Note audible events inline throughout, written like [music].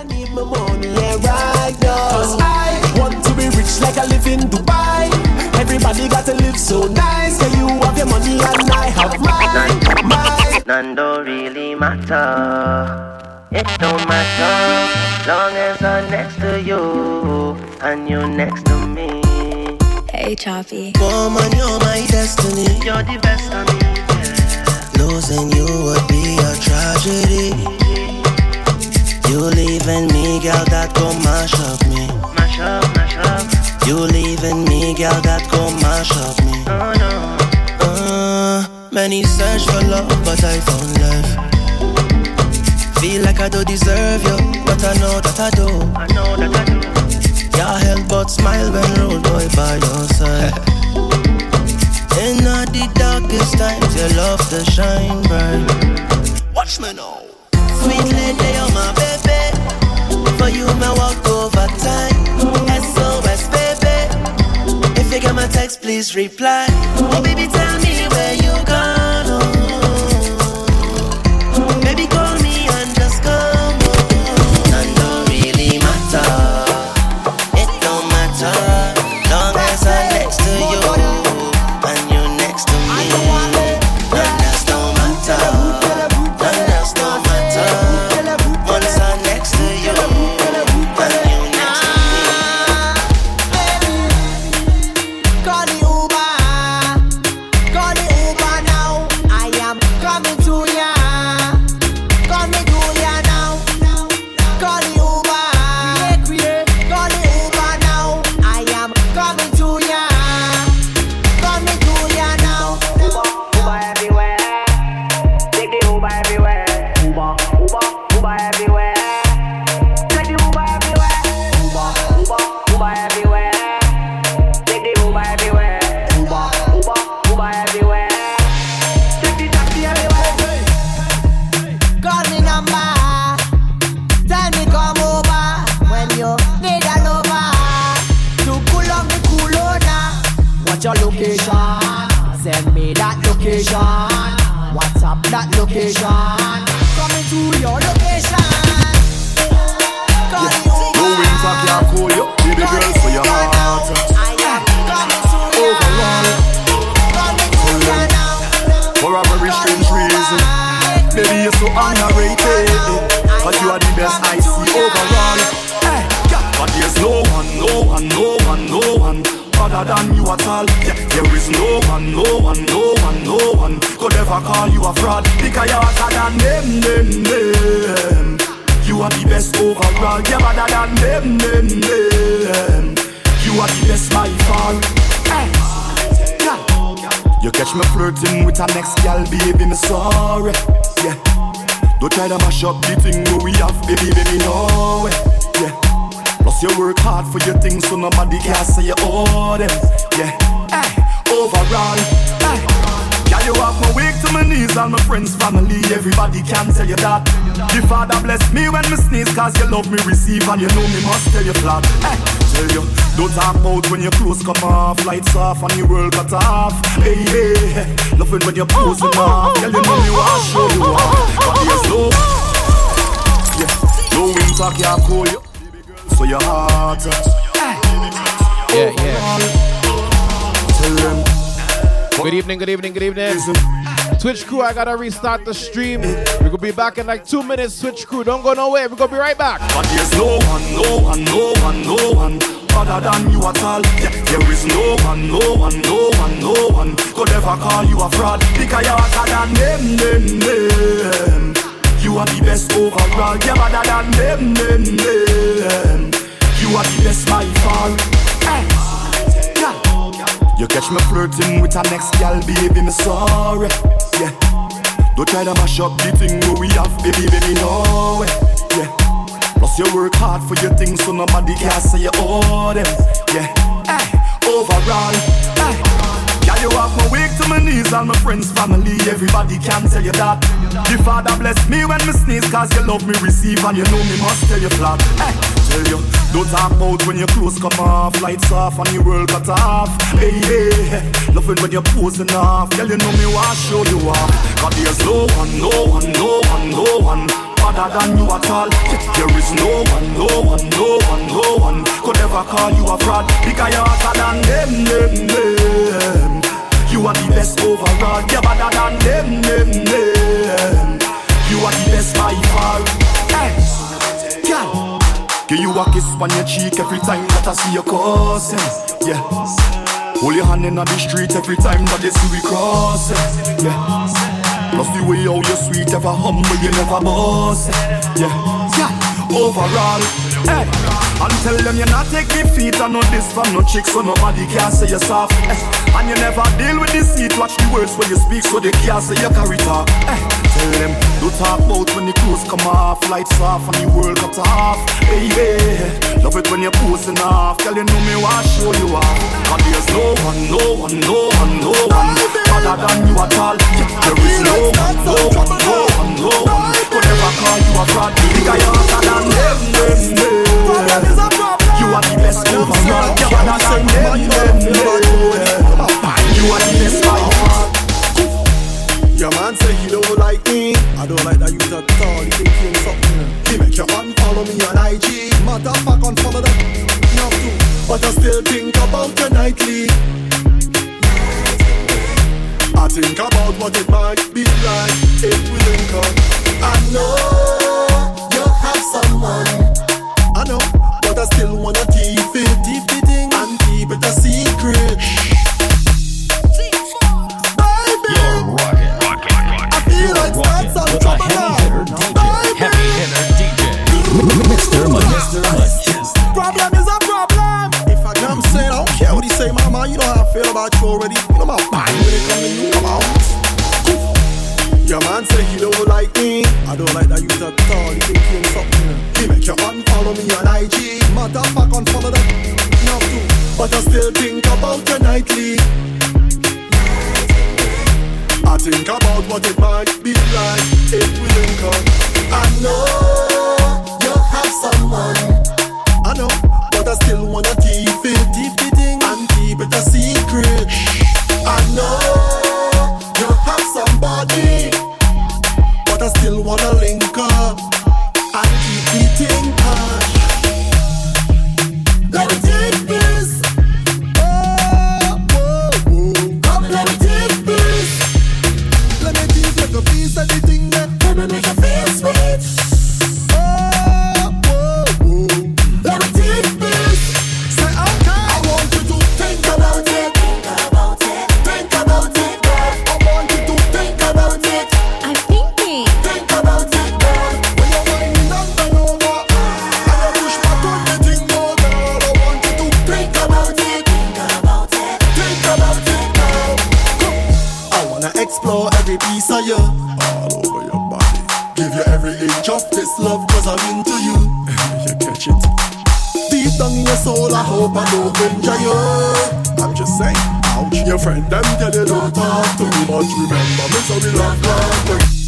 I need my money yeah, right now. Cause I want to be rich like I live in Dubai. Everybody got to live so nice. Yeah, you have your money and I have mine. mine. None don't really matter. It don't matter long as I'm next to you and you next to me. Hey, Choppy. Woman, you're my destiny. You're the best of me. Yeah. Losing you would be a tragedy. You leaving me, girl, that go mash up me. Mash up, mash up. You leaving me, girl, that go mash up me. Oh no. Uh, many search for love, but I found love. Feel like I don't deserve you, but I know that I do. I know that I do. Can't help but smile when road boy by your side. [laughs] In all the darkest times, your love to shine bright. Watch me now. Sweet lady, you're my baby. For you, my walk over time. SOS, baby. If you get my text, please reply. Oh, baby, tell me where you gone. A next gal, baby, me sorry. Yeah. Don't try to mash up the thing we have, baby, baby, no way. Yeah. Plus you work hard for your things, so nobody can say you owe them. Yeah. Hey, overall. Hey. Yeah, you have my weak to my knees, all my friends, family, everybody can tell you that. The Father bless me when me sneeze, cause you love me receive, and you know me must tell you flat. Hey, tell you, don't talk about when your clothes come off, lights off, and your world cut off. Hey, hey, loving when you're posing off, oh, oh, girl, you know me want show you off. Oh, but there's no, yeah, no winter can cool you, so your heart. Yeah, yeah. Tell them. Good evening, good evening, good evening. Twitch crew, I gotta restart the stream. We're gonna be back in like two minutes. Twitch crew, don't go nowhere. We're gonna be right back. But there's no one, no one, no one, no one other than you at all. Yeah, there is no one, no one, no one, no one could ever call you a fraud because you're hotter than them, them, them. You are the best overall. You're better than them, them, them. You are the best by far. You catch me flirting with a next gal, baby, me sorry. Yeah. Don't try to mash up the thing we have, baby, baby, no way. Yeah. Plus you work hard for your things, so nobody can say you owe them. Yeah. Hey, overall. Hey. Yeah, you have my weak to my knees, all my friends, family, everybody can tell you that. The Father bless me when me sneeze, cause you love me receive, and you know me must tell you flat. Hey, tell you, don't talk about when your clothes come off, lights off, and your world cut off. Hey, hey, loving when you're posing off, girl, you know me want show you off. Cause there's no one, no one, no one, no one better than you at all. There is no one, no one, no one, no one could ever call you a fraud. Because you're hotter than them, them, them. You are the best overall. You're better than them, them, them. You are the best by far. Give you a kiss on your cheek every time that I see your cousin. Yeah. Hold your hand in the street every time that they see we cross. Yeah. Plus the way how you sweet, ever humble, you never boss. Yeah. Yeah. Overall, hey. And tell them you not take defeat and no this from no chicks so nobody can say you soft. Eh. And you never deal with deceit. Watch the words when you speak so they can't say you carry talk. Eh. Tell them don't talk about when the clothes come off, lights off and the world cut off. Baby, love it when you're posing off. Girl, you know me want show you off. And there's no one, no one, no one, no one better than you at all. There is no one, no one, no one, no one could ever call you a fraud. Because you're hotter than them, them, them. You are the best overall. You're than them, them, them. You are the best by far. Your man say he don't like me. I don't like that you at all. He think he something. He make you unfollow me on IG. Fact, unfollow that. Not too. But I still think about you nightly. I think about what it might be like if we link up. I know you have someone. I know, but I still wanna keep it, keep it and keep it a secret. Know about you already. You know my body when it come to you. Come on. Your man say he don't like me. I don't like that you at all. He think he something. He make you follow me on IG. Matter of fact, unfollow that. Not too. But I still think about you nightly. I think about what it might be like if we link up. I know you have someone. I know, but I still wanna know hope I don't. I'm just saying, ouch. Your friend them tell you don't talk to me, but remember me, so we love God.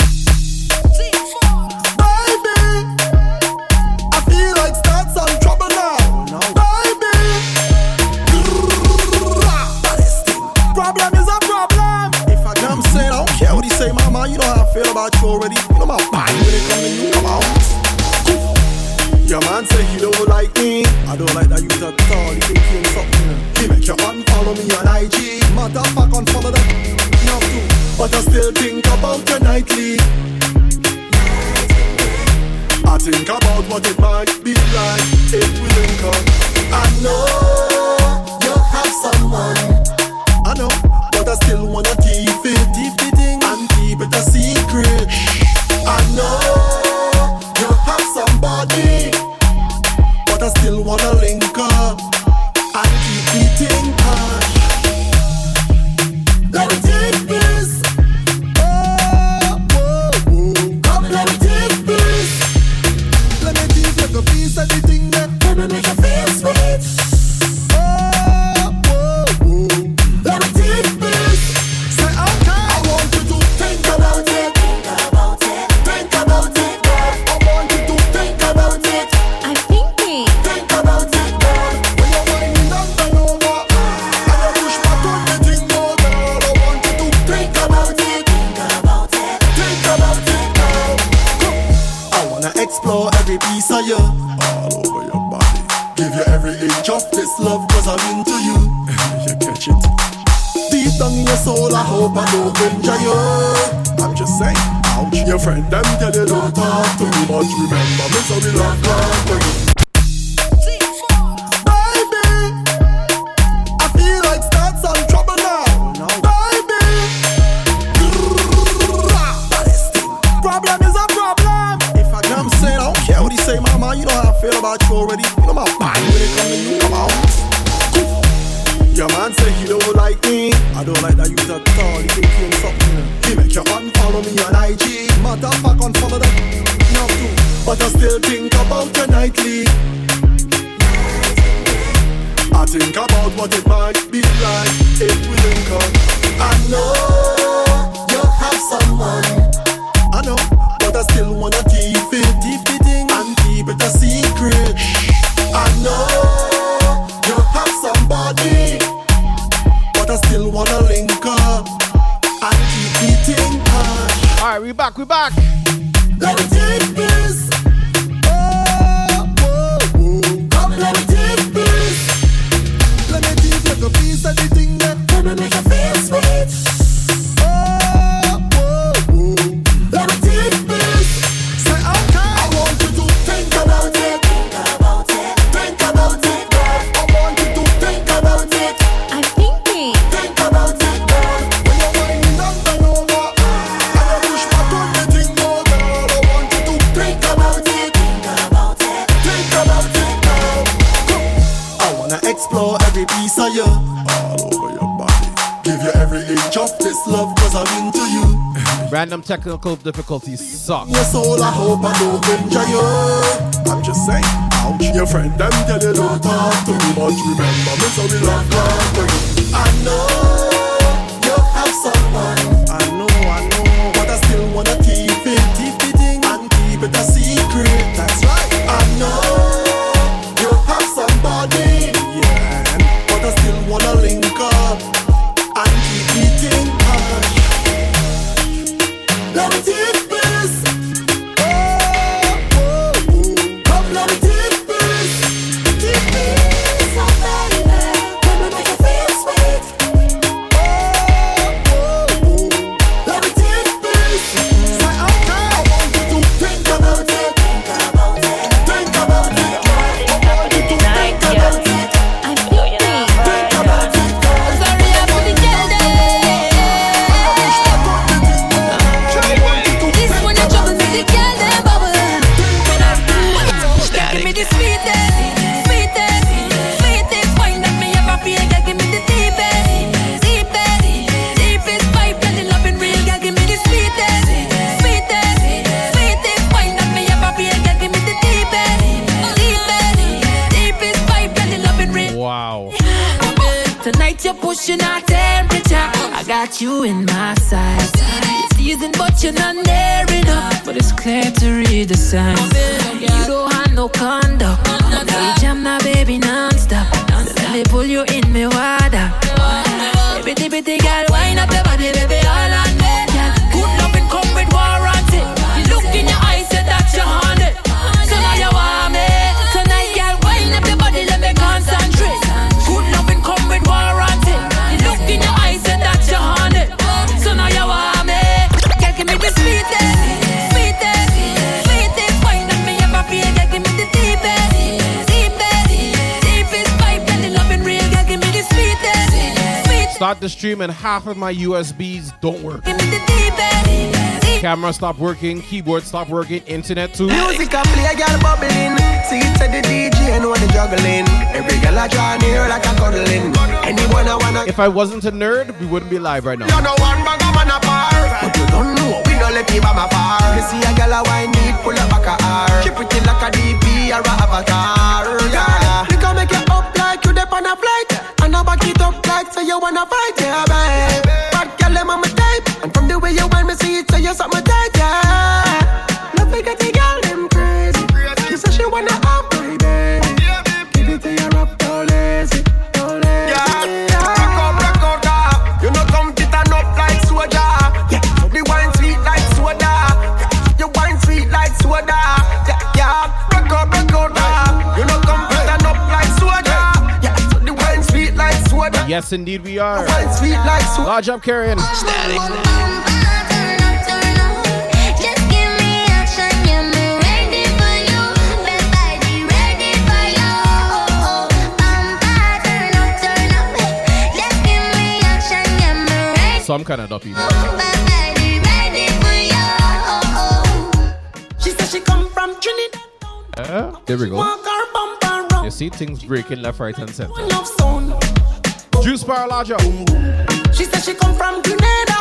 technical difficulties suck. half of my USBs don't work. Camera stop working, keyboard stop working, internet too. Music I play, girl bubbling. See it the DJ and wanna juggling. Every girl I draw near like a cuddling. Anyone I wanna. If I wasn't a nerd, we wouldn't be live right now. You're no one bag of apart. But you don't know we let. You see a girl I need pull up. She pretty like a DP or a avatar. Yeah, we can make it up like you on a flight now back it up like say you wanna fight, yeah, babe. Bad girl, I'm on my type, and from the way you want me see it, so you're something type. Yes, indeed, we are. Wild sweet like soup. Large up, carrying. Some kind of duppy. She said she come from Trinidad. Uh, there we go. Walk her bumper round. You see things breaking left, right, and center. Larger. She said she come from Grenada.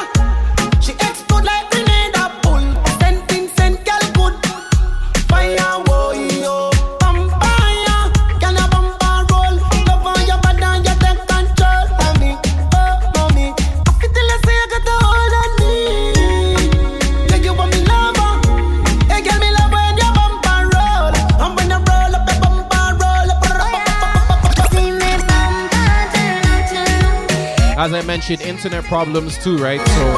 As I mentioned, internet problems too, right? So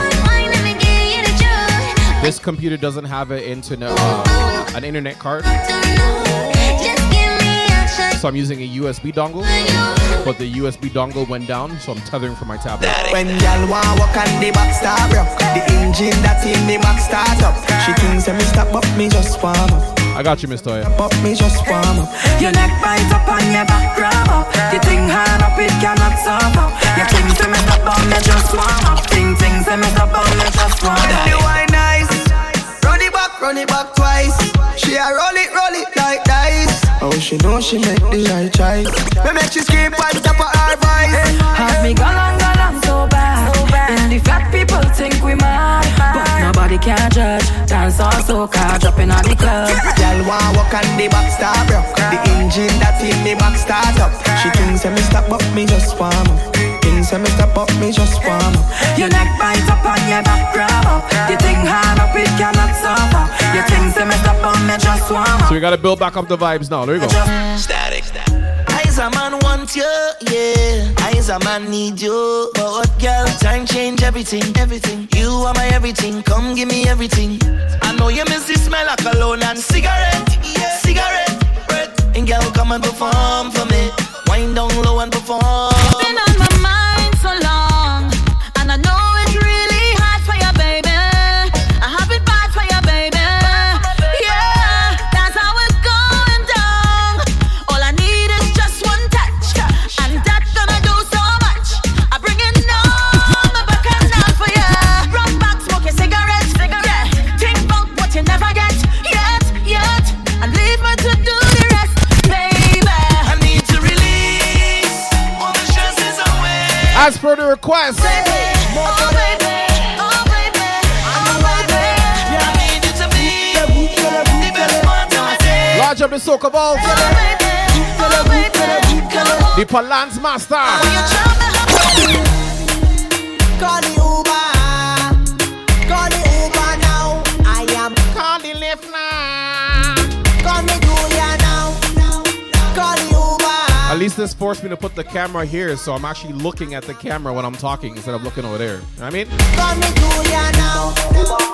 this computer doesn't have an internet, uh, an internet card. So I'm using a USB dongle, but the USB dongle went down, so I'm tethering from my tablet. When y'all want walk on the back rock The engine that in the back up She thinks stop but me just warm up I got you, Miss Toya. Me just warm up Your neck bite up and your back grab up. The thing hard up, it cannot stop up. Your thing say me stop on me just warm up. Thing thing say me stop on me just warm up. Wine nice Run it back, run it back twice. She a roll it, roll it like dice. Oh, she know she make the right choice. Me make she scream on top of her voice Have me gone on, gone on so bad. And the fat people think we mad, but nobody can judge. Dance all so car dropping on the club. Y'all want walk on the back start rock The engine that in the back start up. She thinks that me stop but me just warm up Thinks that me stop but me just warm up Your neck bite up and your back grab up. The thing hard up, it cannot stop up. Your thing say me stop on me just warm up. So we gotta build back up the vibes now. There you go. Static. I as a man want you, yeah. I as a man need you. But what girl, time change everything, everything. You are my everything, come give me everything. I know you miss the smell of cologne and cigarette, yeah. cigarette, breath. And girl, come and perform for me. Wind down low and perform. Part of my day. large up the soca vault, Oh, baby. Oh, baby. Come on. the Palance Master. This forced me to put the camera here, so I'm actually looking at the camera when I'm talking instead of looking over there. You know what I mean? Call me Julia now. Uber,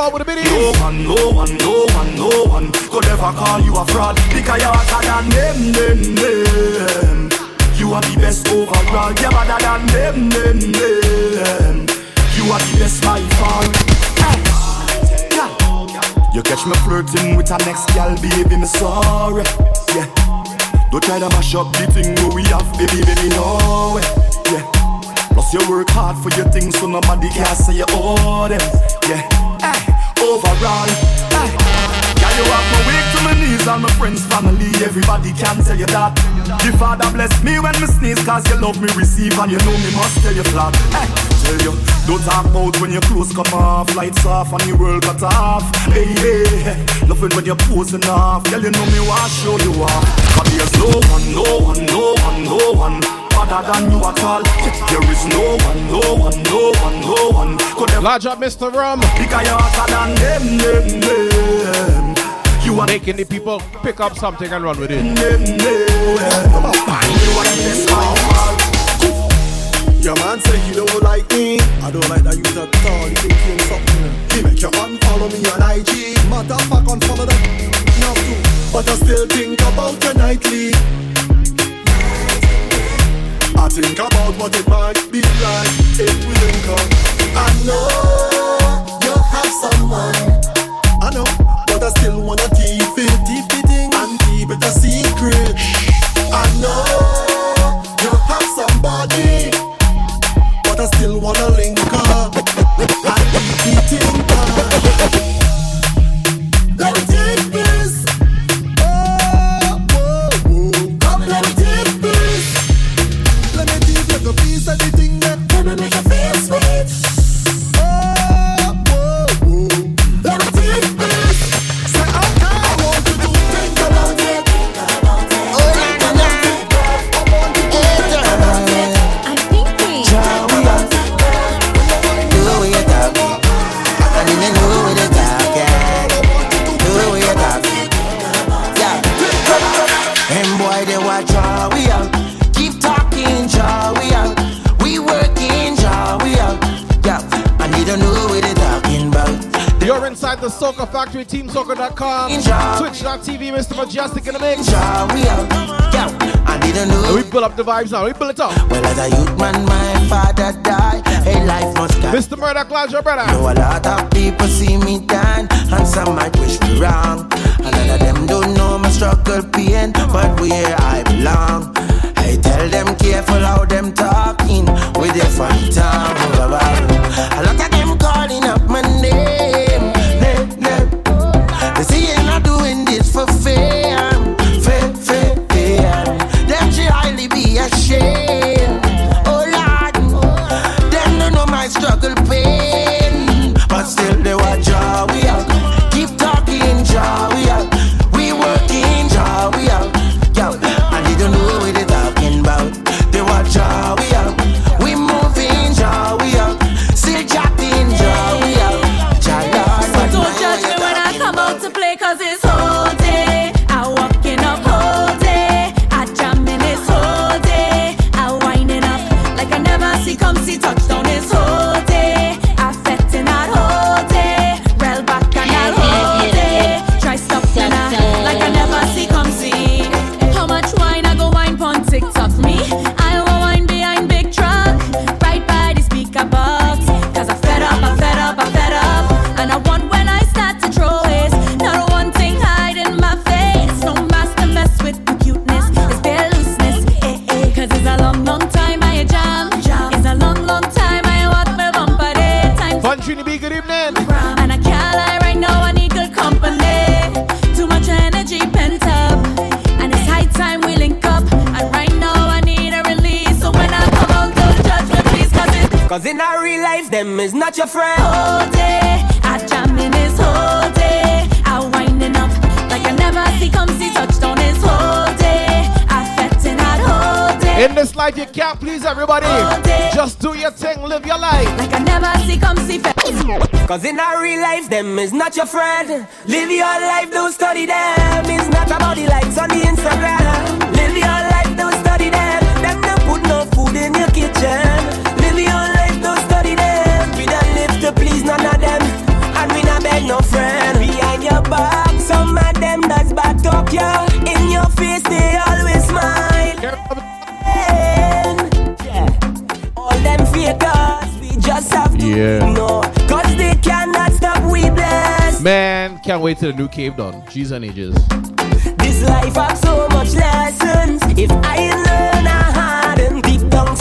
about with the No one, no one, no one, no one could ever call you a fraud because you're hotter than them, them, them. You are the best overall. You're better than them, them, them. You are the best by far. You catch me flirting with a next gal, baby, me sorry. Yeah. Don't try to mash up the thing that we have, baby, baby, no. Yeah. Plus you work hard for your things, so nobody can say you owe them. Yeah. Hey, overall, hey. Yeah, you have my weak to my knees, all my friends, family, everybody can tell you that. The Father bless me when me sneeze, cause you love me, receive, and you know me must tell you flat. Hey, tell you. Don't talk about when your clothes come off, lights off and the world cut off. Hey, hey, loving when you're posing off. Girl, you know me, want show you off. But there's no one, no one, no one, no one. Better than you at all. There is no one, no one, no one, no one. Could ever Large up, Mr. Rum. bigger you hotter than them, them, them. You are Making the people pick up something and run with it. them, them. You are the best of. Your man say he don't like me. I don't like that you at all. You think you something. He make you unfollow me on IG. Matter of fact, unfollow that. Now too. But I still think about your nightly. I think about what it might be like if we link up. I know you have someone. I know, but I still wanna keep it, keep it in and keep it a secret. I know you have somebody but I still wanna link up and keep it in touch. Factory, TeamSoca.com, Twitch.tv, Mr. Mejustik in the mix. We. Yeah, you don't know. And we pull up the vibes now. We pull it up. Well, as a youth man, my father died. Hey, life must go. Mr. Murdoch, Clouds, your brother. Know a lot of people see me down, and some might wish me wrong. A lot of them don't know my struggle pain, but where I belong. I tell them careful how them talking with their funny tongue. Your friend. whole day. I jam in this whole day. I winding up like I never see come see touchdown this whole day. I fetting out whole day. In this life, you can't please everybody. Just do your thing, live your life. Like I never see come see fe- Cause in our real life, them is not your friend. Live your life, don't study them. It's not about the likes on the Instagram. Live your life, don't study them. Them don't put no food in your kitchen. No friend. Behind your back, some of them that's back talk you. In your face, they always smile. Yeah. All them fakers, we just have to Yeah. know. Cause they cannot stop we bless. Man, can't wait till the new cave done. Jeez and ages. This life have so much lessons. If I learn a harden, deep down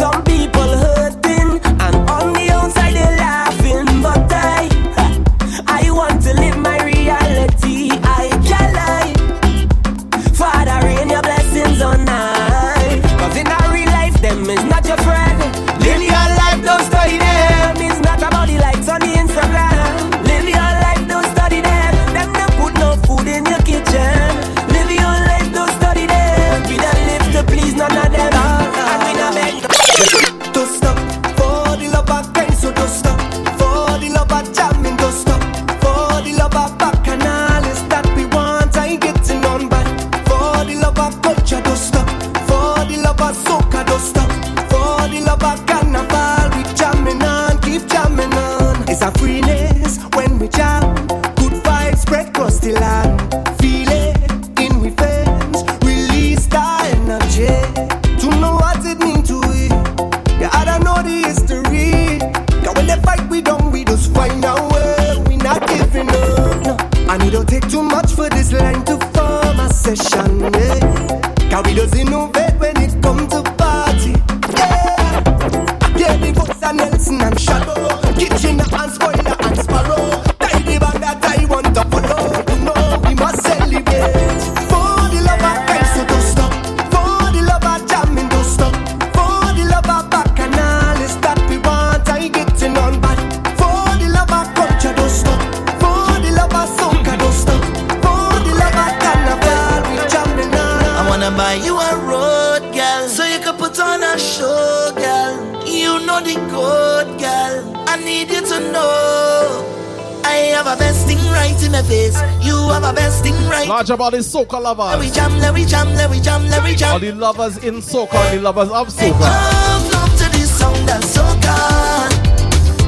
about the soca Let we jam, let we jam, let we jam, let we All the lovers in soca, all the lovers of Make soca. love, love to this song that's so good.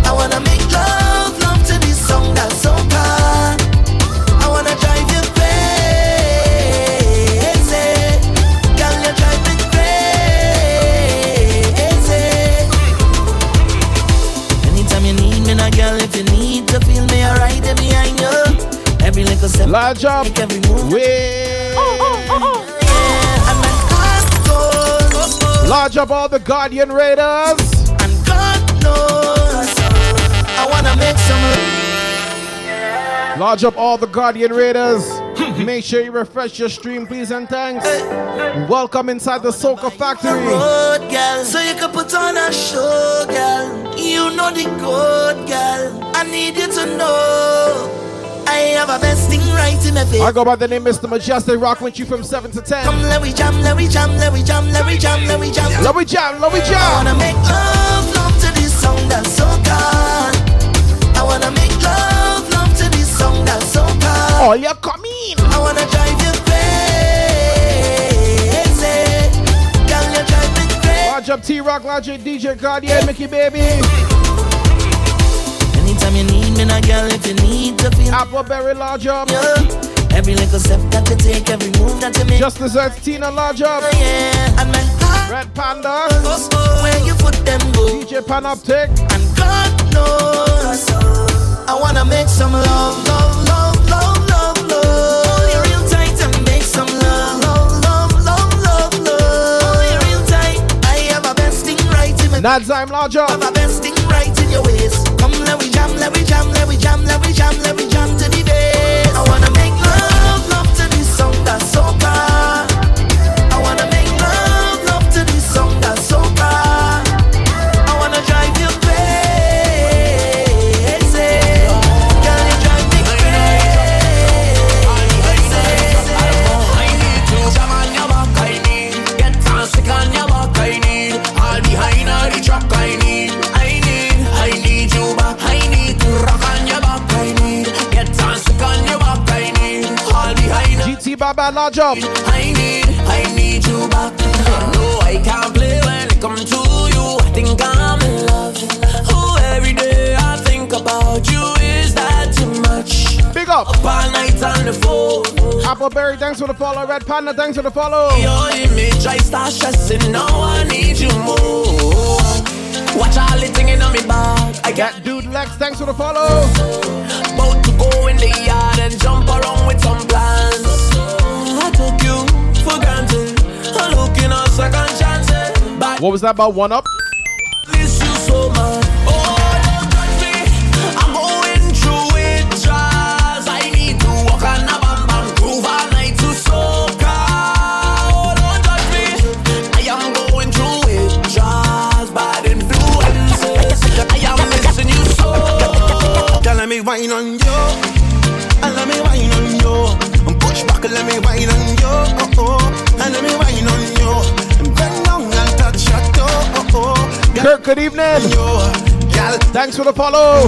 I wanna make love, love to this song that's so good. I wanna drive you crazy. Girl, you drive me crazy. Anytime you need me, now, girl, if you need to feel me, alright, there behind you. Every little step, Large up. make every up all the Guardian Raiders. And God knows I wanna make some Large up all the Guardian Raiders. [laughs] Make sure you refresh your stream, please, and thanks. Welcome inside the Soca Factory. road, girl, so you can put on a show, girl. You know the code, girl. I need you to know I have a best thing right in my face. I go by the name Mr. Mejustik, rock with you from 7 to 10. Come, let we jam, let we jam, let we jam, let we jam, let we jam. Love we jam, love we jam. I wanna make love, love to this song that's so good. I wanna make love, love to this song that's so good. Oh, All you come in. I wanna drive you crazy. Girl, you drive me crazy. Large up T-Rock, large up DJ Guardian, Mickey Baby. Anytime you need me, now, girl, if you need to feel Appleberry, large up. yeah. Every little step that you take, every move that you make. Just Desserts, Tina, large up. yeah, and my heart ah. Red Panda. goes where you put them go. DJ Panoptic. And God knows I wanna make some love, love, love, love, love, love. Hold you real tight and make some love, love, love, love, love, love. Hold you real tight. I have a best thing right in my Nadzime, large let we jam, let we jam, let we jam, let we jam, let we jam to the bass. I wanna make love Large up. I need, I need you back No, I can't play when it comes to you I think I'm in love Oh, every day I think about you Is that too much? Big up. Up all night on the phone Appleberry, thanks for the follow. Red Panda, thanks for the follow. Your image, I start stressing. Now I need you more. Watch all the thing in me bag. I That get dude Lex, thanks for the follow. about to go in the yard and jump around What was that about? One up? Kirk, good evening. Thanks for the follow.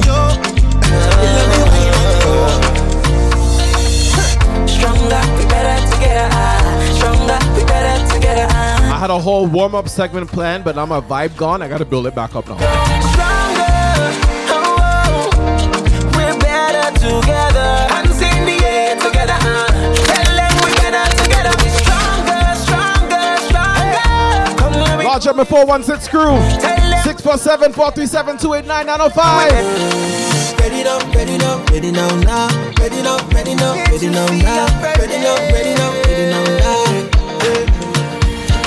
I had a whole warm up segment planned, but now my vibe gone. I gotta build it back up now. Large up 416 crew. tell 647 437 289 905. Ready now, ready now, ready now, now. Ready now, ready now, ready now, now. Ready now, ready now, ready now, now. Yeah.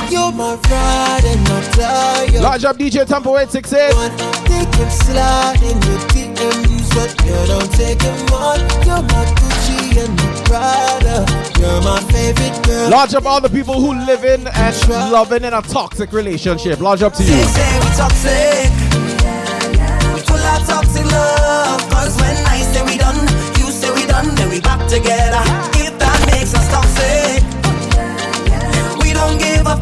You my ride and my tire. Large up DJ Tampa 868. Take him slide in your DMs, but you don't take him on. You're my And Prada. You're my favorite girl. Large up all the people who live in and loving in a toxic relationship. Large up to you. Say we toxic. We full of toxic love. Cause when I say we done, you say we done, then we back together. If that makes us toxic, we don't give up.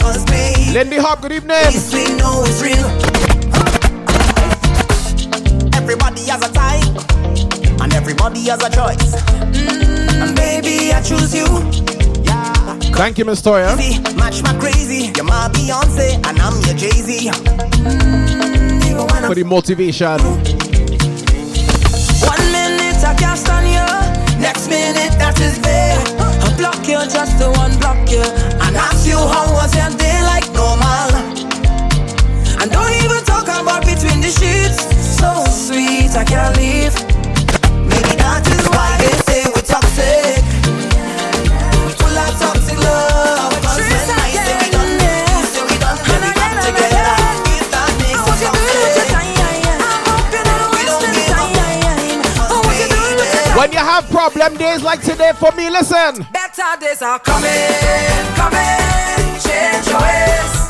Cause baby, Lindy Hop, good evening. Everybody has a choice. Mm, baby, I choose you. Yeah. Thank you, Miss Toya. Match my crazy. You're my Beyonce, and I'm your Jay Z. For the motivation. One minute I can't stand you, next minute that is there. I block you just to unblock you, and ask you how was your day like normal. And don't even talk about between the sheets. So sweet, I can't leave. Problem days like today for me, listen. Better days are coming, coming. Change your ways.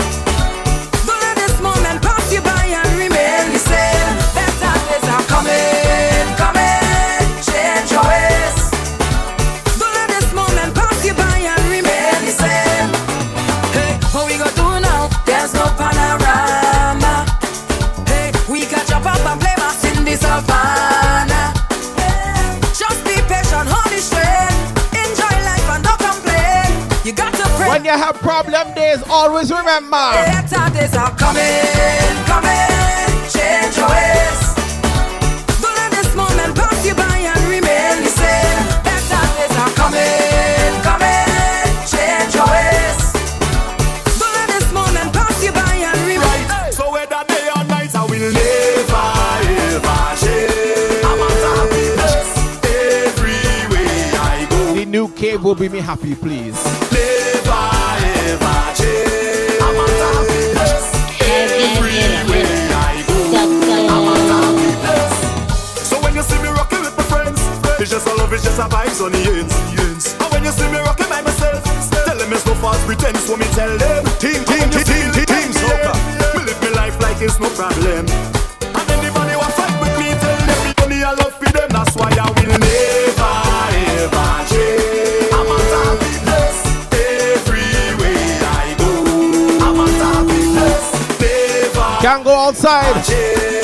When you have problem days, always remember. Better days are coming, coming. Change your ways. Don't let this moment pass you by and remain the same. Better days are coming, coming. Change your ways. Don't let this moment pass you by and remain. Right. So whether day or night, I will never ever change. I'm a happiness every way I go. The new cave will be me happy, please. Live problem. Outside,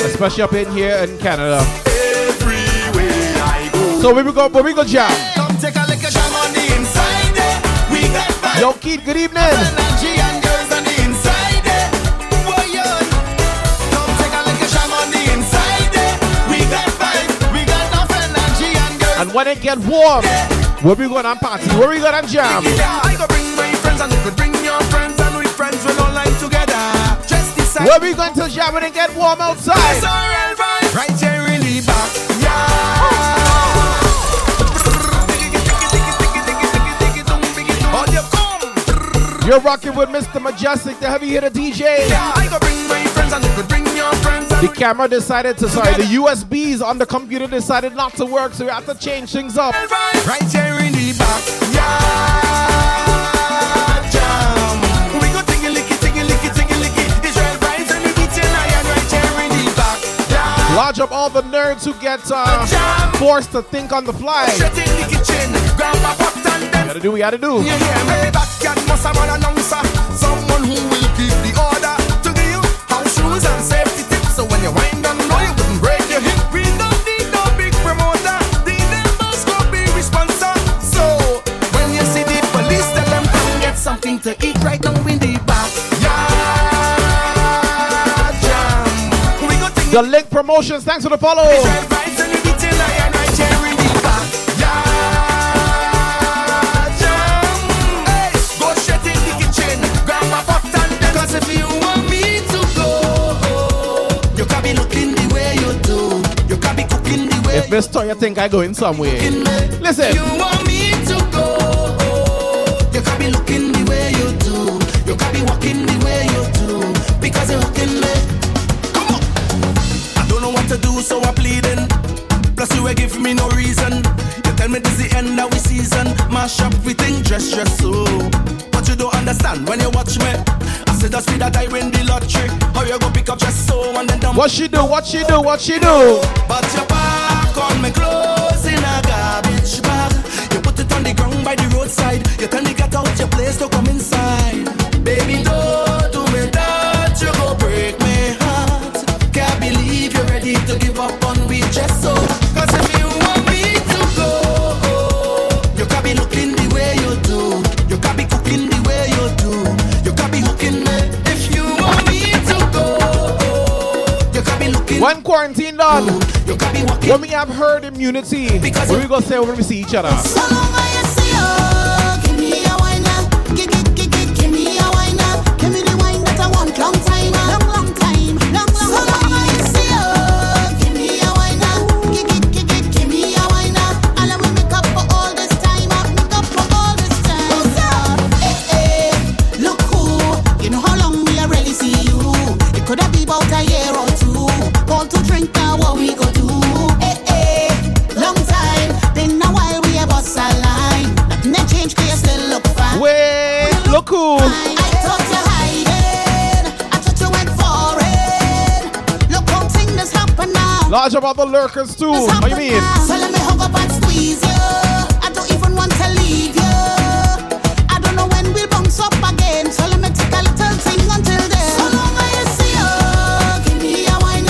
especially up in here in Canada. Every way I go. So where we go, where we go jam. Come take a lick of jam on the inside there. We got vibes. Yo, Keith, good evening. Energy and girls on the inside eh? there. Boy, yo. Come take a lick of jam on the inside eh? there. We got vibes. We got enough energy and girls. And when it get warm, where we going and party? Where we going and jam? I go bring my friends and you could bring Where we going to jam it get warm outside? Right? Here the back. Yeah. Oh, come. You're rocking with Mr. Mejustik, the heavy hitter DJ. Yeah, I go bring my friends and you could bring your friends. The camera decided to, sorry, the USBs on the computer decided not to work, so we have to change things up. Right here in the back. Yeah. Lodge up all the nerds who get uh, forced to think on the fly. Straight in the kitchen. Grab a pot and then Gotta do what you gotta do. Do. Link Promotions, thanks for the follow. If Miss Toya think I going somewhere, you listen. You give me no reason. You tell me this the end of we season. Mash up everything, dress, dress so. But you don't understand when you watch me. I said just be that I win the lottery. How you go pick up dress so and then dump. What she do? What she do? What she do? But your back on me clothes in a garbage bag. You put it on the ground by the roadside. You tell me get out your place to come inside. Done, when we have herd immunity, we go say when we see each other. Now. Large about the lurkers too. What you mean? So let me hug up and squeeze you. I don't even want to leave you. I don't know when we'll bounce up again. So let me take a little thing until then. So long you see you. Give me a wine.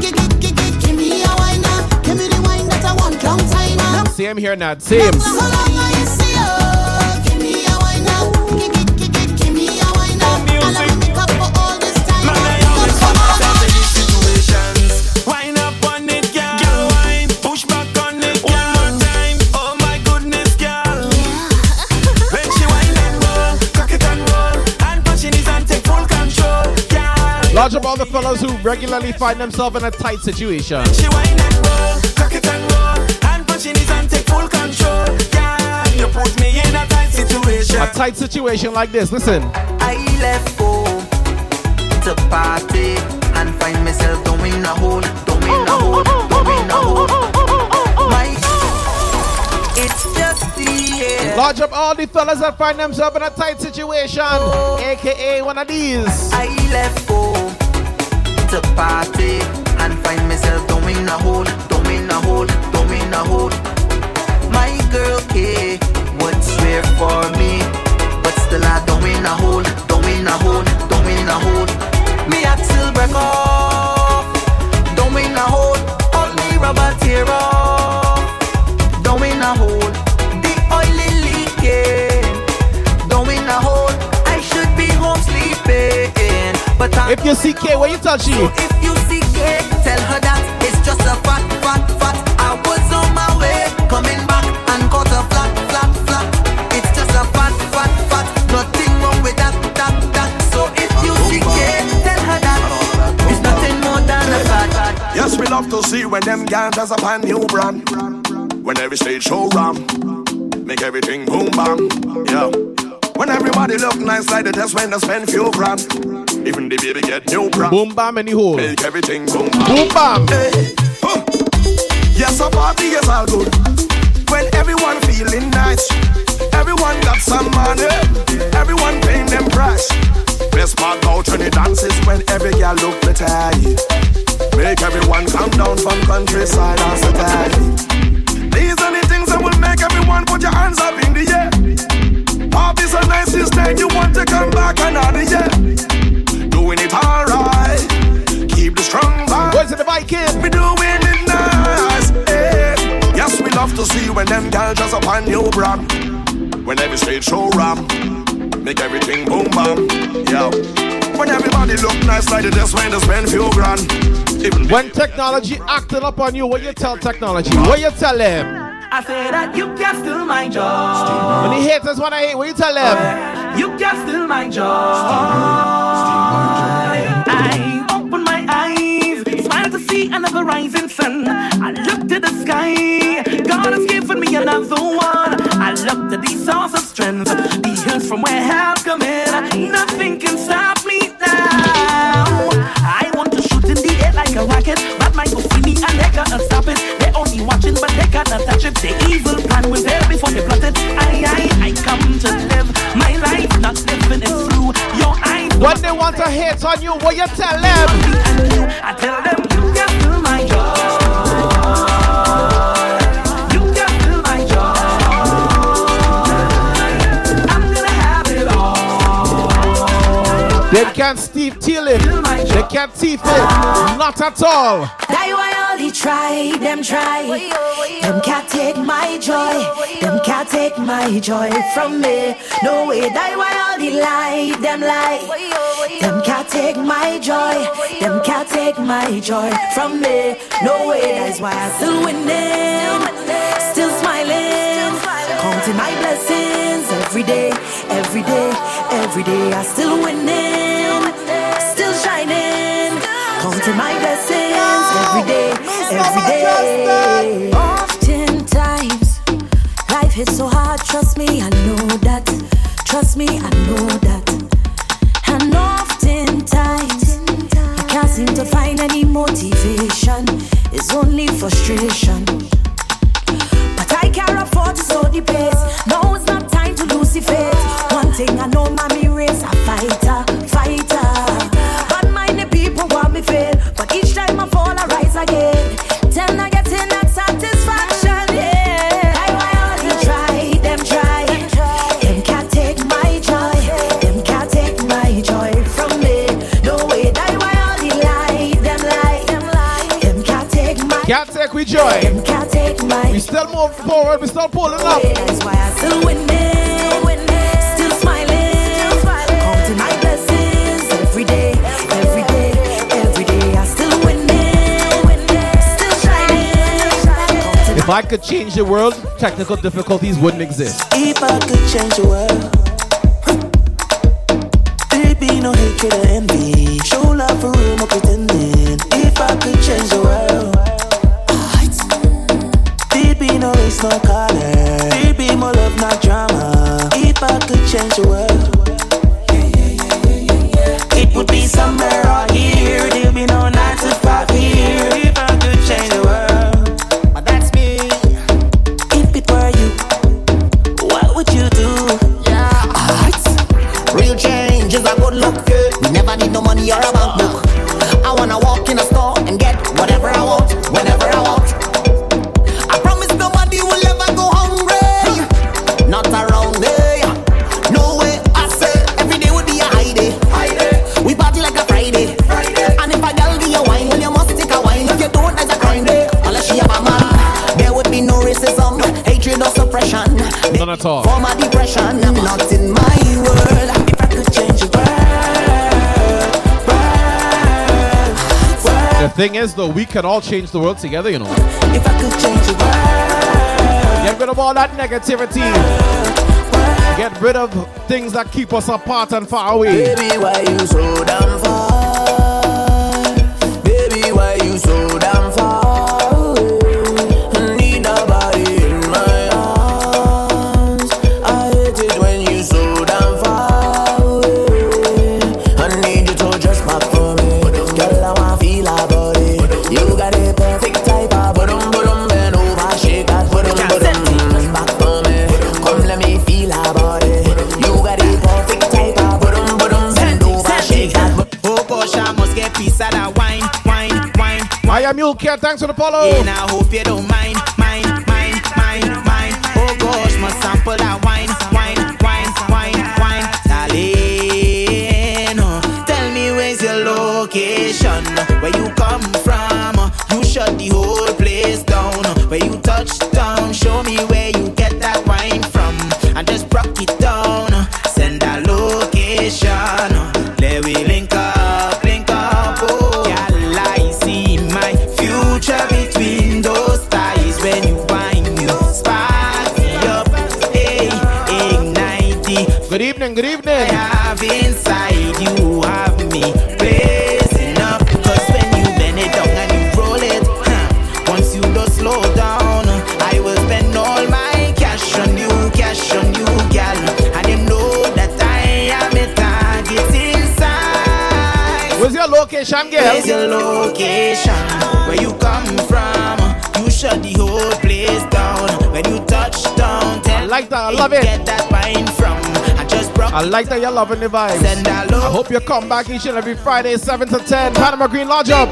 Give, give, give, give, give me a wine. Give me the wine that I want long time. Same here, Nat. Same. About the fellas who regularly find themselves in a tight situation. She wine and roll, cock it and roll, and push it and take full control, girl. You put me in a tight situation. A tight situation like this. Listen. I left home to party and find myself doing a hole, doing a oh, hole, oh, oh, doing a hole. My, it's just the air. Large up all the fellas that find themselves in a tight situation, aka one of these. I left home to party and find myself doing a hole, doing a hole, doing a hole. My girl K would swear for me, but still I doing a hole, doing a hole, doing a hole. Me axle break off, doing a hole, only rubber tear off, doing a hole. But I'm If you see K, what you tell she? if you see Kate, tell her that it's just a fat, fat, fat. I was on my way, coming back and caught a flat, flat, flat. It's just a fat, fat, fat. Nothing wrong with that, that, that. So if you see Kate, tell her that it's nothing more than a fat. Yes, we love to see when them girls dress up a new brand. When every stage show ram, make everything boom bam. Yeah. When everybody look nice like they just when they spend few grand. Even the baby get new brand. Boom bam the hole. Make everything boom bam. Boom bam. Hey. Yes, a party is all good. When everyone feeling nice. Everyone got some money. Everyone paying them price. Best part about when it dances when every girl look pretty. Make everyone come down from countryside and city. These are the things that will make everyone put your hands up in the air. Party's the nicest day you want to come back another year. Doing it alright. Keep the strong vibe. Boys in the Viking. We doing it nice. eh. Yes, we love to see when them girls just up on new brand. When every stage show ram, make everything boom bam. Yeah. When everybody look nice like they just went to spend few grand. Even When technology acting up on you, what you tell technology? What you tell them? I say that you can steal my job. When the haters wanna hate, what you tell them? You can steal my job. Another rising sun. I look to the sky, God has given me another one. I look to the source of strength, the hills from where help come in. Nothing can stop me now. I want to shoot in the air like a rocket, but mind will see me and they cannot stop it. They only watching but they cannot touch it. The evil plan was there before they plotted. I, I, I come to live my life, not living it through your eyes. When they want to hate on you, what you tell them? I tell them you fill my joy. They can't Steve Teal it. They can't teeth it. Not at all. That why they try, them try. Them can't take my joy. Them can't take my joy from me. No way. That why they lie, them lie. Them can't take my joy. Them can't take my joy from me. No way. That's why I still winning, still smiling, counting my blessings every day, every day, every day. I still winning, counting my blessings every day, every day. Oftentimes, life hits so hard. Trust me, I know that. Trust me, I know that. And oftentimes, I can't seem to find any motivation. It's only frustration. But I can't afford to slow the pace. No, it's not time to lose the faith. Again. Then I get in that satisfaction, yeah. I why all they try, them try. Them can't take my joy. Them can't take my joy from me. No way, that why all lie, them lie, them lie. Them can't take my Can't take we joy. Them can't take my We still move forward. We still pulling up. That's why I still winning, If I could change the world, technical difficulties wouldn't exist. If I could change the world, there'd be no hatred or envy. Show love for real, no pretending. If I could change the world, there'd be no race, no color. There'd be more love, not drama. If I could change the world, it would be somewhere racism, hatred or suppression. None at all. For my depression, not in my world. If I could change the The thing is, though, we can all change the world together, you know. If I could change the world, Get rid of all that negativity. Get rid of things that keep us apart and far away. baby, why you so damn far? Am Care. Thanks for the follow. And I hope you don't mind, mind, mind, mind, mind. Oh gosh, must sample that wine, wine, wine, wine, wine. Darling, oh, tell me where's your location, where you come from. Uh, you shut the whole place down. Uh, where you touch down, evening. have inside you have me blazing up. Cause when you bend it down and you roll it, huh, once you don't slow down, I will spend all my cash on you, cash on you, gal. And you know that I am a target inside. Where's your location, girl? Where's your location? Where you come from? You shut the whole place down. When you touch down, tell I like that. I love it. Get that wine from? I just broke. I like that you're loving the vibes. Send a look. I hope you come back each and every Friday, 7 to 10. Panama Green Lodge up.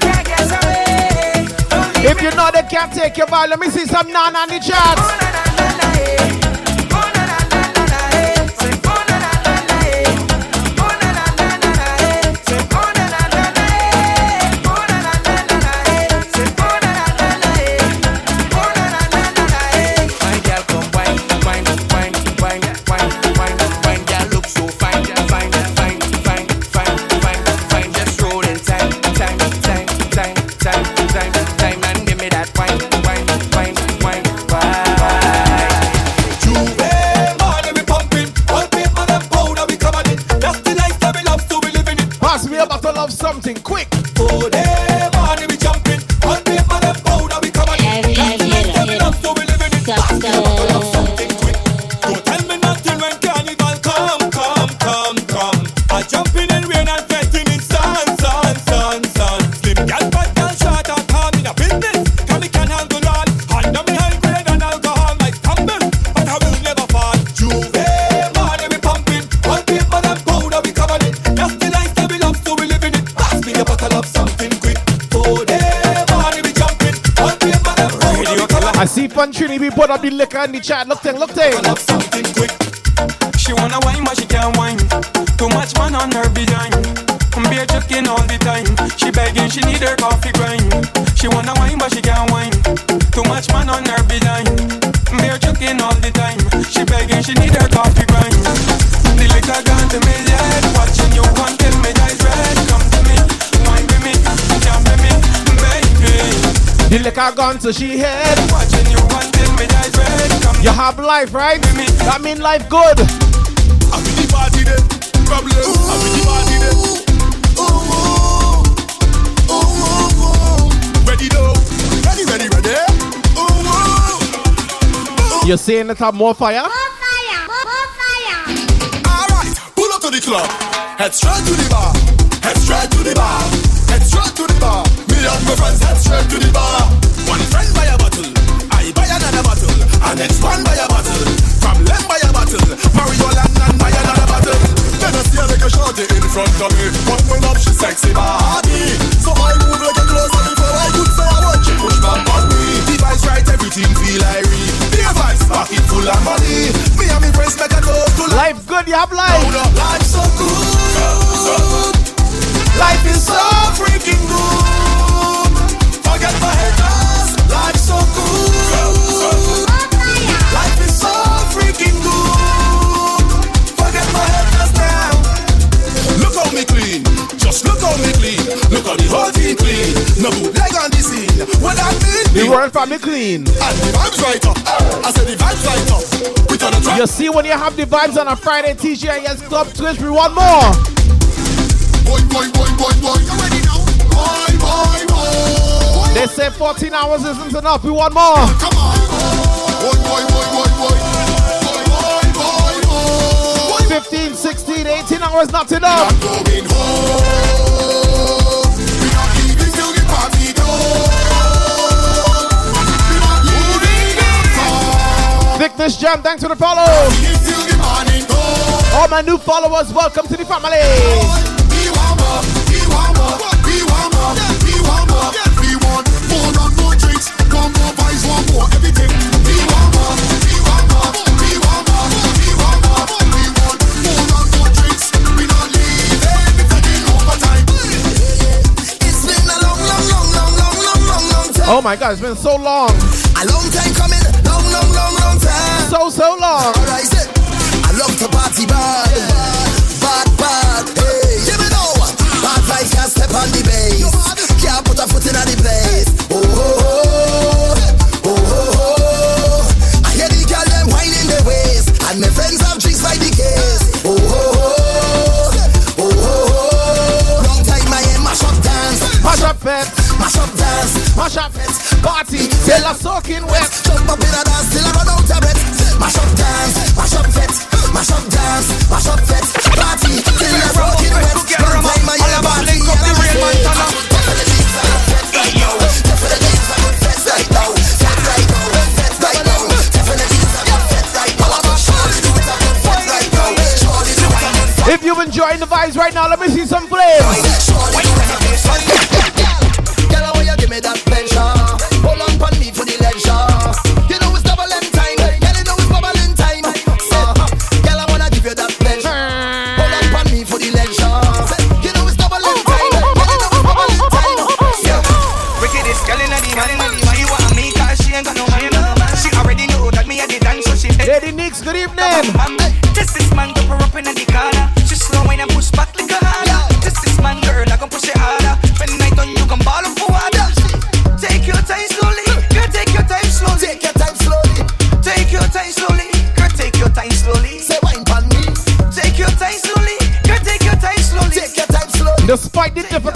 Can't get away. If you know they can't take your vibe, let me see some nana on the charts. Quick. Put up the liquor in the chat. Look thing, look thing. She wanna wine, but she can't wine. Too much man on her behind. I'm beer chucking all the time. She begging, she need her coffee grind. She wanna wine, but she can't wine. Too much man on her behind. I'm beer chucking all the time. She begging, she need her coffee grind. The liquor gone to me head. Watching you until me eyes red. Come to me, wine with me, jump with me, baby. The liquor gone to she head. Watching You have life, right? That mean life good. I'm the party then. Problem. I'm the party then. Ready now. Ready, ready, ready. You're saying it have more fire? Alright, pull up to the club. Head straight to the bar. Head straight to the bar. Head straight to the bar. Me and my friends head straight to the bar. One friend buy a bottle. Another bottle. And next one buy a bottle. From a bottle. Mario Landon buy another bottle. Then I see her like a shorty in front of me. But when up she sexy body. So I move like a closer before I could say I want she push back on me. The vibes right, everything feel irie. The vibes pocket full of money. Me and my friends make a toast to Life good, you have life. Life so good. Life is so freaking good. Forget my haters. Life. Life is so freaking good. Forget my haters You want fami clean. And if I'm right I said the vibes right up. With on the drop You see when you have the vibes on a Friday TGIS Club Twitch, we want more. Boy, boy, boy. They say 14 hours isn't enough, we want more. Come on. Boy, boy, boy, boy, boy. Boy, boy, boy, boy. 15, 16, 18 hours not enough. Going home. We not leaving till the party done. We not leaving the this jam, thanks for the follow. till the morning dawn. All my new followers, welcome to the family. Oh my god, it's been so long. A long time coming, long, long, long, long time. So, so long. I love to party bad, bad, bad. Hey, give me no. Bad vibes can't step on the. Can't put a foot in the place. Oh, oh, oh. mash up party till I'm soaking wet. Jump up in a dance till I run out of breath. Mash up dance, mash up mash up dance, mash up party till I'm soaking wet. My yellow body. If you're enjoying the vibes right now, let me see some flames.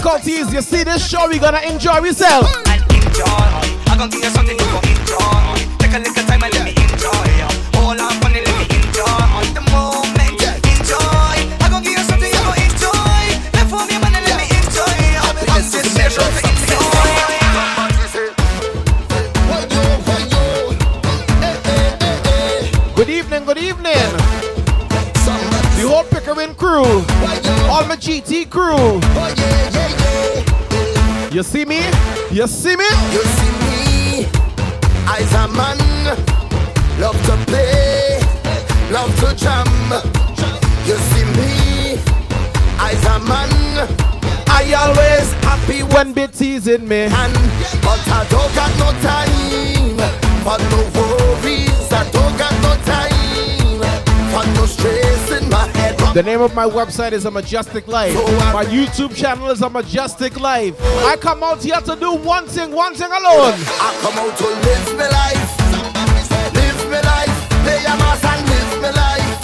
Difficulties, you see this show, we gonna enjoy ourselves. And enjoy. I gon' give you something you gon' enjoy. Take a little time and let me enjoy. Hold on, funny, let me enjoy. The moment, enjoy. I gon' give you something you gon' enjoy. Let for me, man, and let me enjoy. Happiness is measured to Good evening, good evening. The whole Pickering crew. All my GT crew. You see me? You see me? You see me, I's a man, love to play, love to jam. You see me, I's a man, I always happy when be teasing me. and but I don't got no time for no worries. I don't got The name of my website is A Majestic Life. My YouTube channel is A Majestic Life. I come out here to do one thing, one thing alone. I come out to live my life, live my life, a mass and live my life.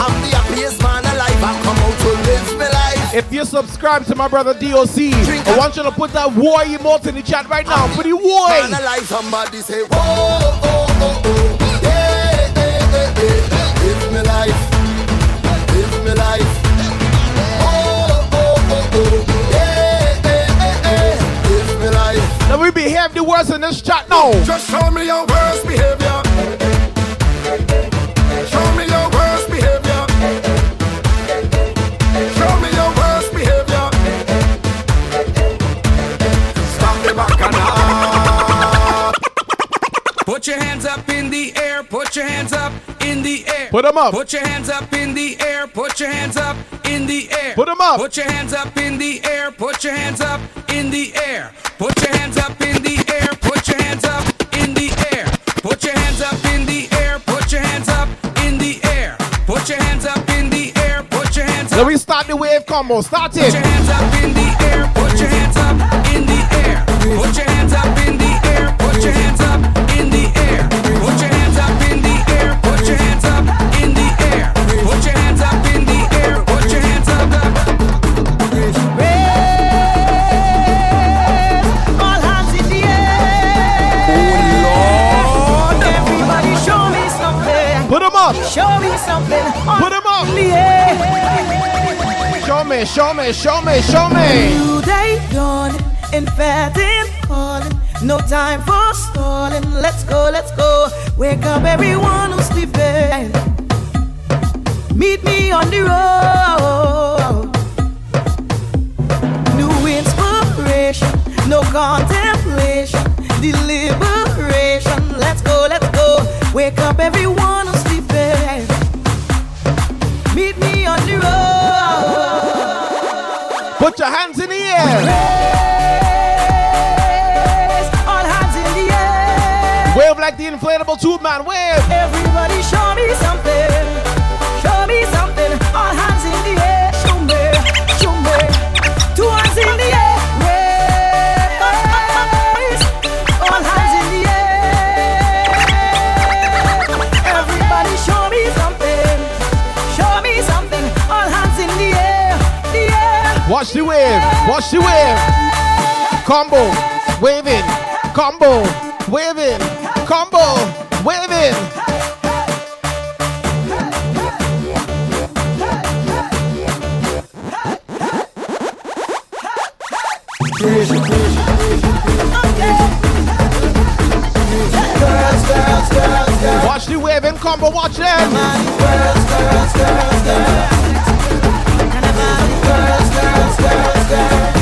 I'm the happiest man alive. I come out to live my life. If you subscribe to my brother DOC, I want you to put that war emote in the chat right now. For the war. Somebody say, whoa, oh, oh, oh, oh. Oh, oh, oh, oh. Live my life. Now we behave the worst in this chat now. Just show me your worst behavior. The air. Put 'em up. Put your hands up in the air, put your hands up in the air. Put 'em up. Put your hands up in the air, put your hands up in the air. Put your hands up in the air, put your hands up in the air. Put your hands up in the air, put your hands up in the air. Put your hands up in the air, put your hands up. Now we start the wave combo. Start Put it. your hands up in the air, put your hands show me, show me, show me. New day dawning and fatting calling. No time for stalling. Let's go, let's go. Wake up everyone who's sleeping. Meet me on the road. New inspiration, no contemplation, deliberation. Let's go, let's go. Wake up everyone who's sleeping. Meet me on the road. Put your hands in the air. All hands in the air. Wave like the inflatable tube man. Wave. Everybody show Watch the wave. Combo. Waving. Combo. Waving. Combo. Waving. Watch the waving combo, watch them. When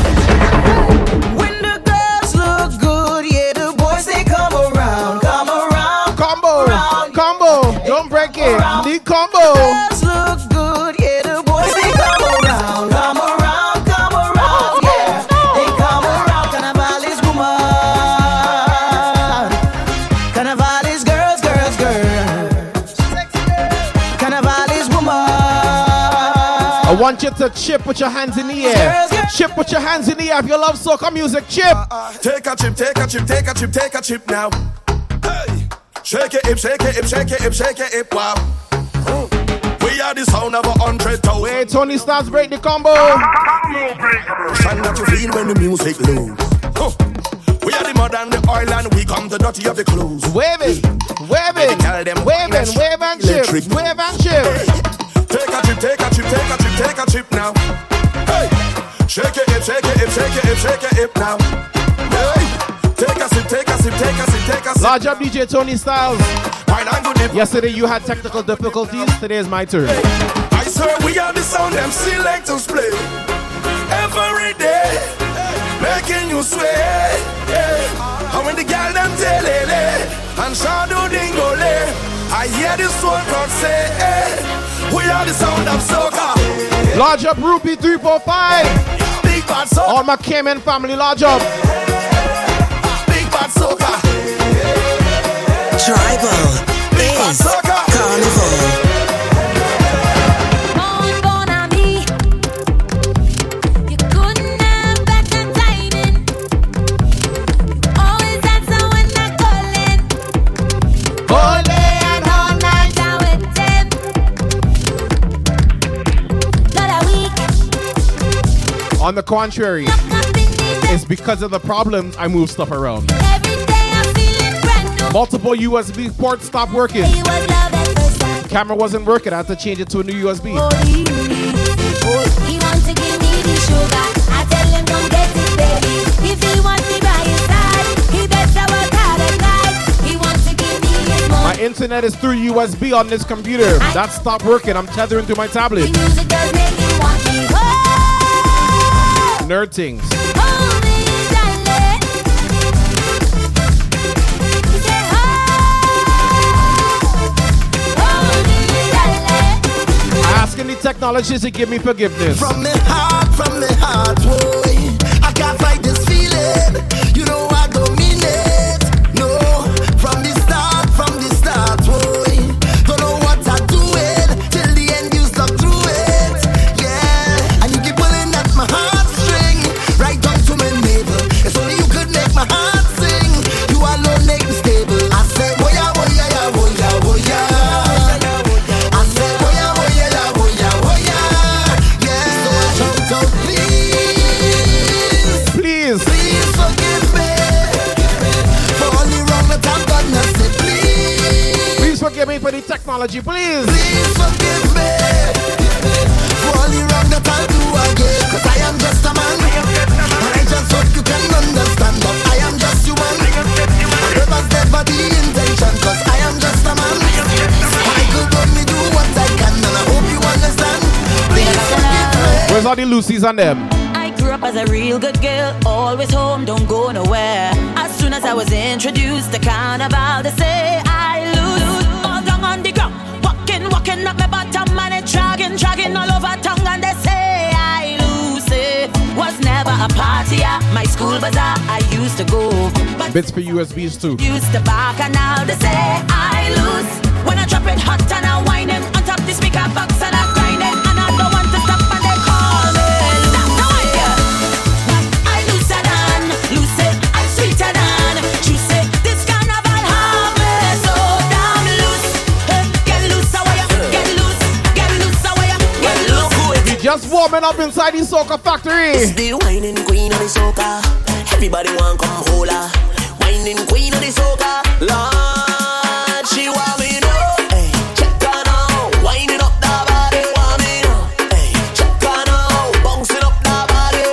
want you to chip with your hands in the air. Chip with your hands in the air if you love soca music. Chip. Uh, uh, take a chip, take a chip, take a chip, take a chip now. Hey, shake it, hip, shake it, hip, shake it, hip, shake it, hip, wow. Mm. We are the sound of a hundred thousand. Wait, Tony Stars break the combo. Sound that you feel when the music. Huh. We are the mud and the oil and we come the dirty of the clothes. Wave it, wave it, wave it, wave and chip, wave and chip. Take a chip, take a chip, take a chip, take a chip now. Hey, shake it, shake it, shake it, shake it, hip now. Hey, take a sip, take a sip, take a sip, take a sip. Large up DJ Tony Styles. Yesterday you had technical difficulties. Today is my turn. I swear we are the sound them selectors play every day, making you sway. Yeah. And when the girl them tell it, eh? and shadow dingolay, eh? I hear the soul crowd say, eh, we are the sound of soca. Large up Ruby 345. Big bad soca. All my Cayman family, large up. Big bad soca. Tribal is carnival. On the contrary, it's because of the problems I move stuff around. Multiple USB ports stopped working. Camera wasn't working. I had to change it to a new USB. Oh, he want to give me the sugar. I tell him don't get it, baby. If he wants me by his side, he better work hard at night. He wants to give me his My internet is through USB on this computer. That stopped working. I'm tethering to my tablet. Me, darling. Asking the technologists to give me forgiveness. From the heart, from the heart, boy. The technology, please. Please forgive me for all the wrong that I'll do again. Cause I am just a man. And I just hope you can understand that I am just human. It was never the intention. Cause I am just a man. I could only do what I can. And I hope you understand. Please forgive me. Where's all the Lucy's and them? I grew up as a real good girl, always home, don't go nowhere. As soon as I was introduced to carnival, they say walking up my bottom, and it dragging, dragging all over tongue, and they say I lose. It was never a party at my school bazaar. I used to go, but Bits for USBs too. used to back, and now they say I lose. When I drop it hot and I whine it on top the speaker box just warming up inside the soca factory. It's the whining queen of the soca. Everybody want come hold her. Whining queen of the soca. Lord, she warming check her now. Up the body, check her now. Bouncing up the body,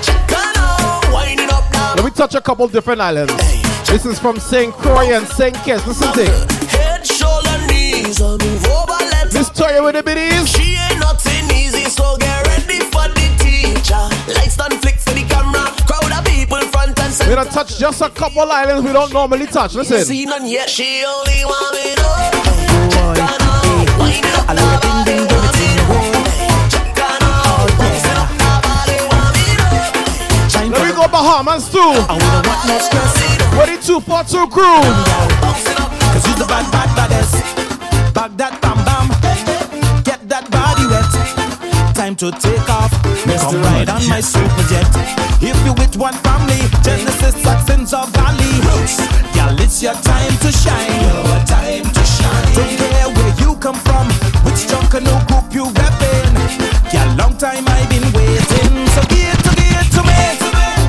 check her now. Up. Let me touch a couple different islands. Hey, this is from St. Croix and St. Kitts. Listen to it. Head, knees, This toy with the biddies. She ain't not front and We're center. gonna touch just a couple islands we don't normally touch. Listen. See none yet, she only want me. Let me go Bahamas too. What the two for two crew? Cause you the bad, bad, baddest. Back that bam bam. Get that body wet. Time to take off. Come ride on my super jet. If you with one family, Genesis, Saxons, or Valley. Girl, it's your time to shine. Your time to shine. Don't care where you come from, which Junkanoo group you reppin'. Yeah, long time I've been waiting. So give to give to me.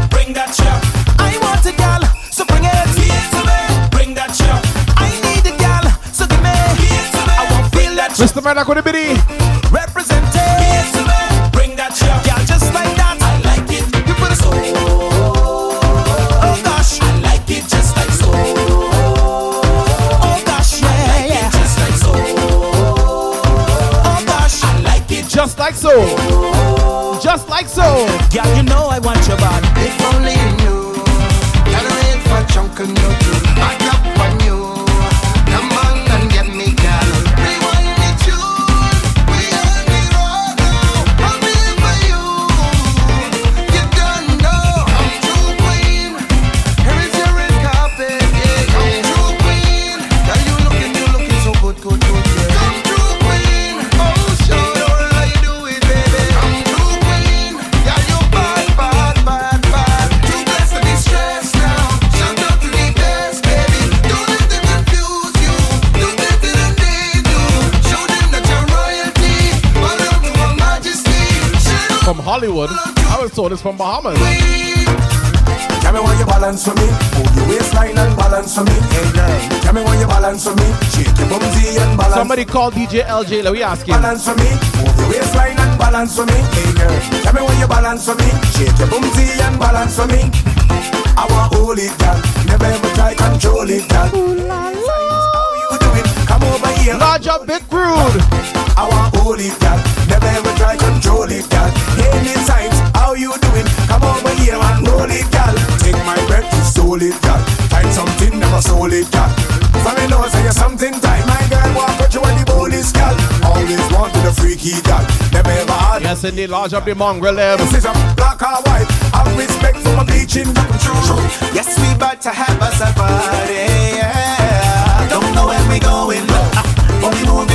Bring that shit. I want a gal, so bring it. Give to me. Bring that shit. I need a gal, so give me. Give it to me. I want feel that. Mr. Murdoch with the biddy. Represent so. Just like so. Yeah, you know I want your body. If only you knew. Gotta wait for chunk of I was told it's from Bahamas. Tell me why you balance for me. Move your waistline and balance for me. Hey girl, tell me why you balance for me. Shake your bumsy and balance. Somebody call DJ LJ. Let me ask him. Balance for me. Move your waistline and balance for me. Hey girl, tell me why you balance for me. Shake your bumsy and balance for me. I want hold it, girl. Never ever try control it, girl. How you do? Come over here. Large up, big rude. I want hold it, girl. Never ever try control it, girl. Anytime, how you doing? Come over here and roll it, girl. Take my breath, you stole it, girl. Find something, never sold it, girl. For me know say you something time, my girl. Walk with you when the boldest, girl. Always wanted a freaky, girl. Never ever had. Yes, indeed. Large up the mongrel. them. This is a black or white. Have respect for my bleaching. Yes, we about to have us a party. Yeah. Don't know where we going, [laughs] but we moving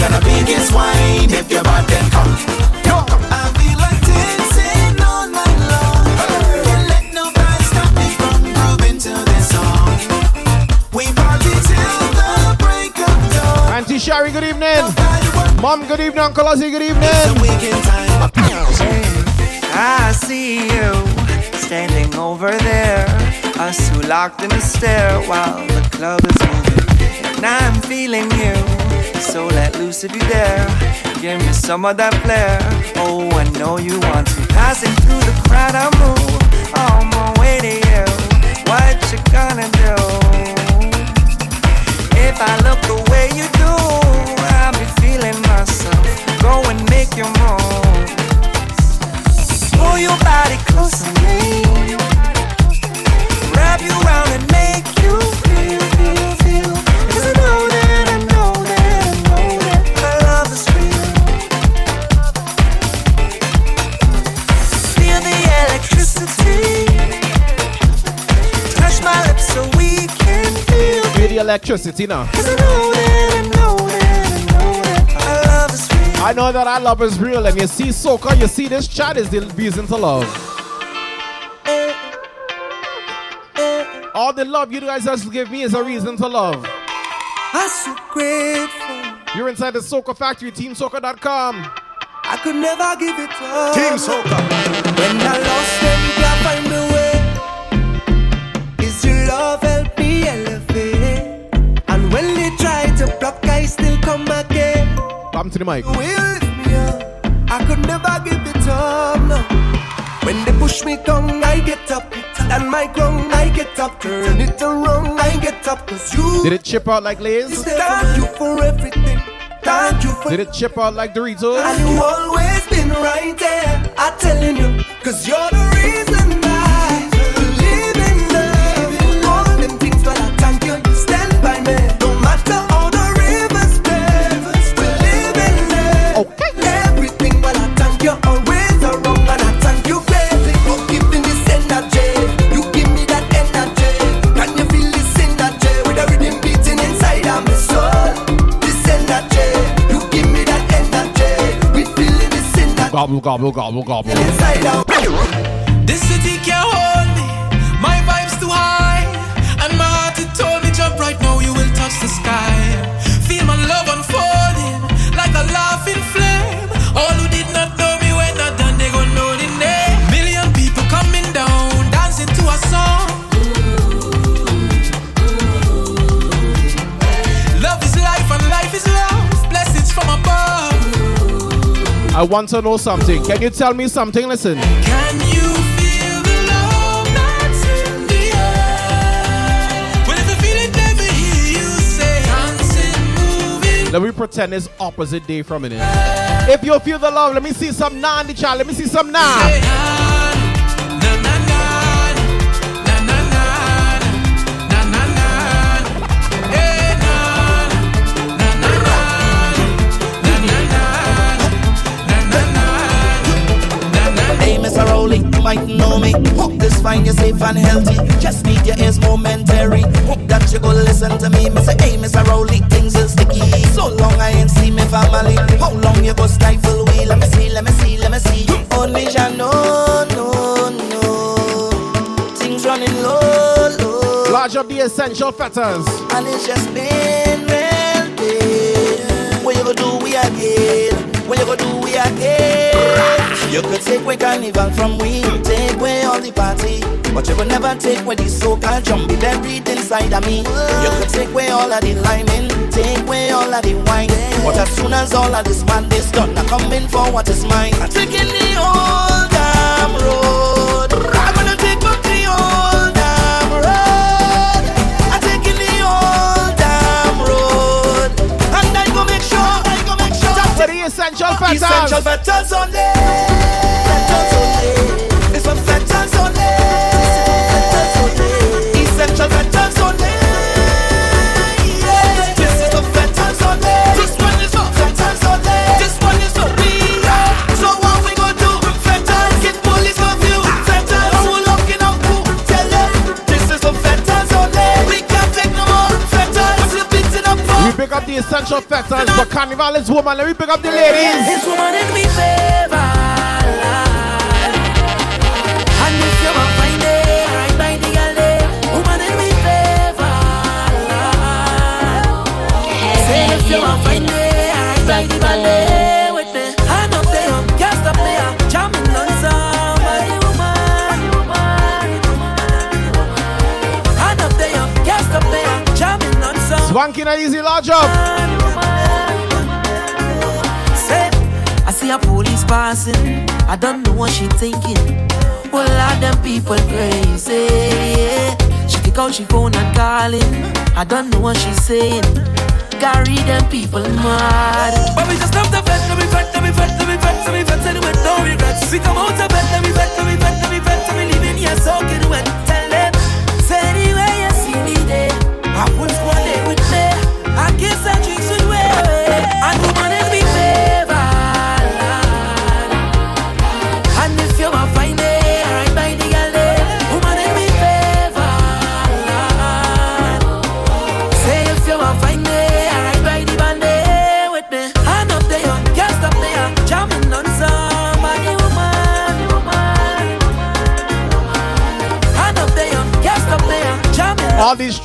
I win a brain the biggest wine. If you're bad, then come. I feel like dancing all night long. Can't let nobody stop me from grooving to this song. We party till the break of dawn. Auntie Shari, good evening. Mom, good evening. Uncle Ozzy, good evening. I see you standing over there. Us two locked in a stairwell. The club is moving, and I'm feeling you. So let loose if you dare. Give me some of that flair. Oh, I know you want to. Passing through the crowd, I move on my way to you. What you gonna do? If I look the way you do, I'll be feeling myself. Go and make your move. Pull your body close to me. Wrap you around and make you feel. Electricity now. 'Cause I know that, I know that, I know I love is real. Know that I love is real, and you see soca, you see this chat is the reason to love. All the love you guys just give me is a reason to love. I'm so grateful. You're inside the Soca Factory, TeamSoca.com. I could never give it up. Team Soca. When I lost them, can't find the still come again. to the mic. will me up. I could never give it up, no. When they push me down, I get up. And my ground, I get up. Turn it around, I get up. Cause you, Did it chip out like Liz? thank you for everything. Thank you for Did it chip out like Doritos? And you always been right there. I'm telling you, cause you're the reason Gobble, gobble, gobble, gobble. inside out. This city can't hold me. My vibe's too high. And my heart it told me jump right now, you will touch the sky. Feel my love I want to know something. Can you tell me something? Listen. Can you feel the love that's in the air? Well, if you feel let me hear you say, dancing, moving. Let me pretend it's opposite day for a minute. If you feel the love, let me see some nah in the chat. Let me see some nah. Might know me. Hope this find you safe and healthy. Just need your ears momentary. Hope that you go listen to me. Me say, hey, Mr. Rowley, things is sticky. So long I ain't see me family. How long you go stifle we? Let me see, let me see, let me see. Only Jah know, no, no. Things running low, low. Large up the essential fetters. And it's just been real big. What you gonna do we again? What you gonna do we again? You could take away carnival from we, take away all the party. But you will never take away the so-called jumpy buried inside of me. You could take away all of the liming, take away all of the wine. But as soon as all of this madness done, I'm coming for what is mine. I'm taking the old fetters. Essential fetters only. The fetters, but carnival is woman. Let me pick up the ladies. Woman in me favor. Jamming on somebody. Swanky and easy large up. I see a police passing. I don't know what she thinking. Well, lot them people crazy. She kick out she phone and calling. I don't know what she's saying. Carry them people mad. But we just love the vet, let me vet, let me vet, let me vet, let me vet, anyway, no regrets. We come out of bed, let me vet, let me vet, let me vet, let me leaving here soaking wet.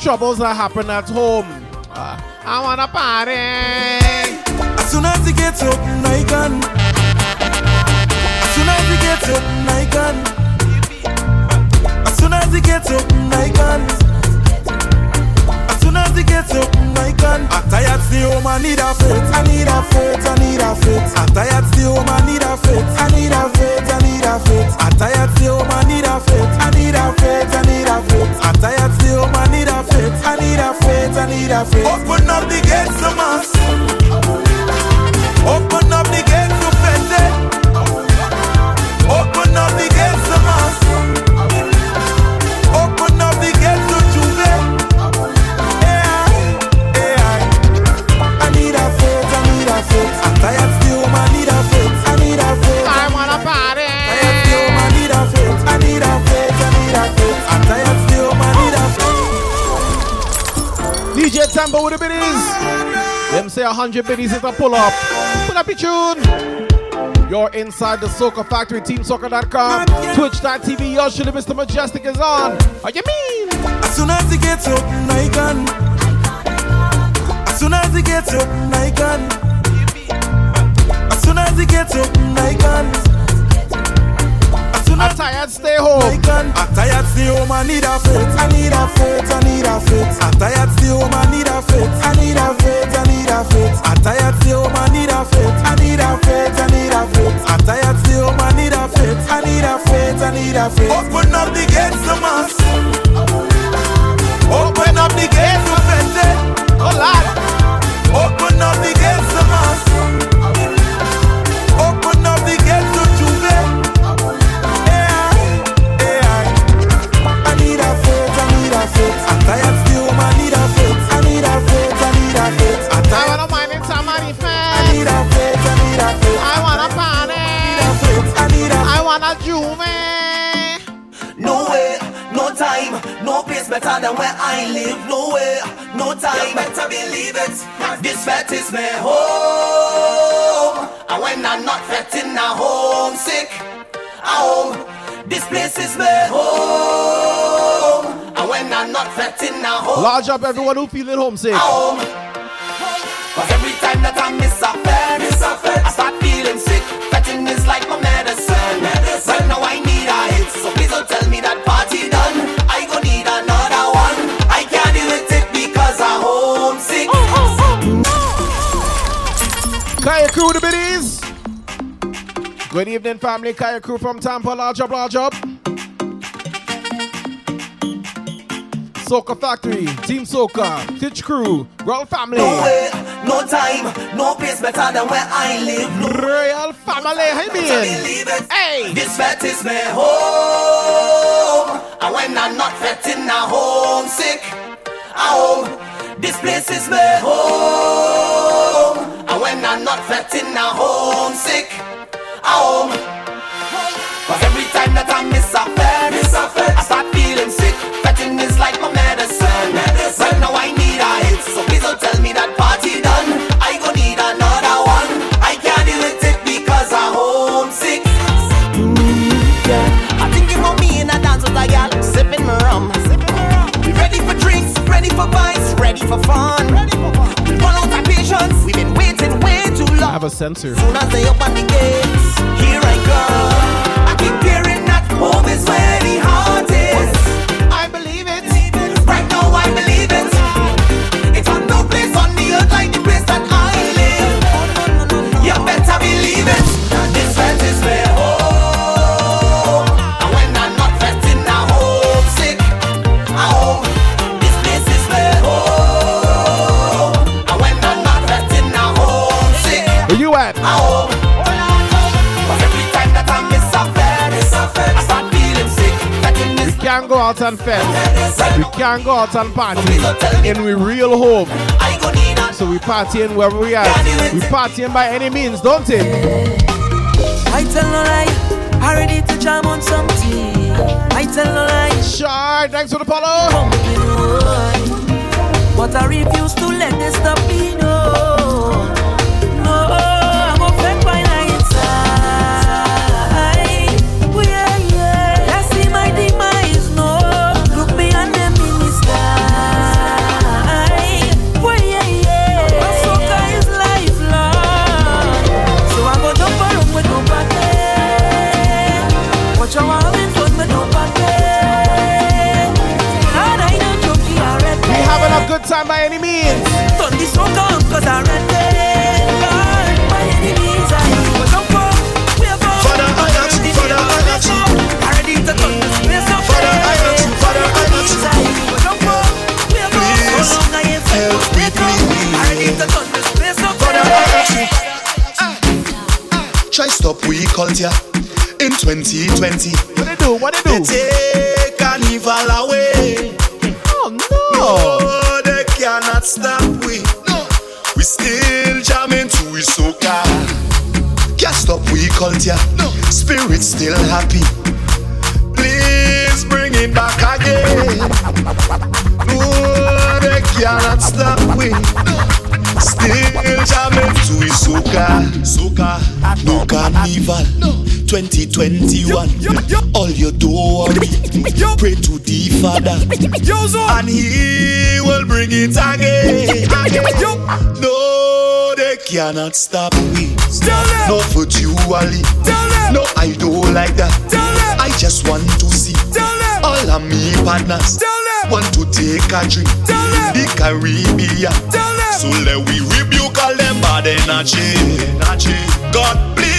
Troubles that happen at home. Uh, I wanna party. As soon as he gets up, I can. As soon as he gets up, I can. As soon as he gets up, I can. As soon as he gets up, I can. I'm tired, stay home, I need a faith. I need a faith, I need a faith. I'm tired, stay home, I need a faith. I need a faith, I need a faith. I'm tired, stay home, I faith. Open up the gates to mass. The biddies. Them say hundred biddies is a pull up. Pull up your tune. You're inside the Soca Factory, TeamSoca.com, Twitch.tv. Surely Mr. Mejustik is on. What you mean? As soon as he gets up, I can. As soon as he gets up, I can. As soon as he gets up, I can. As soon as tired, stay home. I can. I'm tired, stay home. I need a faith. I need a faith. I need a faith. I'm tired, stay home. I need a faith. I need a faith. I need a faith. I'm tired, stay home. I need a faith. I need a faith. I need a faith. I'm tired, stay home. I need a faith. I need a faith. I need a faith. Open up the gates to mass. Open up the gates to Fete. Oh Lord. A I wanna juve. No way, no time, no place better than where I live. No way, no time. You better believe it. This fete is my home. And when I'm not fetting, I'm homesick. I'm home. This place is my home. And when I'm not fetting, I'm home. Large up everyone who feeling homesick. home. Cause every time that I miss a fed, crew the biddies. Good evening, family. Kaya crew from Tampa. Large up, large up. Soca Factory, Team Soca, Titch Crew, Royal Family. No way, no time, no place better than where I live. No Royal Family, hey man. Hey. This fete is my home. And when I'm not fetting, I'm homesick. I'm home. This place is my home. And when I'm not fetting, I'm homesick. I'm home. Cause every time that I miss a fair, I start feeling sick. Fetting is like my medicine. medicine. Right now I need a hit, so please don't tell me that party done. I go need another one. I can't deal with it because I'm homesick. Yeah. I think about me in a dance with a gal, sipping my rum. Ready for drinks, ready for vibes, ready for fun. We run out have a sensor. Soon as they open the gates, here I come. I keep hearing that home is where the heart out and fest. We can't go out and party in we real home. I go need a So we partying wherever we are. We partying by any means, don't it? I tell no lie, I ready to jam on something. I tell no lie, Sure, thanks for the follow. come with me, no. But I refuse to let this stop me, no. Time by any means. Turn this song on, cause I ready. My enemies are evil. Don't go, we're going. Father, I ask you, Father, I ask you. I ready to turn this place up. Father, I ask you, Father, I ask you. Don't go, we're going. Please, So long I ain't help me, please. I ready to turn this place up. Father, I ask you. Try stop we culture in 2020. What they do? What they do? They take carnival away. Oh no! No, cannot stop we. No, we still jamming to we soca. Can't stop we culture. No, spirit still happy. Please bring it back again. No, they cannot stop we. No, still jamming to we soca. Soca, no carnival. 2021. All you do pray to the Father, and He will bring it again. again. No, they cannot stop me. No virtually. No, I don't like that. I just want to see all of me partners want to take a trip the Caribbean. So let we rebuke all them bad energy. God, please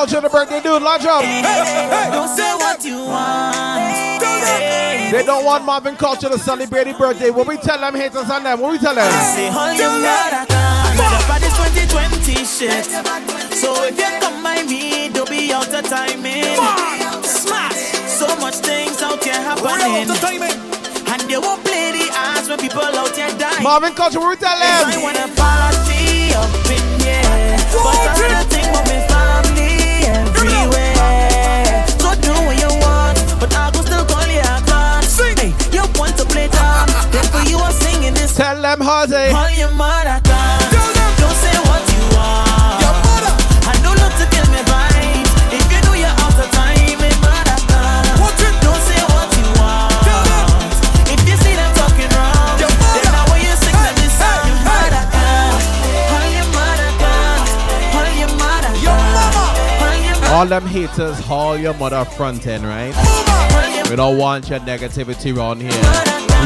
Marvin Culture, the birthday dude, lodge up. Don't say what you want. They don't want Marvin Culture to celebrate his birthday. What we tell them haters on them? What we tell them? Say all you mad But this 2020 shit. So if you come by me, don't be out of timing. Smash. So much things out here happening. And they won't play the ass when people out here die. Marvin Culture, what we tell I them? wanna party up in here, but I wanna think about my are singing. Tell them, Jose. Call your mother God. Don't say what you want. Your mother. I don't look to kill me vibes. If you know you're out of time, my mother God. Don't say what you want. If you see them talking wrong, then now when you sing them this song, your mother. Call your mother. Call your mother your mother All them haters, haul your mother front end, right? We don't want your negativity around here.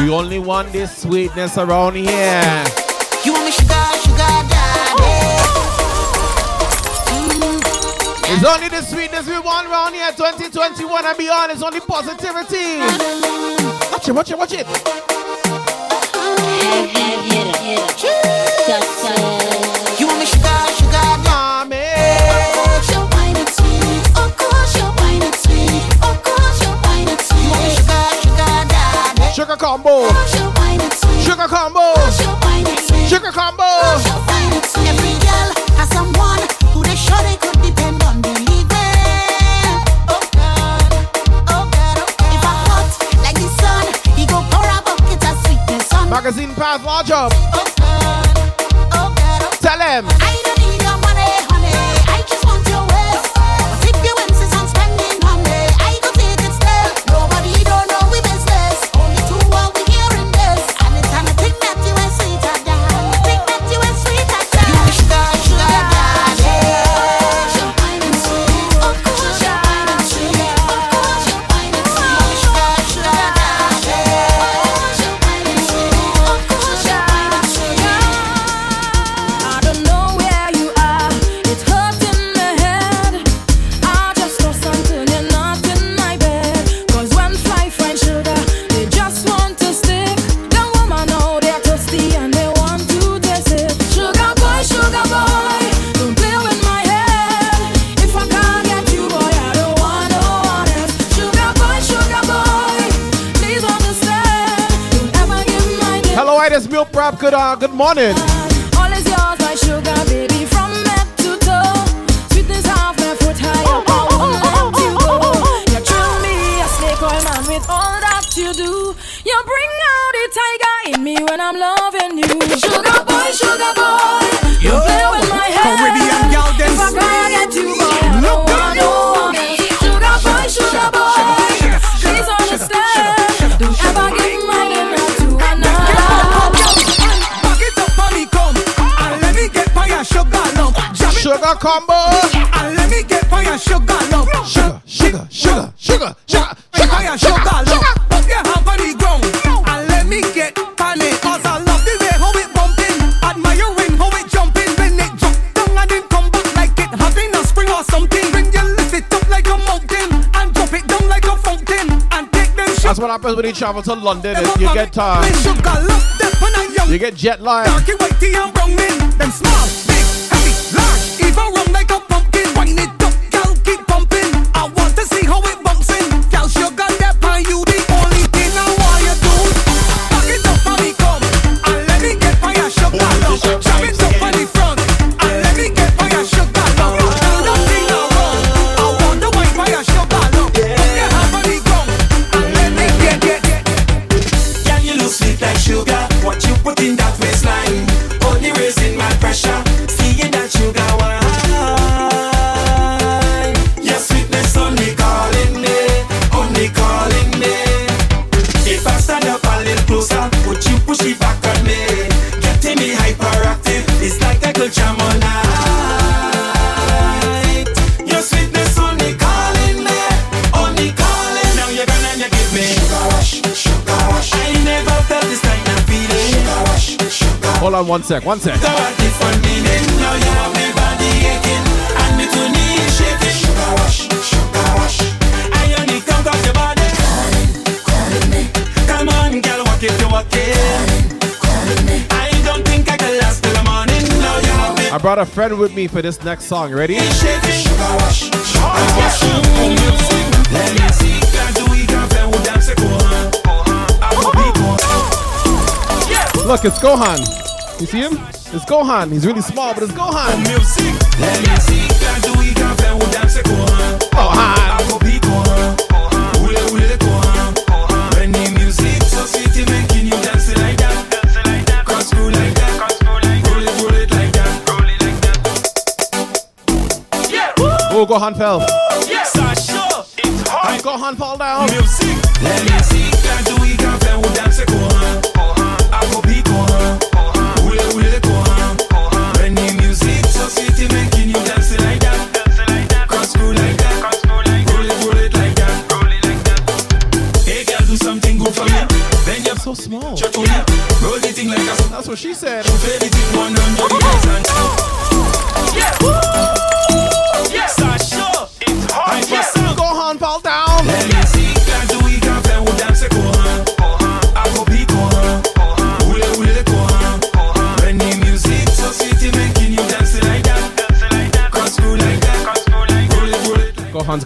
We only want this sweetness around here. You want me sugar, sugar daddy. Mm. It's only the sweetness we want around here. 2021 and beyond. It's only positivity. Watch it, watch it, watch it. Sugar combo. Of course you're wine and sweet. Sugar combo. Of course you're wine and sweet. Sugar combo. Of course you're wine and sweet. Every girl has someone who they sure they could depend on believing. Oh God, oh God, oh God. If I hot like the sun, he go pour a bucket of sweetness on. Magazine pass large up. Oh God, oh God, oh Tell them. I don't Good, good morning. sugar combo. And let me get fire sugar love. Sugar, sugar, sugar, sugar, sugar, sugar, fire sugar, sugar love. Put your hand on the ground and ah, let me get I love the way how bumping, how jumping when it come back like it having a spring or something. Bring your lift it up like a mountain and drop it down like a fountain and take them. That's what happens when you travel to London. Is you get tired. You get jet lag. Darky, whitey, and brown men, them smile. hold on one sec, one sec. I brought a friend with me for this next song. Ready? Look, it's Gohan. You see him? It's Gohan. He's really small, but it's Gohan. Gohan. Oh, Gohan fell. Yes, I sure. It's hard. Gohan fall down. Music. Let me see.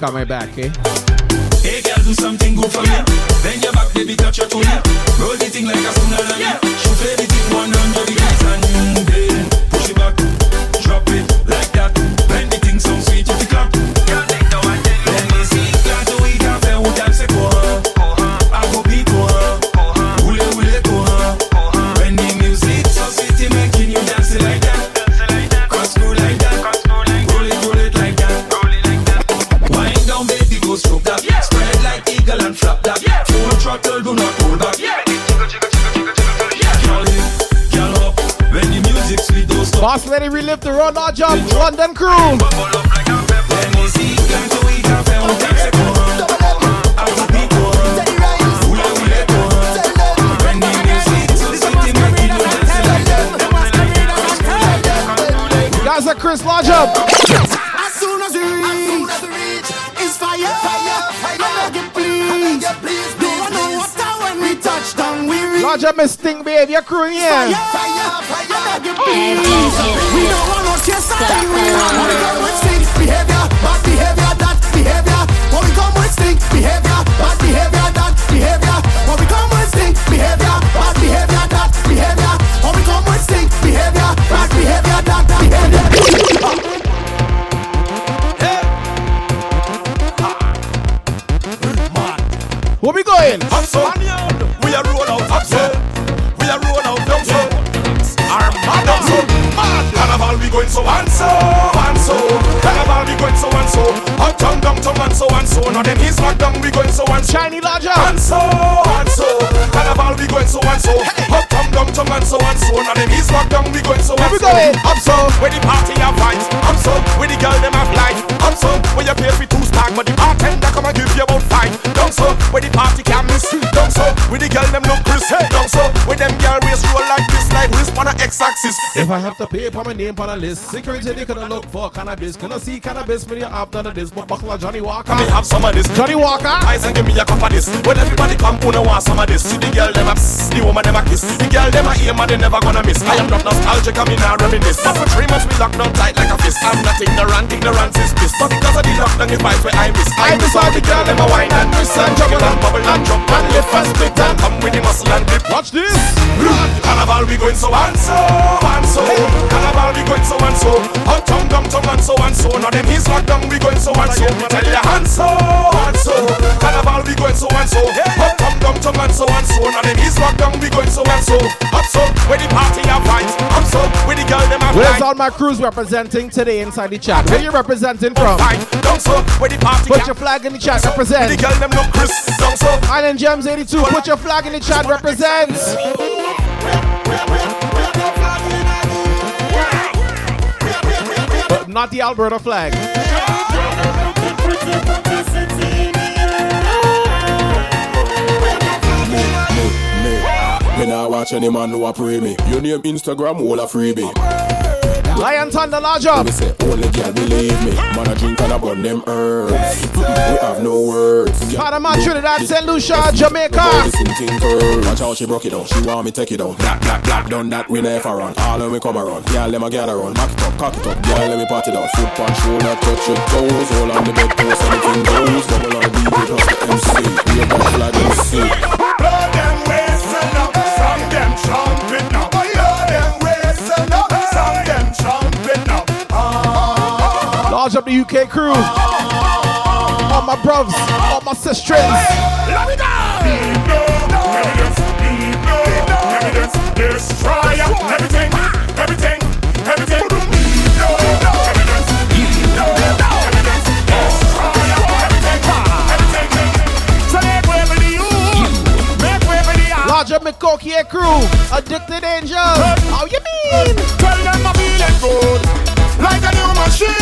got my back. Eh? Hey, girl, do something good for me. Bend your back, baby, touch your toe. Miss Thing Behavior Crew in here. Fire, fire, fire, we don't want no chest, we want. If I have to pay for my name on a list, security they gonna look for cannabis. Gonna see cannabis when you have none of this? But buckle Johnnie Walker. Me have some of this. Johnnie Walker. Eyes and give me a cup of this. When everybody come, who no want some of this? See the girl them a pss, the woman them a kiss. The girl them a aim and they never gonna miss. I am not nostalgic, I'm in a reminisce. But for three months we locked down tight like a fist. I'm not ignorant, ignorance is. But because of the lockdown, it vibes where I miss. I miss all the girl them a wine and twist and juggle and bubble and jump and lift and split and come with the muscle and grip. Watch this. Carnival we going so and so and so. Carnival we going so and so. Uptown, downtown and so and so. Now them East Lockdown we going so and so. Tell ya and so and so. Carnival we going so and so. Uptown, downtown and so and so. Now them East Lockdown we going so and so. So where the party vibes. Up so where the girl them Where's all my crews representing today inside the chat? Where you representing from? Down so the party Put your flag in the chat, represent. The girl them look Chris. Down so Island Gems 82, put your flag in the chat, represents. But not the Alberta flag. Nah watch any man who a pray me. Your name Instagram, all a freebie. Lion Thunder large up. Me say only girl believe me. Man a drink and a burn them herbs. We have no words. Panama, Trinidad, St. Lucia, Jamaica. Watch how she broke it down. She want me take it down. Black, black, black. Done that we never run. All of me come around. Girl, let me gather around. Back it up, cock it up. Girl, let me part it out. Foot punch, shoulder, touch your toes. Hold on the bed post, anything goes. Bubble on the beat, plus the MC. We a bubble like MC. Large up the UK crew. All my bros, all my sisters. Let it down. Evidence, evidence, destroy everything, everything, Up Mikokie crew. Addicted angel. How oh, you mean? Tell them I'm feeling good, like a new machine,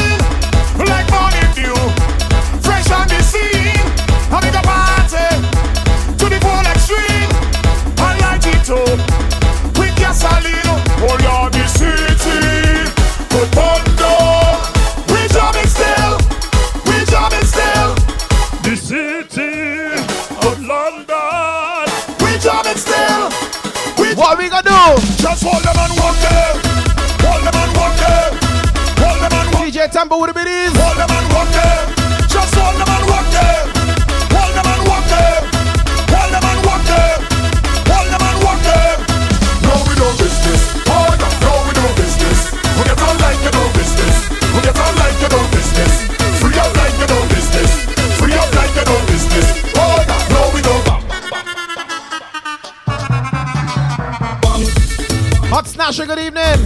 Hot good evening.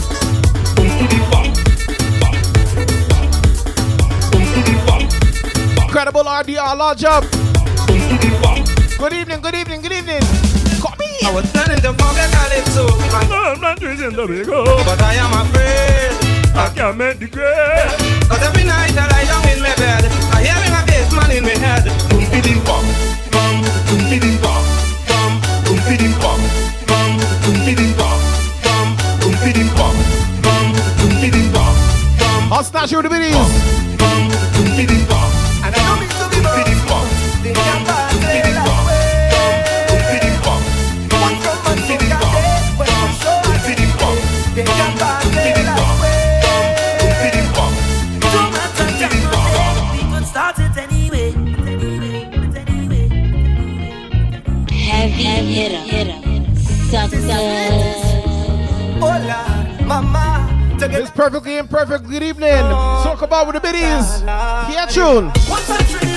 Incredible RDR, large up. Good evening, good evening, good evening. Come in. I was planning to forget Calypso. I'm not using the big But I am afraid I can't make the grade. Cause every night I lie down in my bed, I hear my bass man in my head. Boom, bidim, bum, bum, boom, Hot Snatcher with the biddies. Perfectly imperfect. Good evening. Talk about with the biddies. Here tune.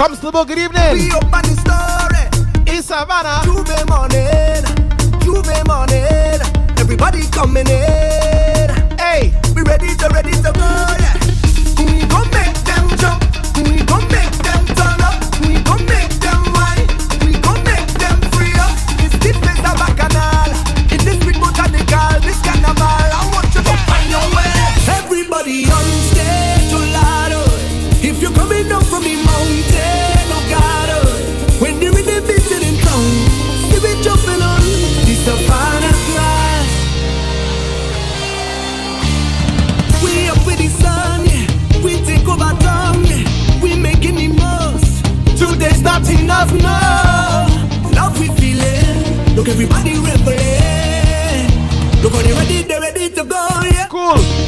All in it down. Comes to the book, good evening. We up on the story. It's Savannah. Juve morning. Juve morning. Everybody coming in. Hey. We ready to ready to go, no. Love we feeling, look everybody. Look how they ready, they ready to go, yeah. Cool.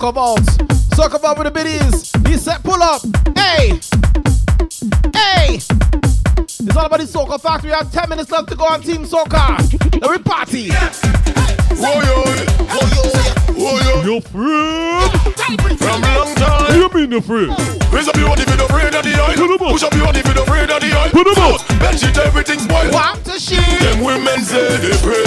Talk about. Talk about with the biddies. He said, pull up. Hey. Hey. It's all about the Soca Factory. We have 10 minutes left to go on Team Soca. Let me party. Yo, oh yo, You friend. From long time. You mean the friend? Raise up your hand if you're afraid of the island. Push up your hand if you're afraid of the island. Put 'em up. Close, bed sheet, everything spoiled. Want to shit. Them women say they pray,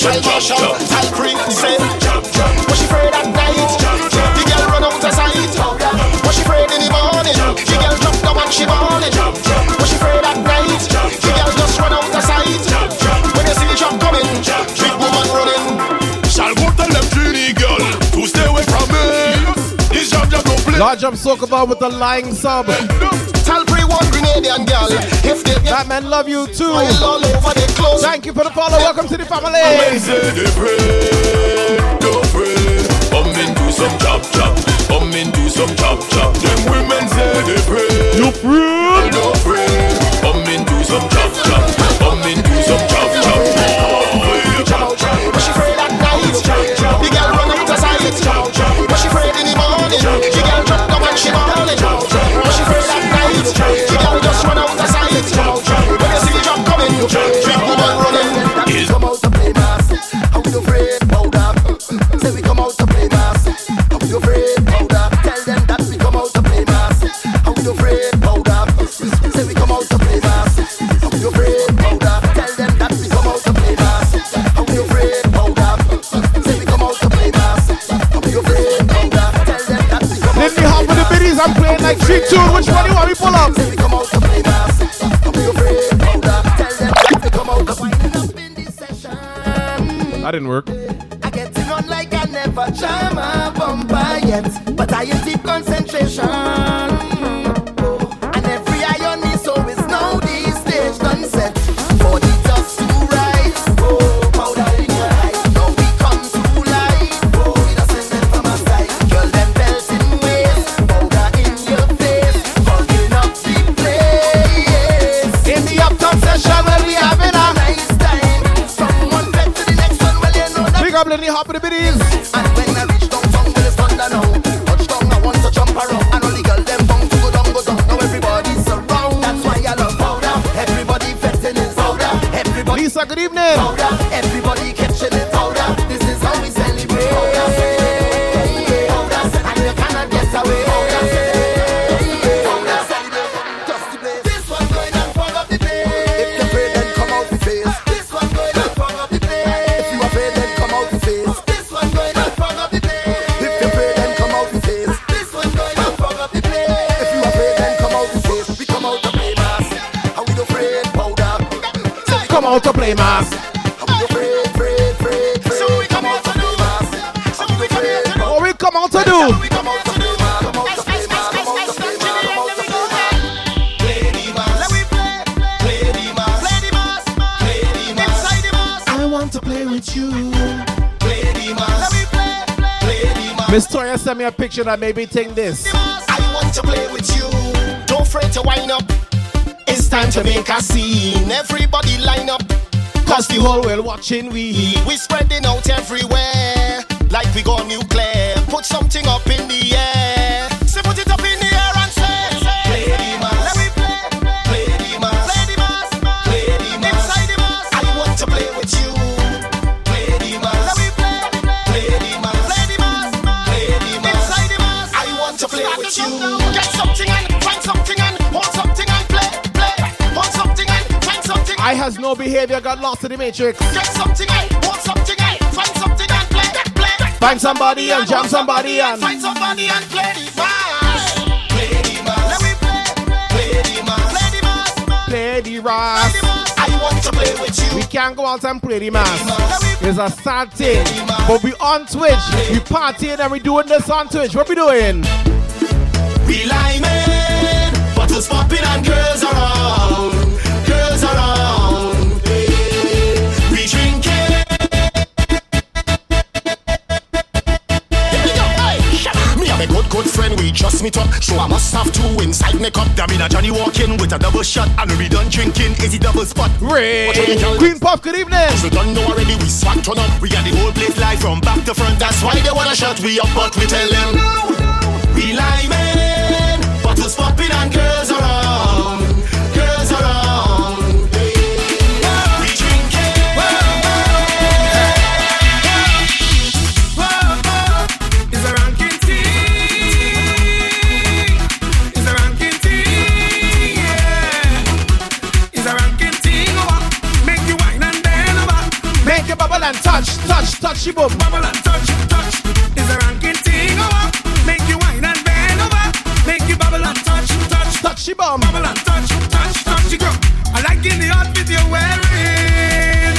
come into some chop chop. say, chop chop. Was she afraid at night? The girl run out of sight. Was she afraid in the morning? The girl drop down when she morning. Was she afraid at night? The girl just run out of sight. When you see the drop coming, big woman running. Shall go tell them Trini girl to stay away from me. This job just don't play. Large up Soca Bar with the lying sub. Tell pre one Grenadian girl if they get That man love you too. all over their clothes. Thank you for the follow. Welcome to the Women family. say they pray, don't pray. Come into some chop chop, come into some chop chop. Them women say they pray. You friend. don't pray. Come into some chop chop, come into some chop chop. Didn't work. I get on like I never jam a bumper yet, but I in deep concentration. A picture that made me think this. I want to play with you. Don't fret to wind up. It's time to make a scene. Everybody line up. Cause the whole world watching we. We spreading out everywhere. Like we go nuclear. Put something up has no behavior, got lost in the matrix. Get something eh? and hold something and find something and play. Play. Find somebody and jam somebody eh? and Find somebody and play the mass. Play the mass. Let me play. Play the mass. Play the mass. play the ras. I want to play with you. We can't go out and play the mass. It's a sad thing. But we on Twitch. We partying and we doing this on Twitch. What we doing? We liming, bottles popping and girls around, we just meet up. So I must have two inside me cup. Damn in a Johnnie Walker with a double shot. And we done drinking, is it double spot? Ray. What you girl? Queen Puff, good evening. We done know already, we swag turn up. We got the whole place live from back to front. That's why they wanna shut we up, but we tell them we liming, bottles popping and girls touch, touch your. Bubble and touch, touch. Is a ranking thing. Over. Make you wine and bend over. Make you bubble and touch, touch. Touch your bum. Bubble and touch, touch, touch your girl. I like in the outfit you're wearing.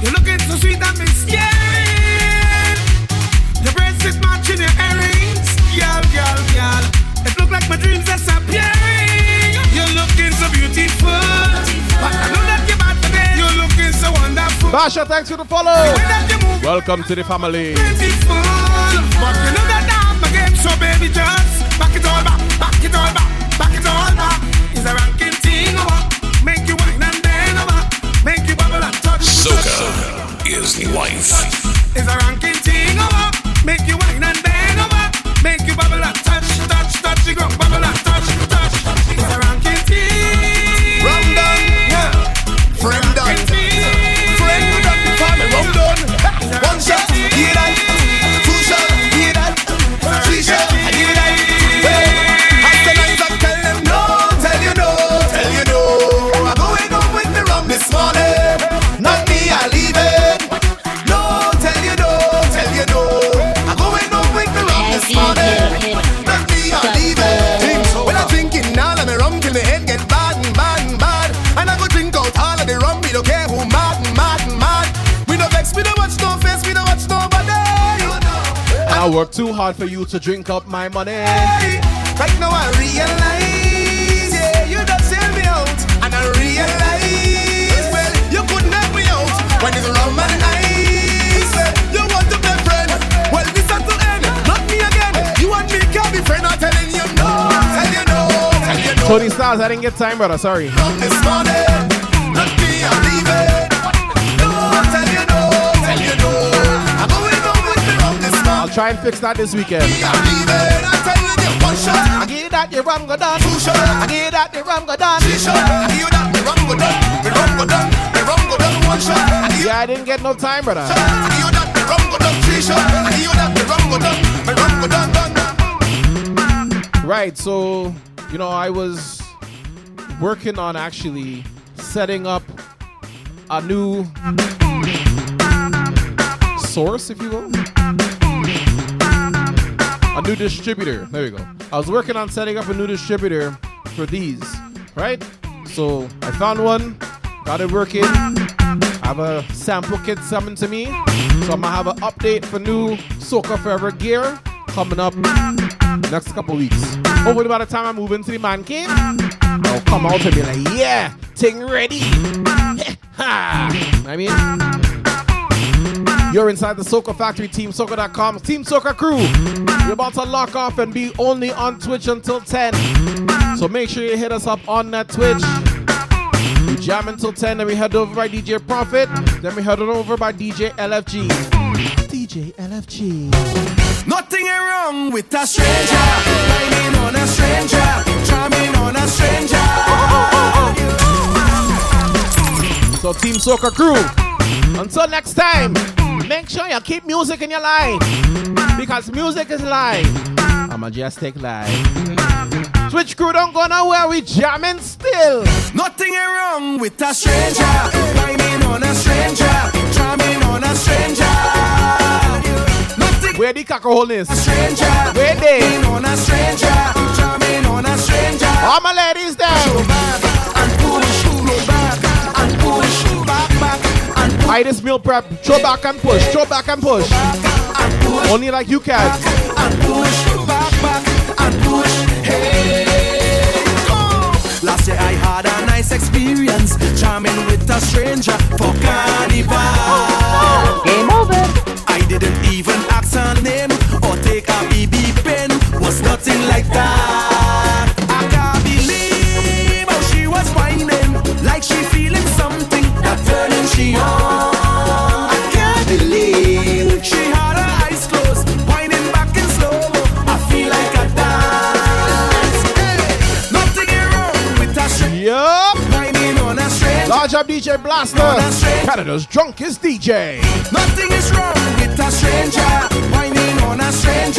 You're looking so sweet and me scaring. Your bracelet matching your earrings. Girl, girl, girl. It look like my dreams are disappearing. You're looking so beautiful. Basha, thanks for the follow. Welcome to the family. Beautiful. But you know that I'm a game, so baby, just back it all back, back it all back, back it all back. Is a ranking thing over. Make you wine and bend over. Make you bubble and touch. Soca is life. Too hard for you to drink up my money. Right now I realize, yeah, you done sell me out, and I realize, well, you couldn't help me out when it's rum and ice. Well, you want to be friend, well, this has to end, not me again. You and me can't be friend. I'm telling you no, tell you no, tell you no. Tony Styles, I didn't get time, brother. Sorry. Try and fix that this weekend. I'm leaving. I'm telling you one shot. I give you that, your rum go done. I give you that, your rum go done. I give you that, the rum go done. The rum go done. The rum go done. One shot. I give you Yeah, I didn't get no time, brother. I give you that, the rum go done. Three shot. I give you that, the rum go done. The rum go done, done, done. Right, so you know, I was working on actually setting up a new source, if you will. A new distributor. There we go. I was working on setting up a new distributor for these, right? So I found one, got it working. I have a sample kit summoned to me. So I'm gonna have an update for new Soca Forever gear coming up next couple weeks. Hopefully by the time I move into the man cave, I'll come out and be like, yeah, thing ready. [laughs] I mean, you're inside the Soca Factory, Team TeamSoca.com, Team Soca crew. We're about to lock off and be only on Twitch until 10. So make sure you hit us up on that Twitch. We jam until 10, then we head over by DJ Profit, then we head on over by DJ LFG. DJ LFG. Nothing wrong with a stranger. Whining on a stranger. Charming on a stranger. So Team Soca crew, until next time, make sure you keep music in your life. Because music is life. I'm a Mejustik life. Switch crew don't go nowhere, we jamming still. Nothing wrong with a stranger. Whining on a stranger. Charming on a stranger. Nothing Where the cacaholes? stranger. Where they? On a stranger. Charming on a stranger. All my ladies there. And push. This meal prep. Throw back and push. Throw back and push. Only like you can. and push, back, back, and push. Hey, go. Last year I had a nice experience, charming with a stranger for carnival. Game over. I didn't even ask her name or take a BB pen. Was nothing like that. Up DJ Blaster. Canada's drunkest DJ. Nothing is wrong with a stranger. Whining on a stranger.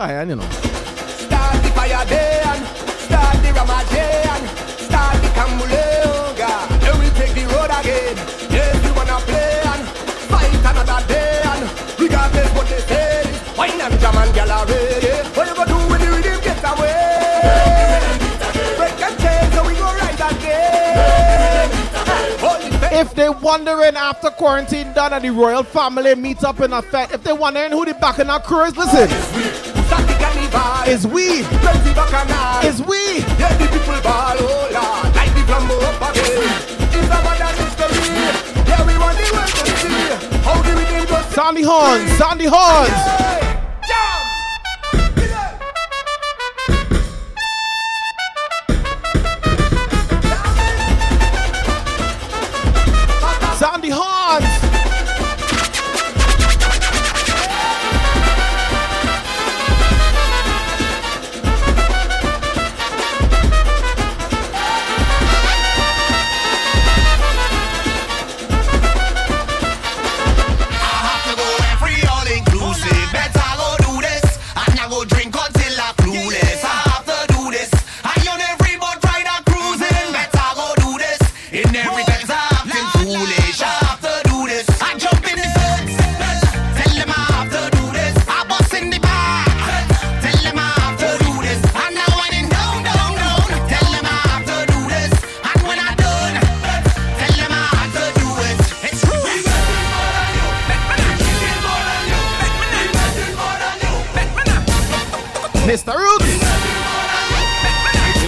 Iron, you know. Start the fire then, start the Ramadan, start the Kamulonga. Then we take the road again. Yes, we wanna play and fight another day and regardless what they say. Wine and jam and. What you gonna do when the rhythm gets away? Break and change, so we go right again. Hold it If they wondering after quarantine done and the royal family meet up in a fete, if they wondering who the back in our crew is, listen. It's we. It's we. Yeah, the people ball, oh Lord, like the flambeau up again. It's a modern history. Yeah, we want the world to see how the rhythm goes. Sandy Horns, Sandy Horns. Sandy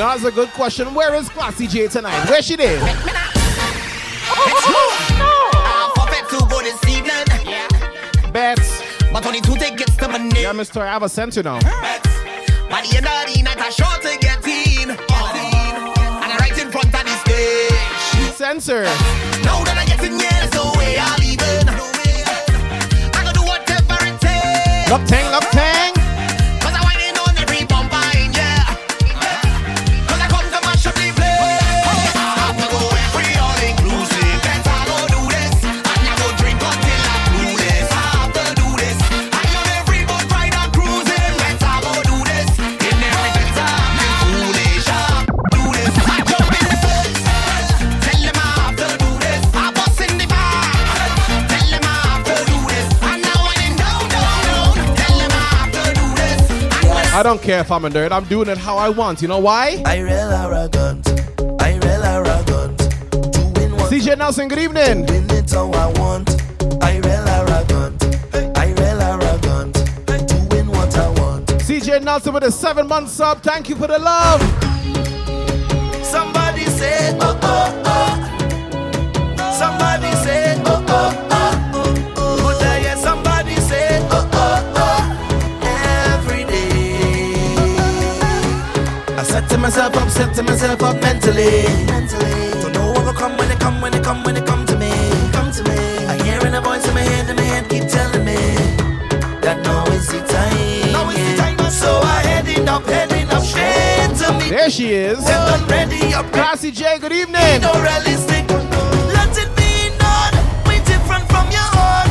that's a good question. Where is Classy J tonight? Where she there? I forfeit to go this evening. Bets. But only two tickets to my name. Yeah, Mr. I have a sense, you know. By the end of the night, I sure to get in. And I'm right in front of the stage. Censor. Now that I get in, yeah, that's the way I leave it. I gonna do whatever it takes. Look tang, look tang. I don't care if I'm a nerd. I'm doing it how I want. You know why? I real arrogant. I real arrogant. CJ Nelson, good evening. Doing it how I want. Arrogant. Arrogant. Doing what I want. CJ Nelson with a seven month sub. Thank you for the love. Somebody said, oh, oh, oh. Myself up, setting myself up mentally. Don't know what will come when they come, when they come, when they come to me. Come to me. I hearing a voice in my head, and my head keep telling me that now is the time. Now is the time. So I heading up, heading up straight to me. There she is. Set them ready up. Classy J, good evening. No realistic. Let it be known. We different from your own.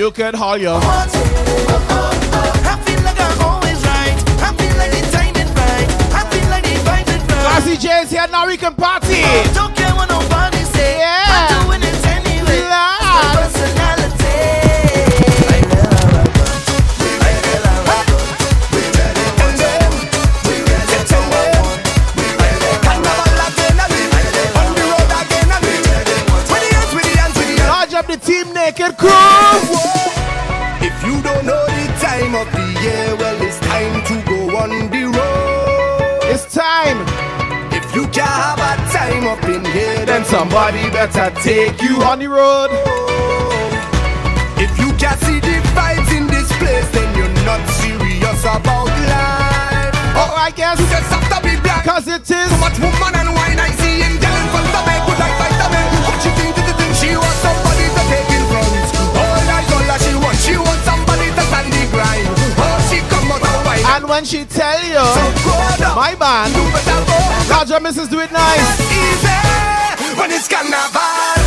You can haul your. I feel like I'm always right. I feel like the timing right. I feel like the vibe is right. Classy J is here now. We can party. Time up in here, Then somebody better take you on the road. If you can't see the vibes in this place, then you're not serious about life. Oh, I guess. You just have to be black. Cause it is. So much woman and wine I see in girl in front of me. Good like vitamin. What she think to the she wants somebody to take in front. All eyes all that she wants. She wants somebody to stand the grind. Oh, she come out and wine. And when she tell you, down. my band, You better go. Large up Mrs. Do It Nice. Easy. When it's carnival.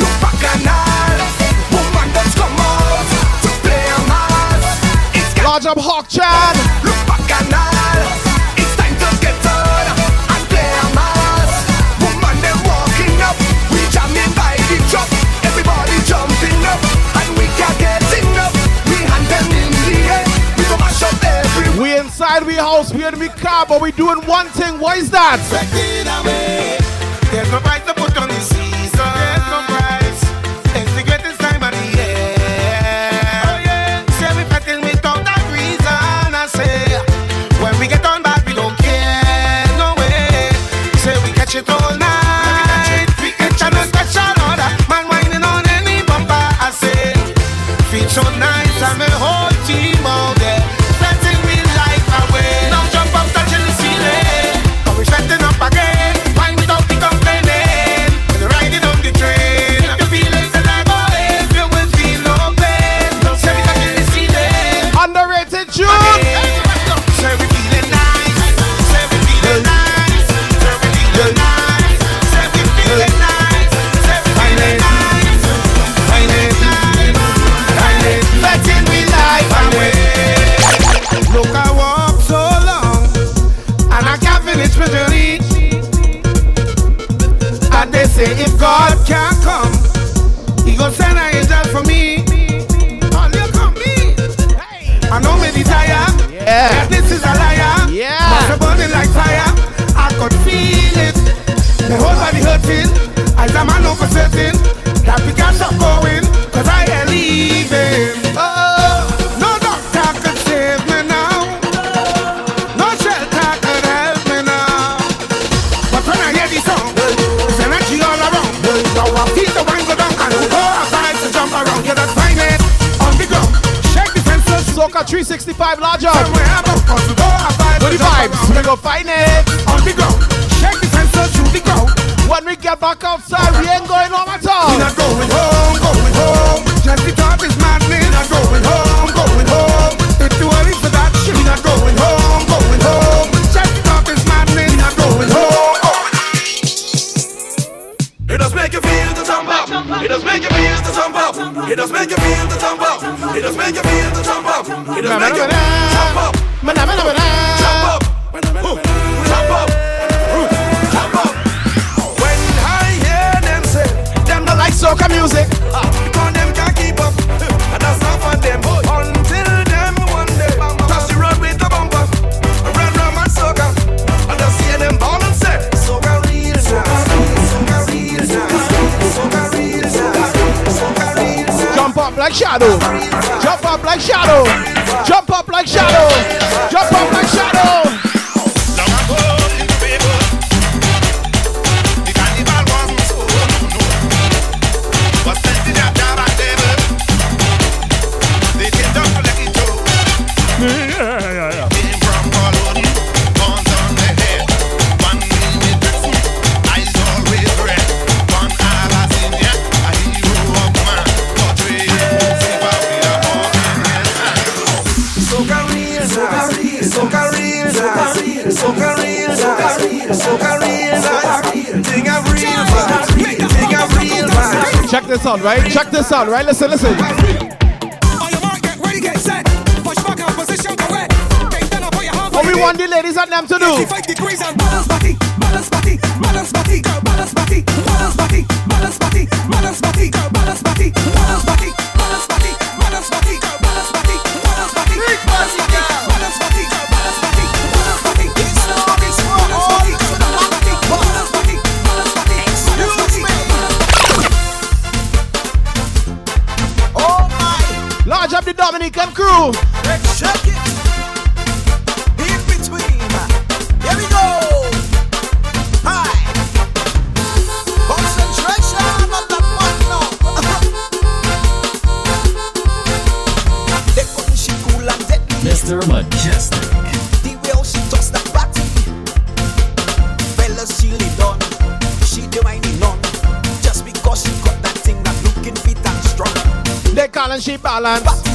Look bacchanal. Woman just come out to play a mass. It's Large up Hawk Chan. It's time to get on and play a. Woman, they walking up. We jamming by the truck. Everybody jumping up. And we can get up. We hand them in the air. We go mash up everywhere. We inside we house, we in the car, but we doing one thing. What is that? There's no price to put soca music. Them can't keep up, and that's them. Until them the road with bumper, round my soca, and I see them and say, soca real, soca real, soca real, soca real, soca real. Jump up like shadow, jump up like shadow. out, right? Check this out, right? Listen, listen. What we want the ladies and them to do? Scotland.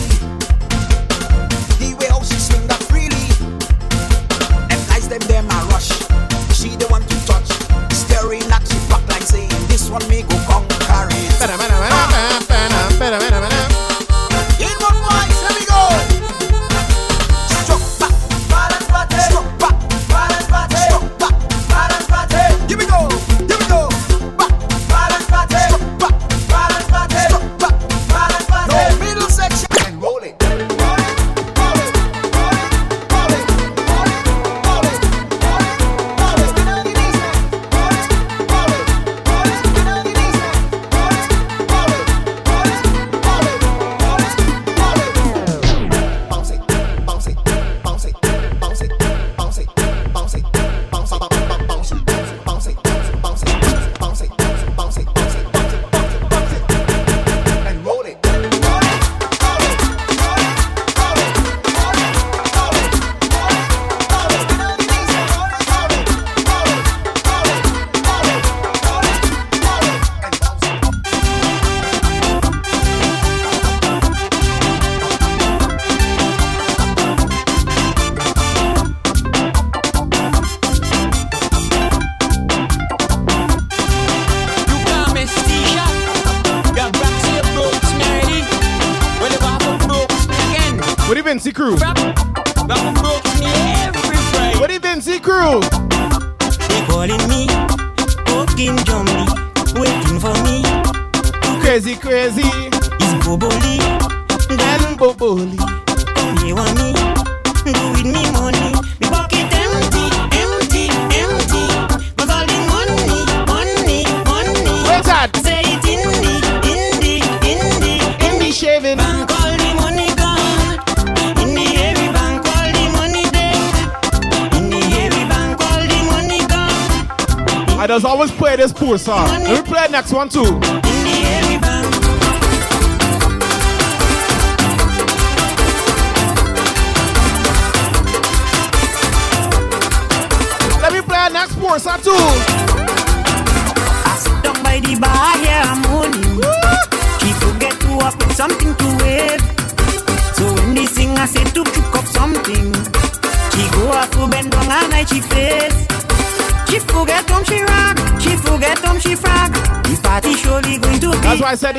one, two.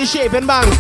shape and bang.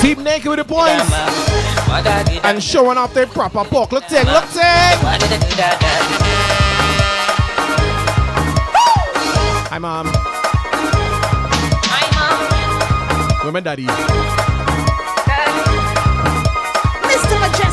Team naked with the points. And showing off their proper pork. Look take, look take. Hi mom. Hi mom. Where my daddy? Uh, Mr. Major.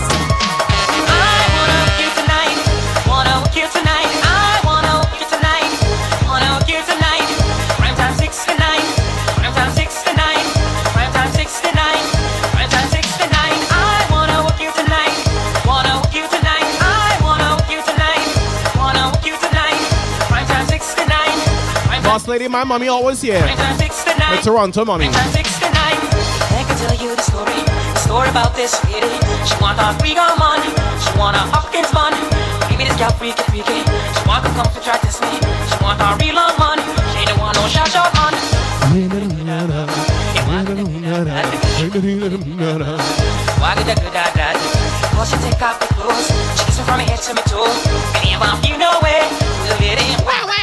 Boss lady, my mommy always here. The Toronto mommy. The about this lady. She want money, she want Hopkins money. This gal freaky freaky. She want to come to try to sleep. She want real money. She don't want no shot shot money. Why did Cause she take off the clothes, she kiss me from head to my you know it, the lady, wow wow.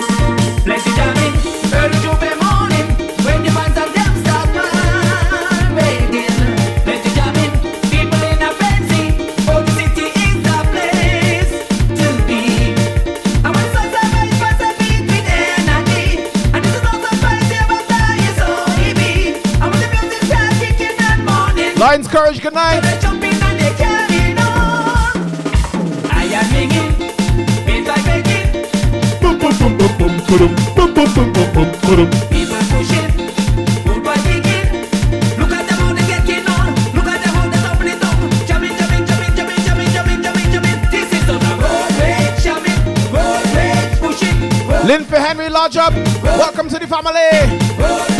Courage, good night. Lynn for Henry Lodge up. Welcome to the family.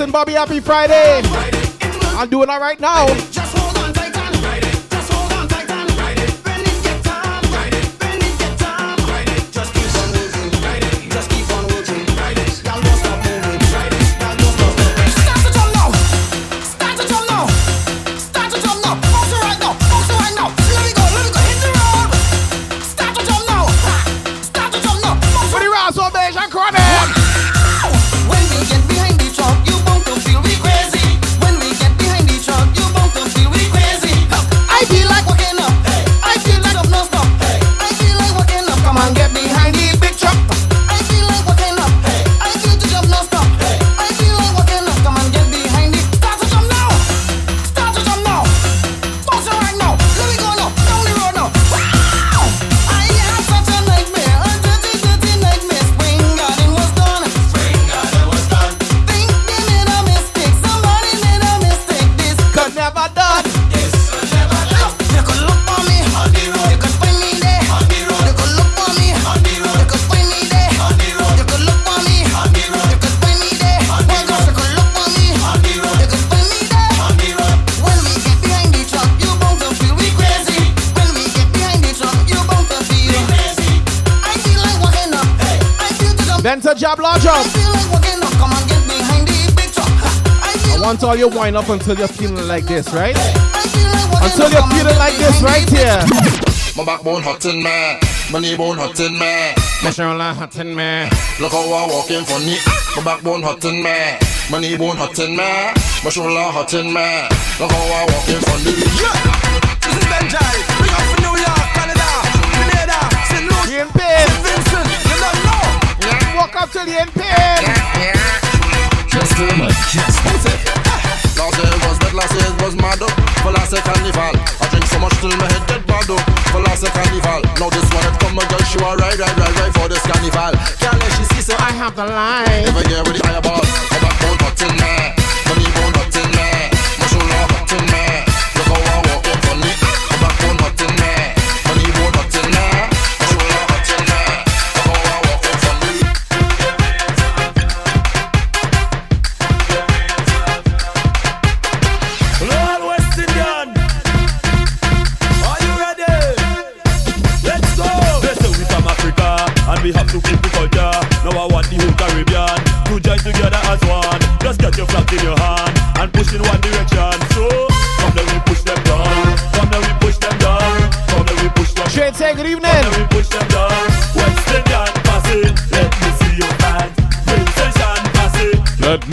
And Bobby, happy Friday. I'm doing all right now. all your wine up until you're feeling like this, right? Until you're feeling like this right here. My backbone hot hurting me, my knee bone hot hurting me, my shoulder hot hurting me. Look how I walk in me. My backbone hot hurting me, my knee bone hot hurting me, my shoulder hot hurting me. Look how I walk in funny. Yeah, this is Benjamin. last a carnival. I drink so much till my head get bad up. For last a carnival. Now this one had come, my girl, she was right, right, right, right for this carnival. Girl, she see, so I have the line. Never get with the fireball.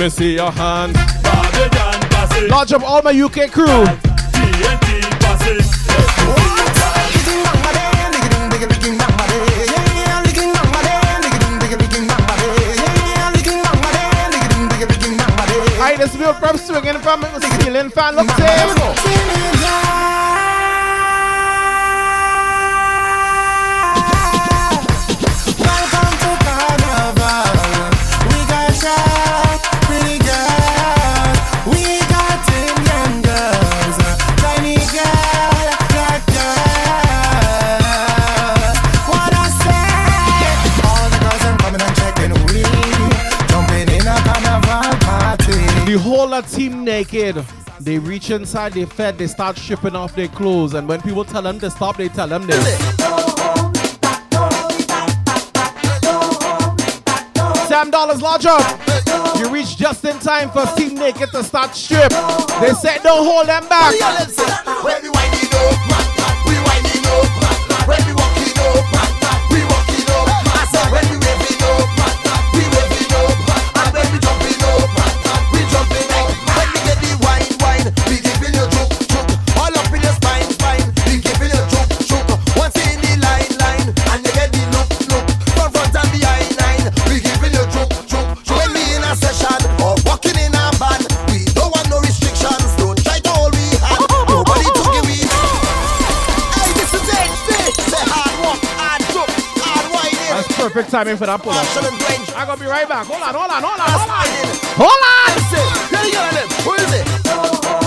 me see your hand. Lodge up all my UK crew. This is Bill from Swinging from Stealing Fan. Look. They reach inside, they fed, they start stripping off their clothes. And when people tell them to stop, they tell them this. Sam Dollars large up. You reach just in time for Team Naked to start strip. They said don't hold them back. time timing for that pull up. I'm gonna be right back. Hold on, hold on, hold on, hold on. Hold on! Hold on.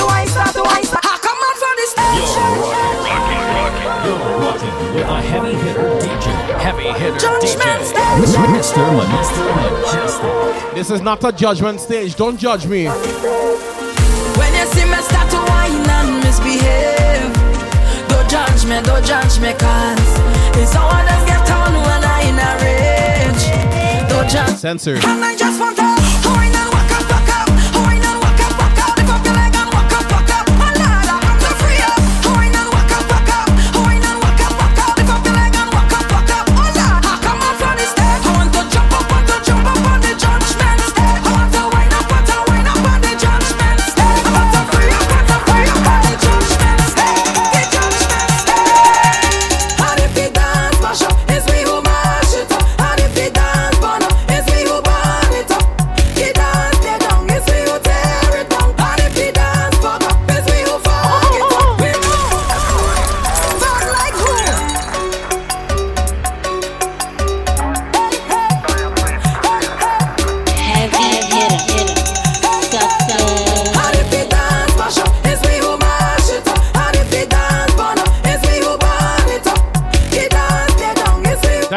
is not a judgment stage. Don't judge me. When you see me start to whine and misbehave, don't judge me, don't judge me, cause it's how others get on when I in a rage. Don't judge. Censored.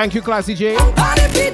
Thank you, Classy J.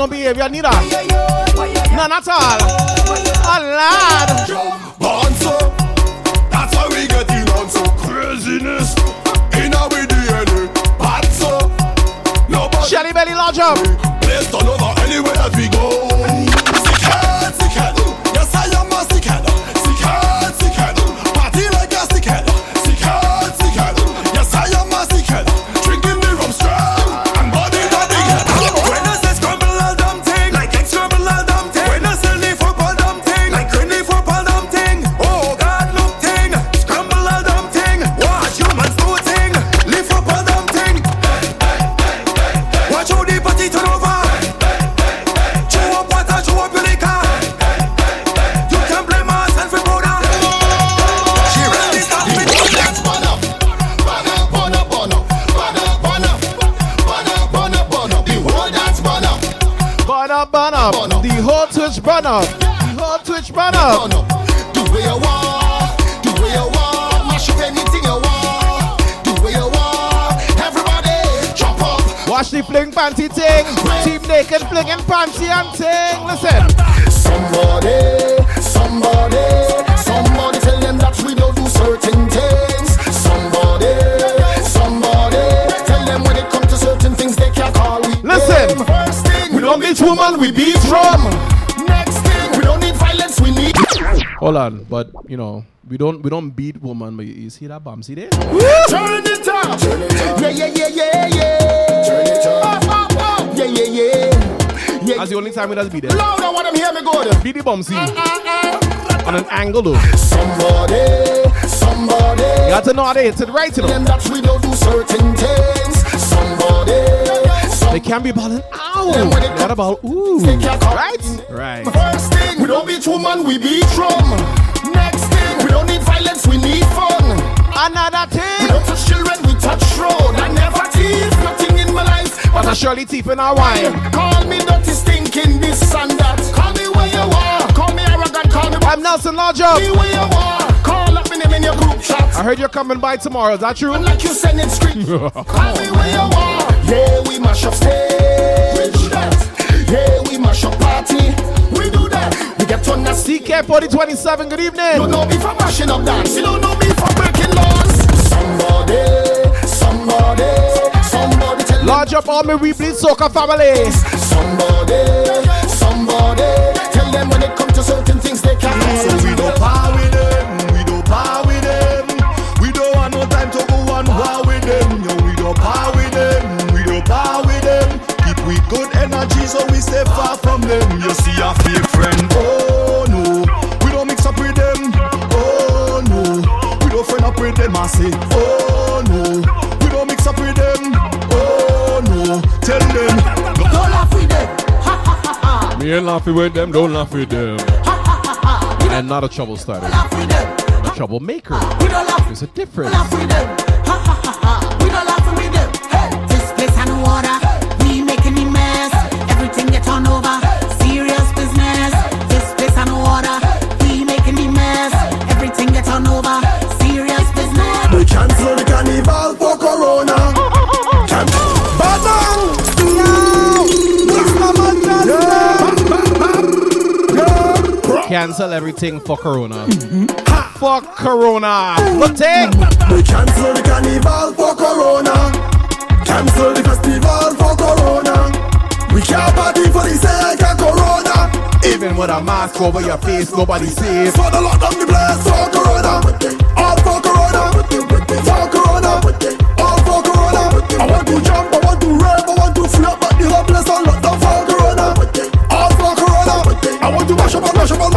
no behavior neither. None at all. A lad. So, that's how we get in on craziness. In our DNA, bad so. Nobody. Shelly Belly Lodge up. Twitch. The whole Twitch up. Do what you want, do what you want, mash up anything you want. Do what you want, everybody jump up. Watch the fling panty thing. Team naked flinging panty and ting. Listen. Somebody, somebody, somebody tell them that we don't do certain things. Somebody, somebody, tell them when it comes to certain things they can't call we. Listen. name. First thing, we don't beat woman, we beat drum. Hold on, but you know, we don't we don't beat woman, but you, you see that bomb, see there? Turn it up. Yeah, yeah, yeah, yeah, yeah. Turn it up. Up, up, up. Yeah, yeah, yeah. Yeah. That's the only time we does beat it. Loud, I want them hear me go there. Beat the bomb, see. Uh, uh, uh. On an angle though. Somebody, somebody. You got to know how to hit it right, you know. Them that we don't do certain things. Somebody, They can be balling out. Then when it What about ooh? They can't come. Right? Right. First thing, we don't beat woman, we beat drum. Next thing, we don't need violence, we need fun. Another thing. We don't touch children, we touch road. I never tease nothing in my life. But I surely teeth in our wine. Call me dirty, stinking, this and that. Call me where you are. Call me arrogant, call me. I'm Nelson up. Call me where you are. Call up my name in your group chat. I heard you're coming by tomorrow. Is that true? Like you sending script. [laughs] Call me where you are. Yeah, we mash up stage. We do that. Yeah, we mash up party. We do that. We get on that CK 4027, good evening. You don't know me for mashing up dance. You don't know me for breaking laws. Somebody, somebody, somebody tell Lodge up all my We Bleed Soca family. Somebody, somebody, tell them when it comes to certain things they can't. So we don't power with them, so we stay far from them. You see our fake friend, oh no. We don't mix up with them, oh no. We don't friend up with them, I say, oh no. We don't mix up with them, oh no. Tell them, Don't laugh with them. Ha ha ha ha. Me ain't laughing with them, don't laugh with them. And not a trouble starter. A troublemaker. There's a difference. Don't laugh Cancel everything for Corona. Fuck Corona. What take? We cancel the carnival for Corona. Cancel the festival for Corona. We can't party for the sake of Corona. Even with a mask over your face, nobody safe. For the lockdown the place for Corona. All for Corona. For Corona. All for Corona. I want to jump,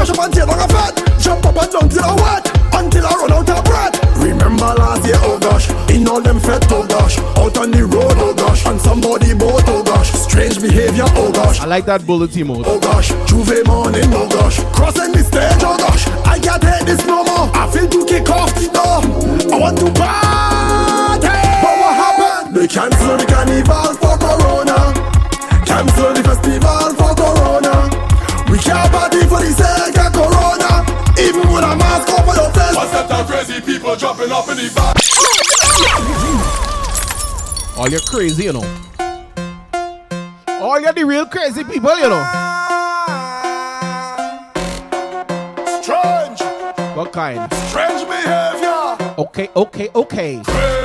mash up and mash up until I'm fat. Jump up and down till I wet, until I run out of breath. Remember last year, oh gosh, in all them fed, oh gosh, out on the road, oh gosh, and somebody boat, oh gosh, strange behavior, oh gosh. I like that bullet mode. Oh gosh, J'ouvert morning, oh gosh. Crossing the stage, oh gosh. I can't take this no more. I feel to kick off the door. I want to party. But what happened? They cancel the carnival for Corona. Cancel the festival. We can't party for the sake of Corona. Even with a mask over your face. What's that the crazy people dropping off in the back? All you crazy, you know. All you the real crazy people, you know. Strange. What kind? Strange behavior. Okay, okay, okay. Crazy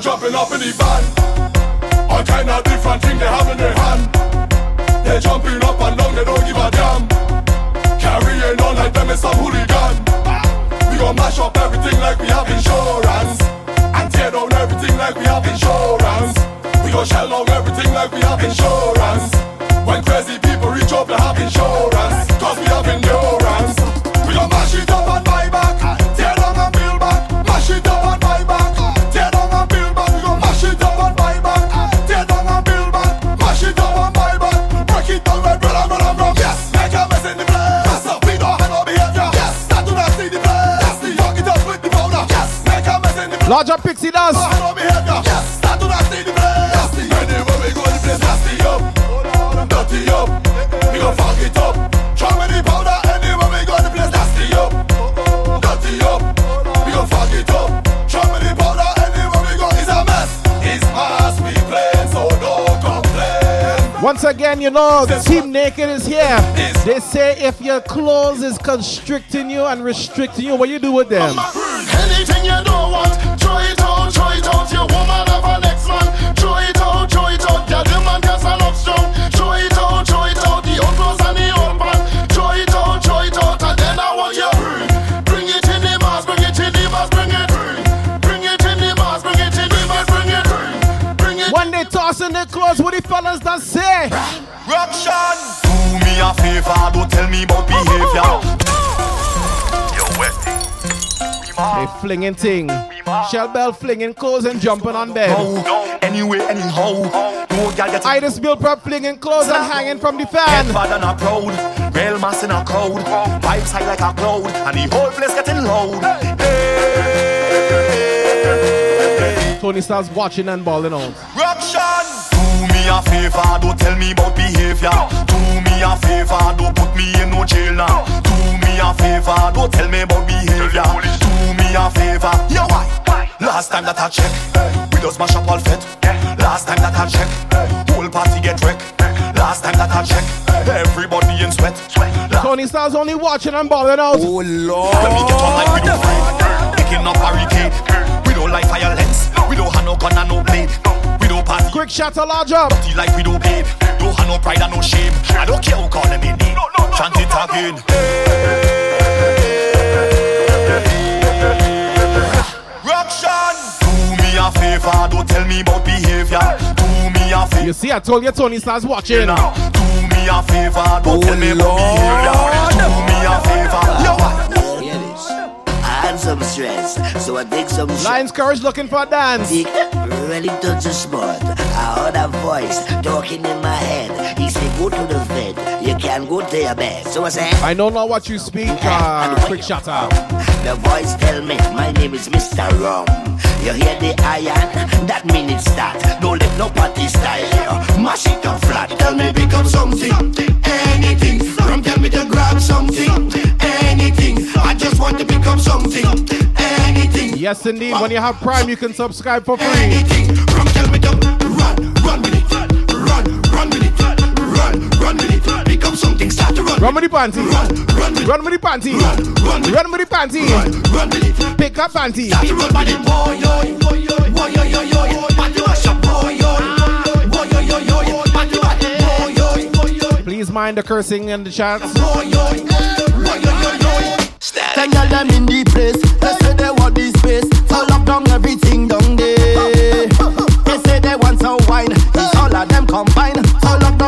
jumping up in the van? All kind of different thing they have in their hand. They jumping up and down, they don't give a damn. Carrying on like them is some hooligan. We gon' mash up everything like we have insurance. And tear down everything like we have insurance. We gon' shell out everything like we have insurance. When crazy people reach up, they have insurance. Larger Pixie does. Don't have no behavior. Yes, that do not see the place. Anywhere we go, the place nasty up, dirty up. We gon' fuck it up. Try me the powder anywhere we go, the place nasty up, dirty up. We gon' fuck it up. Try me the powder anywhere we go, it's a mess. It's mass we playing, so don't complain. Once again, you know, Team Naked is here. They say if your clothes is constricting you and restricting you, what you do with them? Anything the say? Ruction. Do me a favor, don't tell me about behavior. Yo, Westy. They flinging ting. Shell Bell flinging clothes and jumping on bed. Anyway, anyhow. Girl get Iris Bill Prep flinging clothes and hanging from the fan. Get bad and a proud. Real mass in a crowd. Vibes high like a cloud. And the whole place getting loud. Tony starts watching and balling out. Ruction. Do me a favor, don't tell me about behavior. Do me a favor, don't put me in no jail now. Do me a favor, don't tell me about behavior. Do me a favor, yeah why? Last time that I check, we just mash up all fit. Last time that I check, whole party get wrecked. Last time that I check, everybody in sweat. Tony Tony Styles only watching and balling out. Oh Lord. When we get on like we don't fight, picking up barricade. We don't like violence. We don't have no gun and no blade. We don't pass. Quick shot to large up. Dirty like we don't babe. Don't have no pride and no shame. I don't care who call them in name. Chant it again. Roxanne, do me a favor. Don't tell me about behavior. Do me a favor. You see, I told you Tony Styles watching. Do me a favor. Don't tell me about oh, behavior. Do me a favor. Yo, I had some stress, so I take some shots. Lions Courage looking for a dance. Dick, really touch the spot. I heard a voice talking in my head. He Go to the vet, you can go to your bed. So I said, I know not what you speak. Uh, quick shot out. The voice tell me, My name is Mr. Rum. You hear the iron? That mean it start. Don't let no party style. Mash it up flat. Tell me become something, anything. Rum tell me to grab something, anything. I just want to become something, anything. Yes, indeed. When you have Prime, you can subscribe for free. Rum tell me to with it. Become something, start to run. Run with the panty. Run, run, Run with the panty. run, Run with the panty. run with it. Pick up panty. Start to run with it, boy, yo, boy, yo, boy, yo, yo, yo. Party mash up, boy, yo, boy, yo, yo, yo, yo. Party mash up, boy, yo, boy, yo, Please mind the cursing in the chats. boy, yo, boy, yo, yo, yo. Ten girl them in the place. They say they want this space. So lock down everything down there. They say they want some wine. It's all of them combine.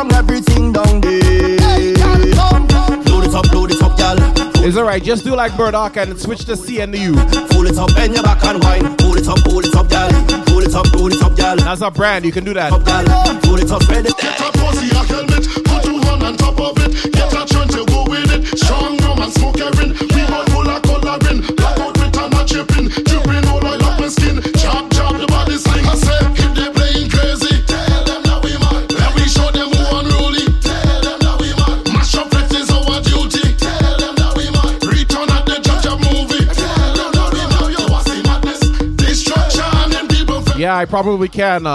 So everything down there. Load it up, load it up, girl. It's alright, just do like Burdock and switch the C and the U. Pull it up, bend your back and wine. Pull it up, pull it up, girl. Pull it up, pull it up, girl. That's a brand, you can do that. Pull it up, spread it. Get a pussy, a helmet, put two hand on top of it. Is probably can.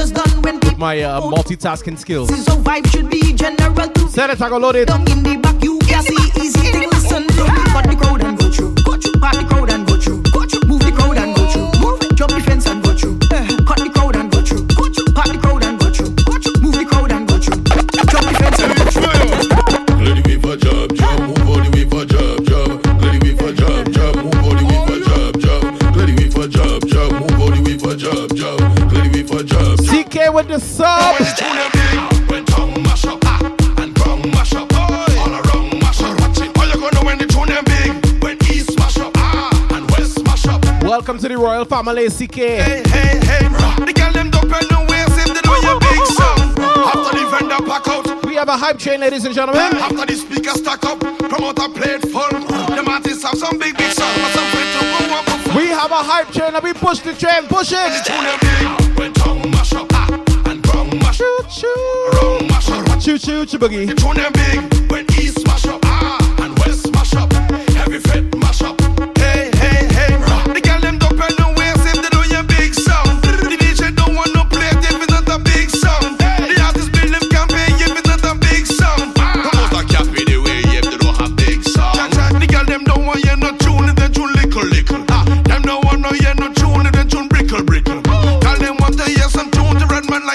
does done when people My uh, multitasking skills. This is how vibe should be general. To Set it, I go load it. Down in the back you can see easy to listen to Cut the crowd mash up. Ah, Welcome to the royal family, CK. Hey, hey, hey, the girl them in the waist if they know you big song. After the vendor pack out. We have a hype train, ladies and gentlemen. After the speaker stack up, promoter played full. The artists have some big, big songs, but some fit to go up. We have a hype train and we push the train, push it. Choo. up, round mash up. Choo choo choo boogie.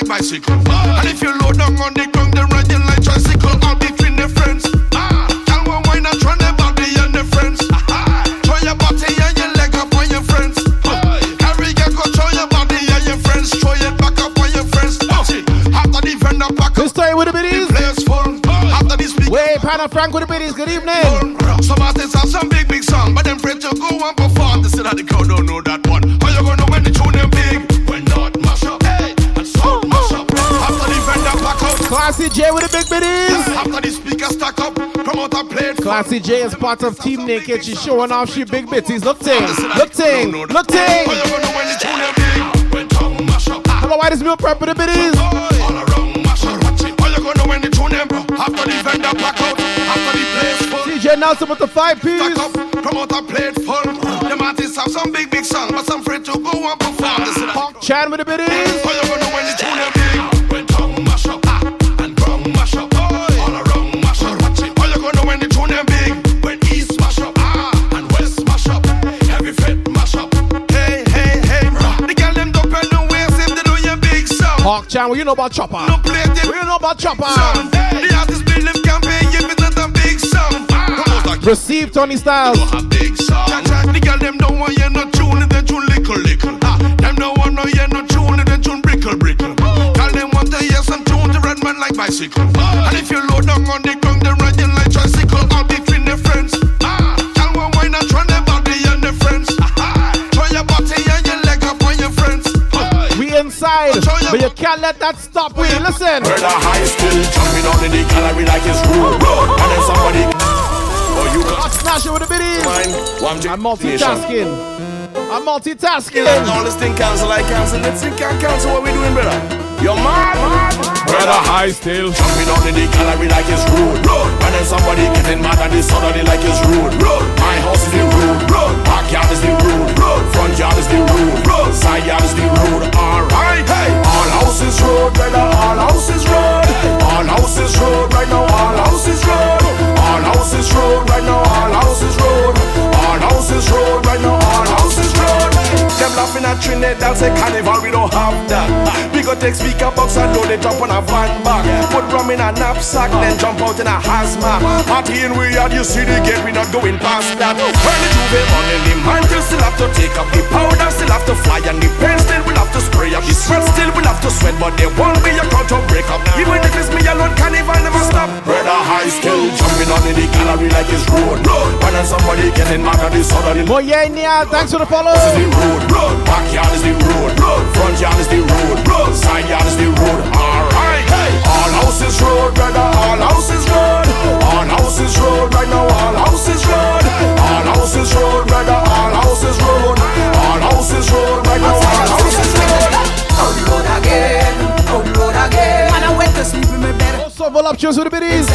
Like bicycle. And if you low down on the ground, they riding like tricycle. All between the friends. Ah, tell one why not run the body and the friends. Ah, throw your body and your leg up on your friends. Ah, Carry your throw your body and your friends. Throw it back up on your friends. It. After the vendor pack This time with the biddies. place full. After the speaker. Wait, Pana Frank with the biddies. Good evening. Some Classy J is part of Team Naked. She's showing off she big bitties. Look ting, look ting, look ting. How you gonna know when the tune them big? When tongue mash up. Hello, why this meal prep with the biddies? All around mash up. Watch it. How you gonna know when the tune them? After the vendor pack out. After the place full. DJ Nelson with the five piece. Promoter played full. Them artists have some big, big song, but some afraid to go and perform. This is Hawk Chan with the biddies. Hawk Chan, you know about Chopper? No play it. You know about Chopper? Song. The artist build them campaign if it's not a big song. Ah. Receive Tony Styles. big. The girl them don't want you no tune, they tune lickle lickle. Ah, them don't want no you no tune, they tune brickle brickle. Girl them want to hear some tune to run man like bicycle. And but you can't let that stop we. Listen. Brother high still jumping on in the gallery like it's rude. And then somebody. Oh, you got Smash it with the biddies. mine. I'm multitasking. I'm multitasking. All this thing cancel like cancel. Let's think and cancel what we doing, brother. You're mad. Brother high still jumping on in the gallery like it's rude. And then somebody getting mad at this suddenly like it's rude. My house is the rude. Backyard is the rude. Front yard is the rude. Side yard is the rude. Alright. Hey. All houses road, brother. All houses road. All houses road right now. All houses road. All houses road right now. All houses road. All houses road right now. All houses road. Them laughing at Trinidad, say carnival, we don't have that. We go take speaker box and load it up on a van back. Put rum in a knapsack, then jump out in a hazmat. Party in we yard, you see the gate, we not going past that. When the J'ouvert on in the mantle, still have to take up the powder, still have to fly, and the pen still will have to spray up. The sweat still will have to sweat, but there won't be a crowd to break up. Even if it's me alone, carnival never stop. Brother high still jumping on in the gallery like it's road. When then somebody getting mad at this other. Moye Nia, thanks for the follow. This is the road, road. Backyard is the road, road. Front yard is the road, road. Side yard is the road. Alright, hey. All houses road, brother. All houses road. All houses road right now. All houses road. All houses road, brother. All houses road. All houses road right now. All houses road. Voluptuous with the biddies.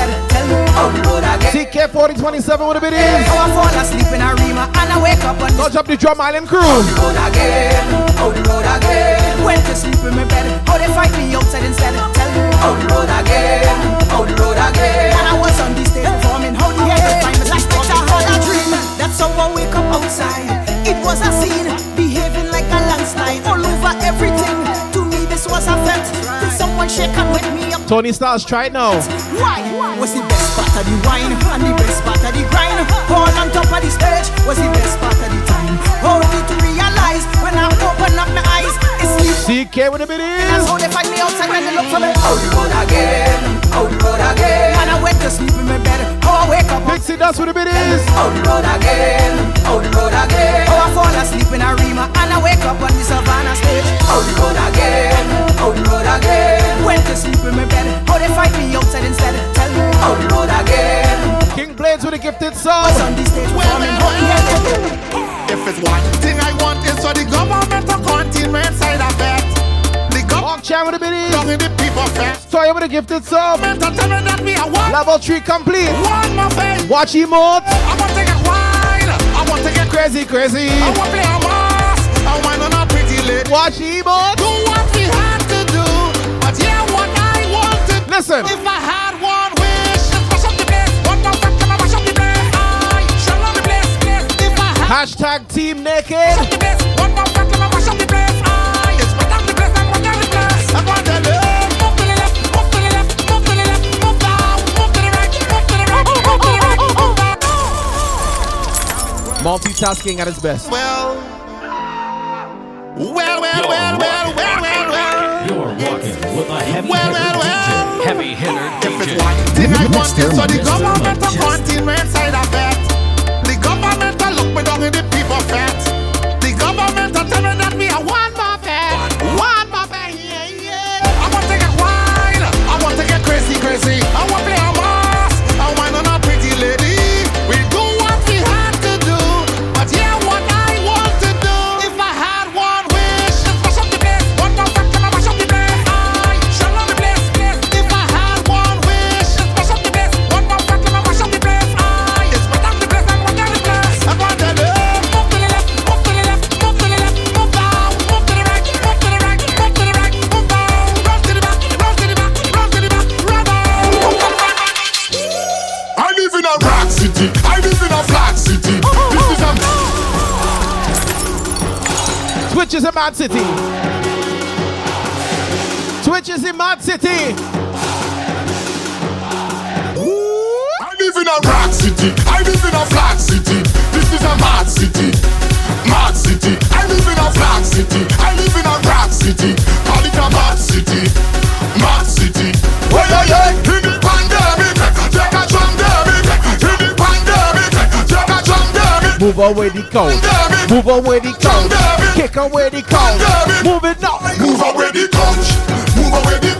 TK 4027 with the biddies. How I fall asleep in a Rima and I wake up on Touch up the drum island crew. Out the road again, out the road again. Went to sleep in my bed. How they fight me outside instead. Tell me. Out the road again, out the road again. And I was on the stage performing. How the hell they find me like I had a dream. That's how I wake up outside. It was a scene, behaving like a landslide all over everything. To me, this was a fete. Till someone shake and wake me up. Tony Styles, try it now. Why? Was the best part of the wine and the best part of the grind? All on top of the stage was the best part of the time. Only to realize when I open up my eyes, it's sleep. CK with the biddies. That's how they find me outside when they look for me. Out the road again, out the road again. And I went to sleep in my bed. How I wake up. Pixie dust with the biddies. Out the road again, out the road again. How I fall asleep in a Rima and I wake up on the Savannah stage. Out the road again, out the road again. Went to sleep in my bed. How they fight me outside instead. Tell me. Out the road again. King Blades with a gifted song. Was on the stage performing. How the hell? If it's one thing I want is for the government to continue inside of it. The government Chan with the biddies. Don't the people first. Toya with a gifted song. Government to tell me that me a one. Level 3 complete. One more thing. Watch emote. I want to get wine. I want to get Crazy, crazy. I want to play a mass. I wine on a pretty lady. Watch emote. Do what Listen. If I had one wish, just mash up the place. One more time, can I mash up the place? I shall on the place, place. If I had Hashtag Team Naked. mash up the place. One more time, can I mash up the place? I it's better the place than what the place. I want to live. Move to the left, move to the left, move to the left, move down, move to the right, move to the right, move to the right, move down. Multitasking at its best. Well, well, well, well, well, well, well, well. You're rocking with a heavy Well, hitter well, well. DJ. Heavy hitter If it's DJ. one thing I want Mr. is for the Mr. government to Mejustik. continue inside of it. The in Mad City. Twitch is in Mad City. I live in a rock city. I live in a flat city. This is a mad city. Mad city. I live in a flat city. I live in a rock city. Move on where the cold. Move on where the cold. Kick on where the cold. Move it up. Move on where the cold. Move on where the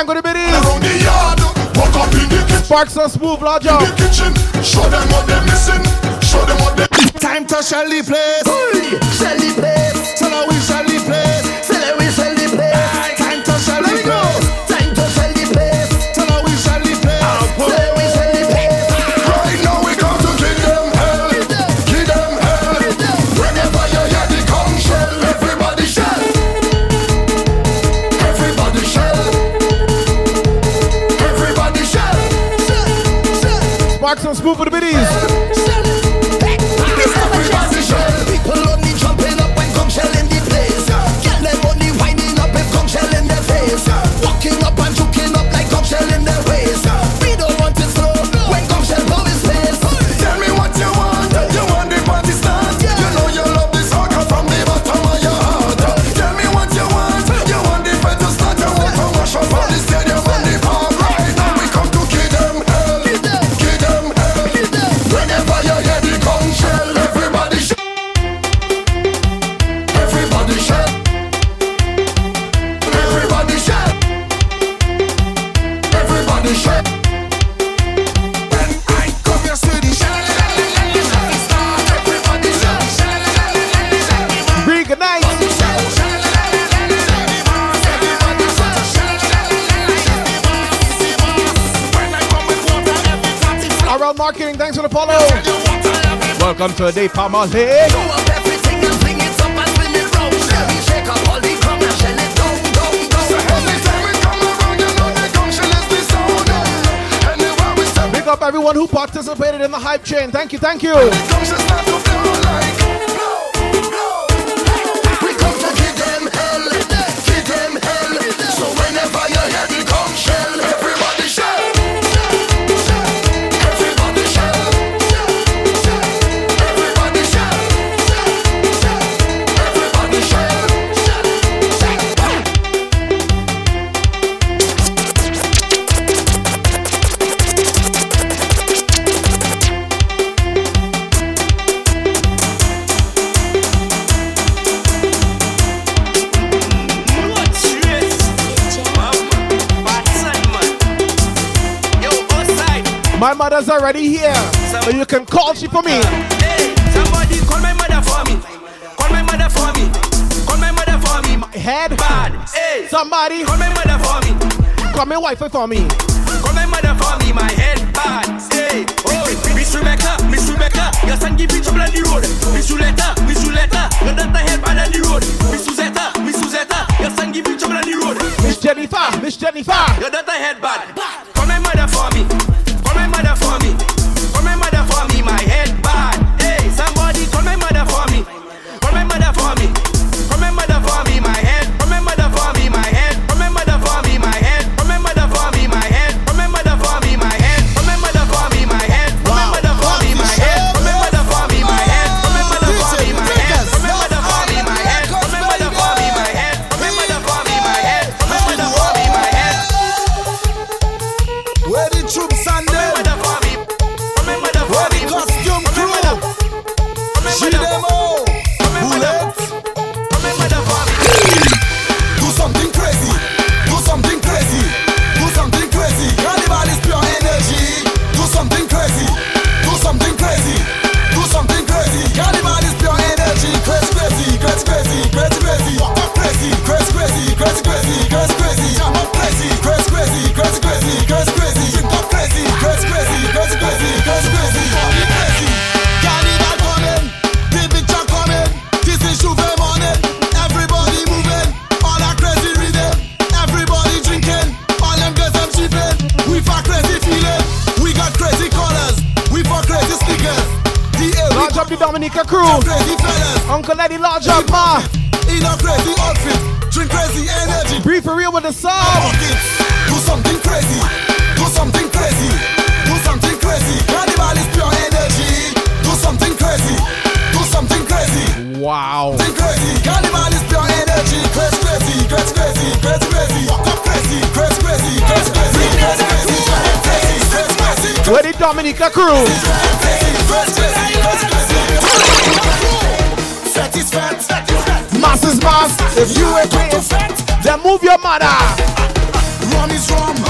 Franco the Biddies. The yard, walk up in the kitchen. Sparks and Smooth, large. In the kitchen, show them what they're missing. Show them what they Time to Shelly Place. Shelly Place. Tell her we Shelly Place. Tell her we Shelly Maxons Público Beris. Marketing, thanks for the follow. Welcome to the day, Pamale. up everyone who participated in the hype chain. Thank you, thank you. mother's already here. So you can call she for me. Hey, somebody call my mother for me. Call my mother for me. Call my mother for me. My head bad. Hey, somebody call my mother for me. Call my wife for me. Call my mother for me. My head bad. Hey, oh, Miss Rebecca, Miss Rebecca, your son give me trouble on the road. Miss Juletta, Miss Juletta, your daughter head bad on the road. Miss Suzetta, Miss Suzetta, your son give you trouble on the road. Miss Jennifer, Miss Jennifer, your daughter head bad. bad. Sneaker Crew. Mass is mass. If you ain't then move your mother. Rum is rum.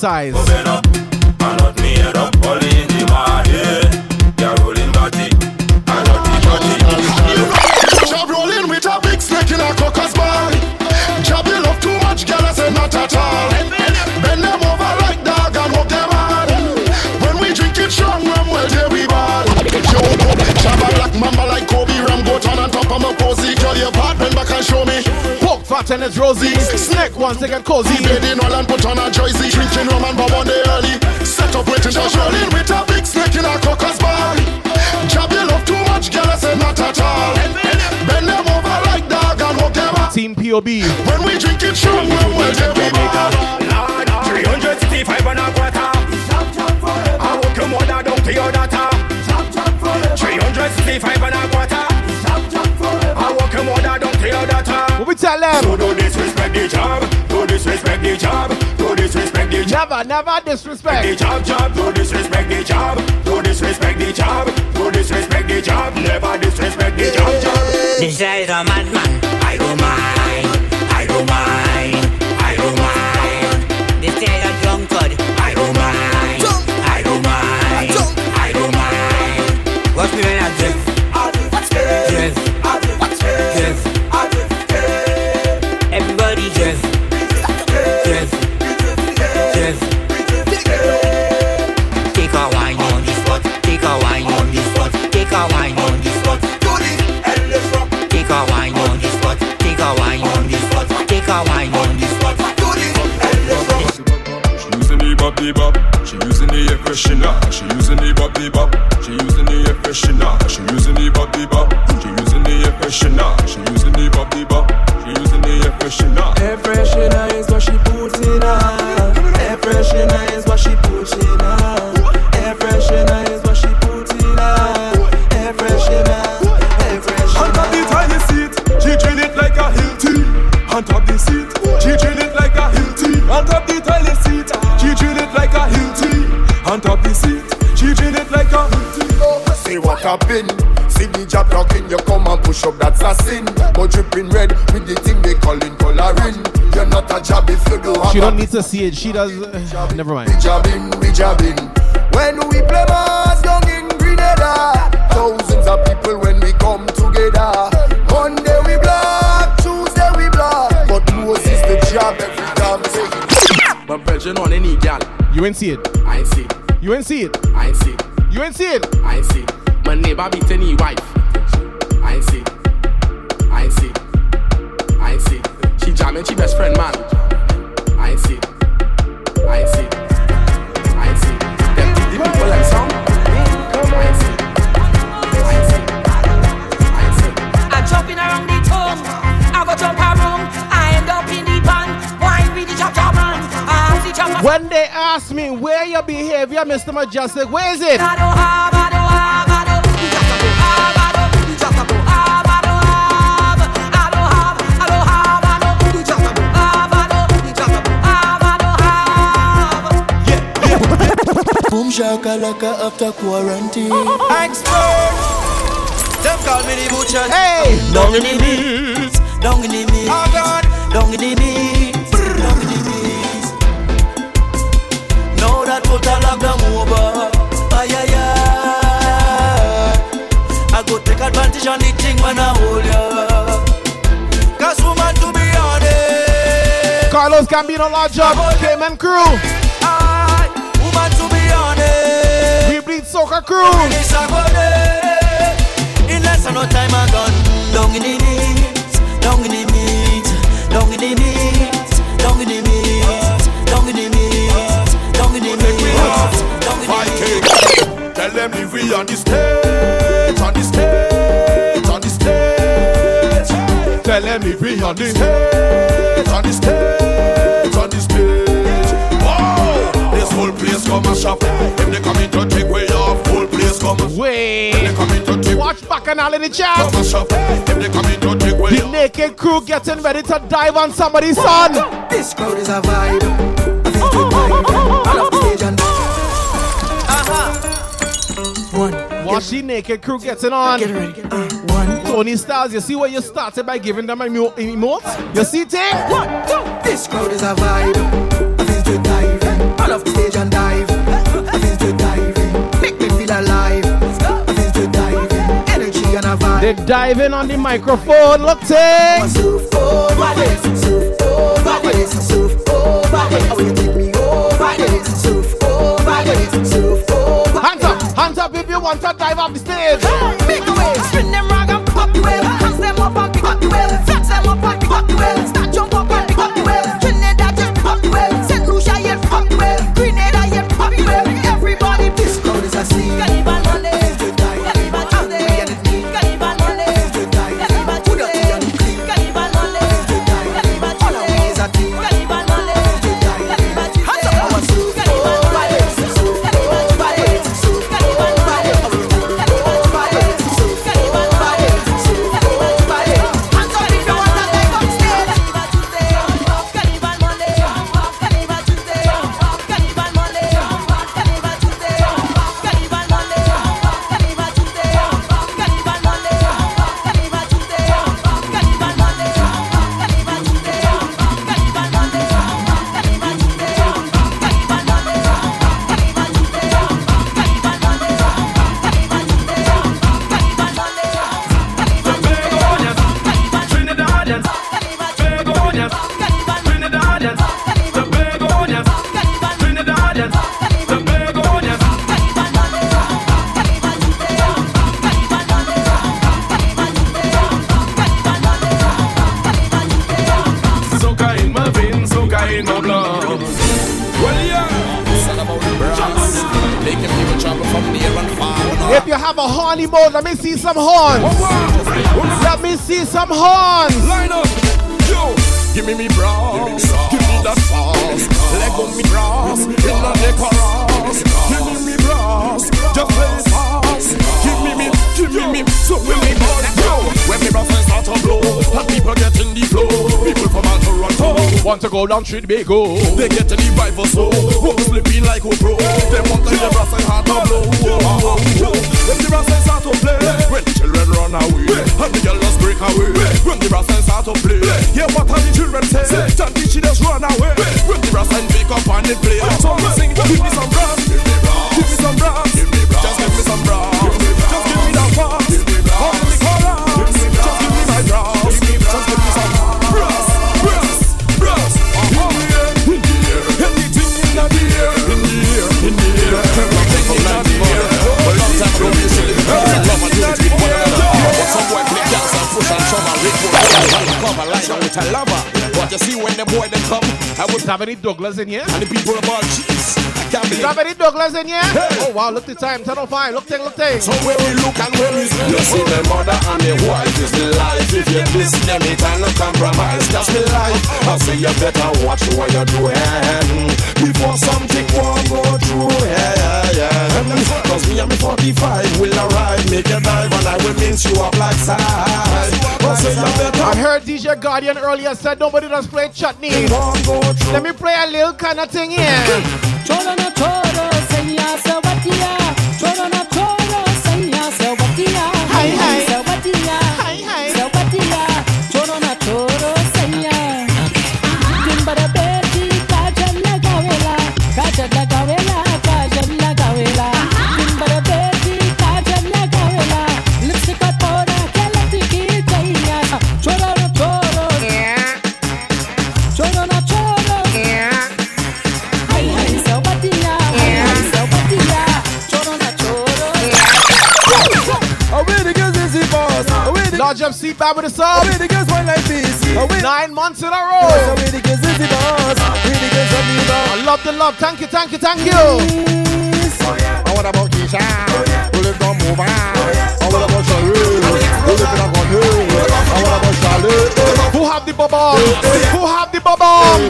size. and it's rosy. Snack cozy. Baby no land put on a jersey. Drinking rum and bob on the early. Set up waiting just rolling with a big snack in a cocker's bag. Jab you love too much, girl, I said not at all. Bend them over like dog and walk them out. Team POB. When we drink it, strong, when we'll get we back. 365 and a quarter. I walk your mother down to your daughter. 365 and a quarter. I walk a mother, don't clear that time. What we tell them? So don't disrespect the job. Don't disrespect the job. Don't disrespect the job. Never, never disrespect. The job, job. Don't disrespect the job. Don't disrespect the job. Don't disrespect the job. Never disrespect the job, job. This is a madman. I don't mind. I don't mind. She don't need to see it. She does. uh, never mind. we jabbing, we jabbing. When we play mass down in Grenada, thousands of people when we come together. Monday we black, Tuesday we black, but Moses the job every damn day. My brethren on any gal. You ain't see it. I ain't see. You ain't see it. I ain't see. You ain't see it. I ain't see. My neighbor beat any wife. Have to have, I don't have. Boom shakalaka after quarantine. Expert. Them call me the butcher. Hey. Down in the knees. Down in the knees. Oh God. Down in the knees. Now that total over. Ay ay ay. I go take advantage on the thing when I hold ya. Cause woman to be honest. Carlos Gambino Job, Cayman Crew. Woman to be honest. We bleed Soca crew. It's a good day. In less than no time I gone Down in the knees Down in the meat Down in the meat Down in the meat Tell them if we on the stage, on the stage, on the stage. Tell them if we on the stage, on the stage, on the stage. Wow, this whole place come a shop. If they come in to take way off, whole place come a Wait. If they come in to take Watch back and all in the chat. come a shop. If they come in to take way The naked crew getting ready to dive on somebody's son. This crowd is a vibe Watch naked crew getting on. Get ready, get ready. One Tony Styles, you see where you started by giving them emo- emotes? You see, thing? One, two. This crowd is a vibe. I feel to dive. All off the stage and dive. I feel to dive. Make me feel alive. I feel to dive. Energy and a vibe. They diving on the microphone. Look. Surf over this, over this, over this. You wanted to dive off the stage. Hey. Street, me go. They get to the rival so. Whoa, slipping like a pro? They want to hear brass and hard to blow. When the brass and start to play When the children run away And the girls break away When the brass and start to play Yeah, what are the children say? John she just run away When the brass and pick up and they play. So we sing, give me some brass Give me some brass Just give me some brass Just give me that brass time ago we used to live love and unity with one another. But some boy play dance and push and shove and rip and cover lie down with a lover. But you see when the boy them come I would have any Douglas in here? And the people about cheese. I can't believe that any Douglas in here? Oh wow, look the time, 10.05, look thing, look thing. So when we look and when we see You see the mother and the wife is the life. If you diss them it and no compromise. That's the life. I say you better watch what you're doing Before something won't go through. Yeah, yeah, yeah Cause me and me 45 will arrive Make you dive and I will mince you up like side I say you better I heard DJ Guardian earlier said nobody does play chutney. Let me play a little kind of thing here. Back with the sub. Away the girls one like this. Oh, Nine months in a row. Away the girls is the boss. Away the girls of the boss. I love the love. Thank you, thank you, thank you. I want about Keisha Pull it down, move on I want about Cherie Pull it down, go here I want about Charlotte Who have the bubble? Who have the bubble?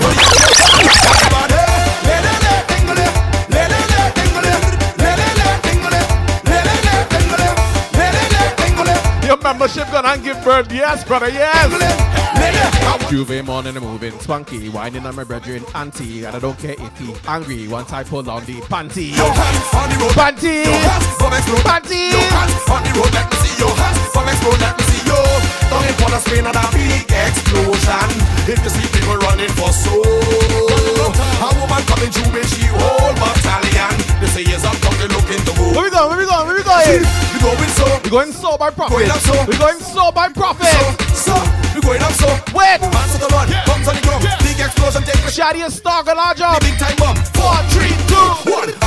Birth, yes, brother, yes. J'ouvert morning and moving, spunky, whining on my brethren, auntie, and I don't care if he angry. Once I pull on the panty, panty, panty. On the road, let me see your hands From explode, let me see you Down in corner Spain and a big explosion If you see people running for soul A woman coming through with she whole battalion They say yes, I'm coming looking to move Where we going? Where we going? Where we going? We going so We going so by profit. Going up so. We going so by profit. So, we going up so Wait. Hands to the run, comes on the ground Big explosion, take the Shady and star gonna big time bomb Four, three, two, one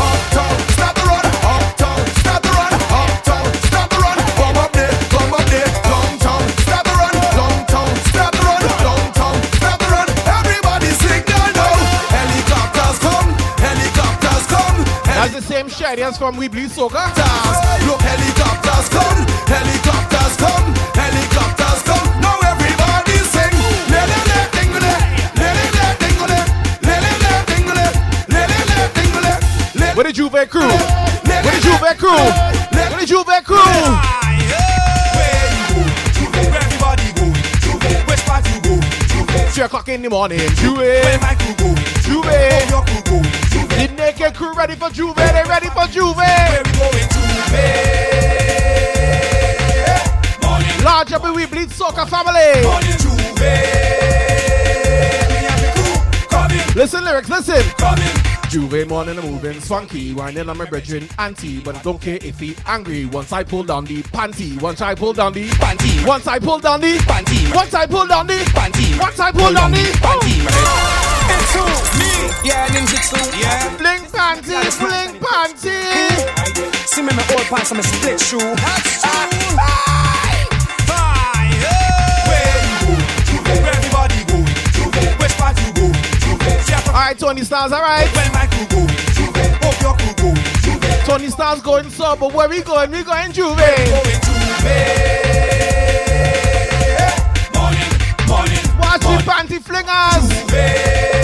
That's the same as from We Bleed Soca. Look helicopters come Helicopters come, helicopters come Now everybody sing Le le le dingle Le le le dingle Le le le dingle Le le le dingle Where the J'ouvert crew? Where the J'ouvert crew? Where the J'ouvert crew? Where you go? J'ouvert, where everybody go? J'ouvert, which part you go? J'ouvert, Three o'clock in the morning. J'ouvert. where my crew go? J'ouvert. Your crew go? J'ouvert, The naked crew ready for J'ouvert. They ready for J'ouvert. where we going? J'ouvert, morning, Large up in We Bleed Soca family. morning, J'ouvert. Me and the crew coming, Listen lyrics, listen. coming. J'ouvert morning and moving, swanky, whining on my brethren, auntie, but I don't care if he angry. Once I pull down the panty, once I pull down the Panty, once I pull down the panty, once I pull down the panty, once I pull down the panty, It's who? Me, yeah, ninjutsu, yeah. Fling panty, fling panty. See me in my old pants and my split shoe. That's ah. true. Where you go? Everybody go? Which part you go? J'ouvert, All right, Tony Stars, all right. Where my crew go? J'ouvert, hope your crew go. J'ouvert, Tony Stars going sub, but where we going? We going J'ouvert. going J'ouvert. Morning, morning, Watch the panty flingers. J'ouvert.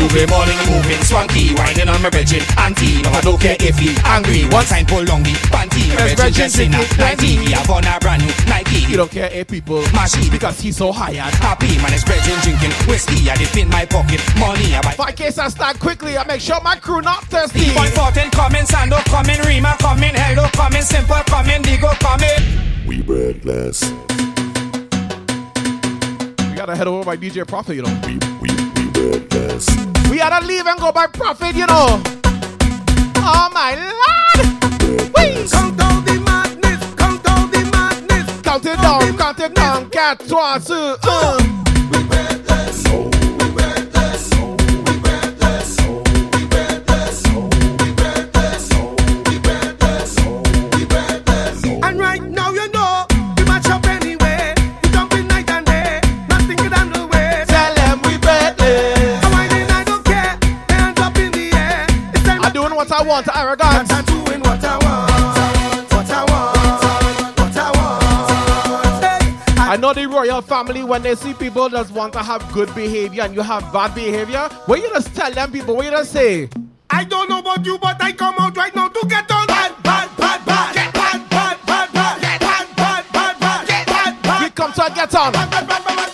J'ouvert morning moving swanky winding on my virgin auntie. No I don't care if he angry One time pull longy, the panty. My virgin sitting at 19 He have a brand new Nike. He don't care if people mashy Because he's so high and happy. Man is virgin drinking whiskey I dip in my pocket. Money I buy Five case I start quickly I make sure my crew not thirsty. Point 14 coming Sando coming Rima coming Hello coming Simple coming Digo coming. We bred less gotta head over by DJ Prophet, you know. We, we, we we had to leave and go by Prophet, you know. Oh my lord! Whee! Come down the madness, count down the madness. Count it down, count it down, 4, 3, 1. I want, arrogance. I'm I want. What I want. I know the royal family, when they see people just want to have good behavior and you have bad behavior, what you just tell them people? What you just say? I don't know about you, but I come out right now to get on bad, bad, bad, bad, get bad, bad, bad, bad, get bad, bad, bad, bad, get bad, bad. He comes to get on. Bad, bad, bad, bad, bad.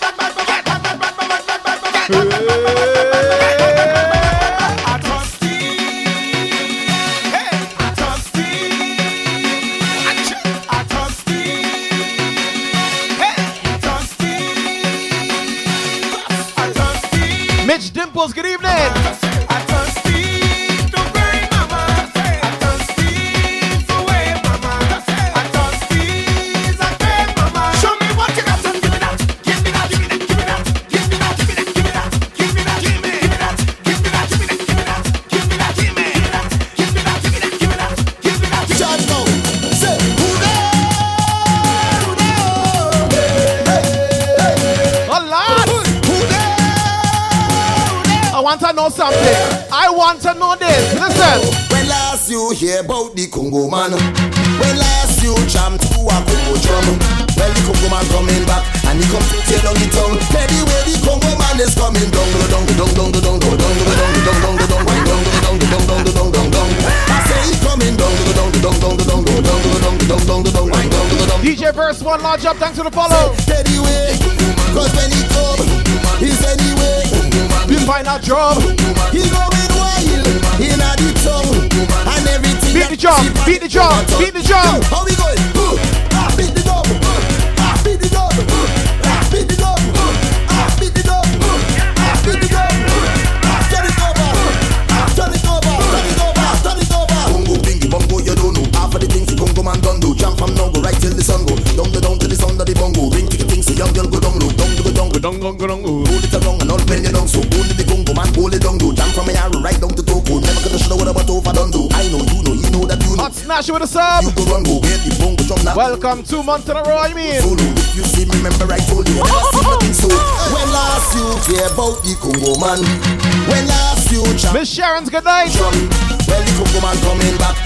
know something. I want to know this. Listen. When last you hear about the Congo man? When last you jam to a Congo drum? Well, the Congo man coming back and he come to tear down the tongue. Ready where the Congo man is coming down, down, down, down, down, down, down, down, down, down, down, down, down, down, down, down, down, I say he coming down, down, down, down, down, down, down, down, down, down, down, DJ verse one large up. Thanks for the follow. Steady way, cause when he come, he's anyway find a job. He going wild in a and everything. Beat the drum, beat the drum, beat the drum. How we going? Ah, beat the drum, ah, beat the drum, ah, beat the drum, beat the drum. It. Bongo bongo, you don't know half of the things the man do. Jump from right till the sun go. Down the of the bongo. To the things the young girl down, gong, gong, ooh. Hold it along and all bend it down, so hold it the gongo man, hold it down, do. Jam from my arrow right down to Toko. Never gonna show what about overdone, do. I know you know, you know that you know. Hot smash with a sub. You go run, go get the bongo drum now. Welcome two months in a row, I mean. Solo, if you see me, remember I told you. Never see nothing so. When last you care about the Congo man, when last you jam. Miss Sharon's good night. Well, the Congo man coming back.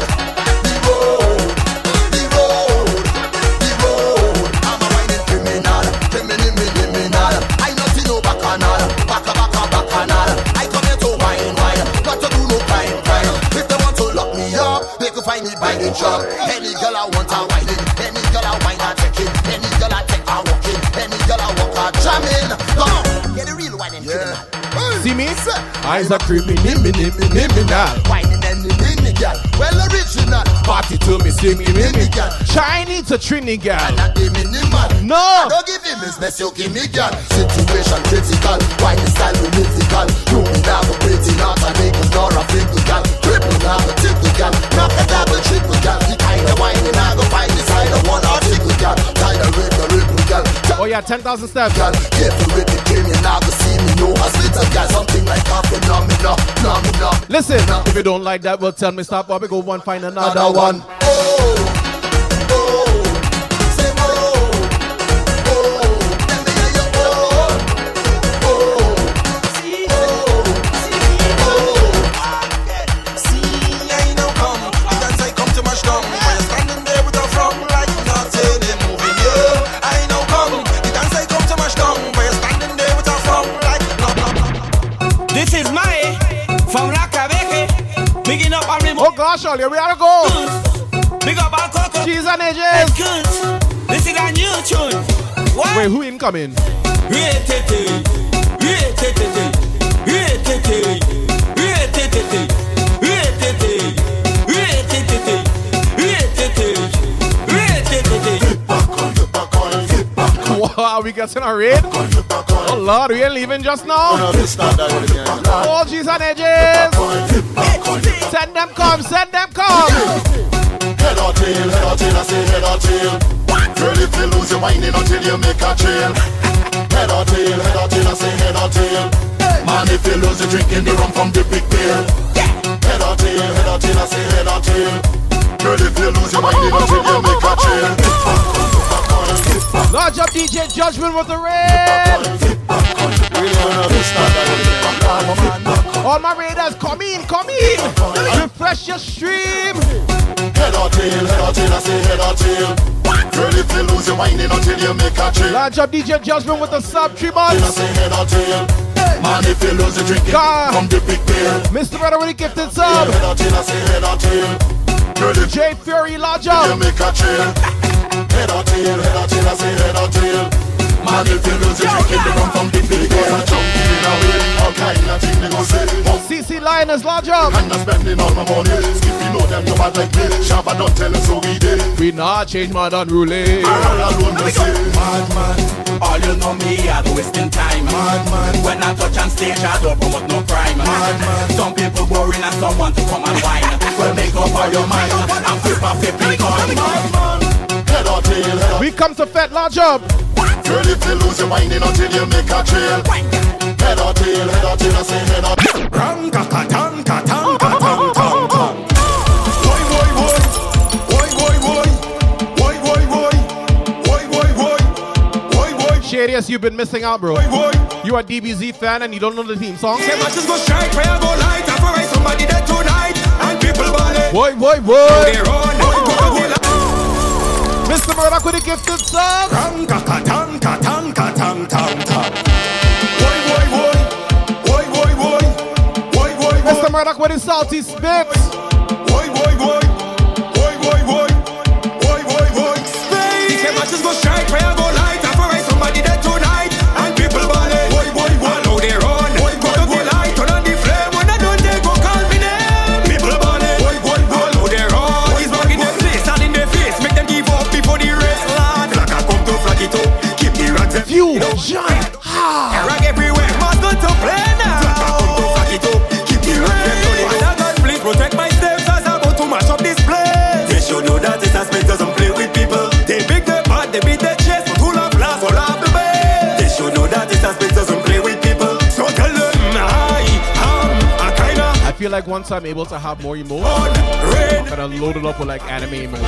find me by the job. Any girl I want a whining. Any girl I wine a checking. Any girl I take a walking. Any girl I walk a jamming. Come on. Get the real whining criminal. See me? I's a criminal, me, me, me, me, me, now. Whining and mini girl. Well original. Party to me, see me, me. girl. Chinese to Trini girl. Not the minimal. No. Don't give him his mess, you give me girl. Situation critical. Wine style mythical. You me now go pretty not a nigga nor a fickle girl. Oh yeah, 10,000 steps. Girl, careful with the game, you now go see me no hospital girl. Something like a phenomena, phenomena. Listen, if you don't like that, well tell me stop. Or we go one find another one. one. Oh. Marshall, here we gotta go. Big up our coco. Cheese and edges. This is a new tune. What? Wait, who incoming? Oh, wow, we getting a raid? Oh Lord, we ain't leaving just now. Oh, cheese and edges. Send them come, send them come. Head or tail, head or tail, I say head or tail. Girl, if you lose your whining until you make a trail. Head or tail, head or tail, I say head or tail. Man, if you lose, you drinking the rum from the big pail. Head or tail, head or tail, I say head or tail. Girl, if you lose your whining until you make a trail. Large up DJ Judgment with the raid. All my raiders, come in, come in. Refresh your stream. Head or tail, head or tail, I say head or tail. Girl, if you lose your whining until you make a trail. Large up DJ Judgment with the sub three I say head or tail. Man, if you lose, you drinking God. from the big pail. Mr. With the gifted sub. head or tail, I say head or tail. J Fury, large you up. make a trail. Head or tail, head or tail, I say head or tail. Man, if you lose, you drinking the rum from the big pail. I jump in away, all kind of thing they go say. Oh, CC Lioness, large up. I'm not spending all my money. Skippy know them, you bad like me. Shabba don't tell us so we did. We not change my unruly. All alone, they say. Madman, all you know me, I do wasting time. Madman, when I touch on stage, I don't promote no crime. Madman, some people boring and some want to come and whine. [laughs] Well, make up all your mind and flip a flipping coin head or tail. We come to Fat Large Up. Girl, if you lose your mind, until you make a trail. Head or tail, head or tail, I say head or tail. Ram, ka, ka, tang, ka, tang, ka, tang, tang, tang. Shadius, you've been missing out, bro. You are DBZ fan and you don't know the theme song? Boy, boy, boy. Mr. Murder gifted song. Mr. Murdoch with his salty spit. Boy, boy, boy. you, John. Like once I'm able to have more emotes. I'm gonna load it up with like anime emotes.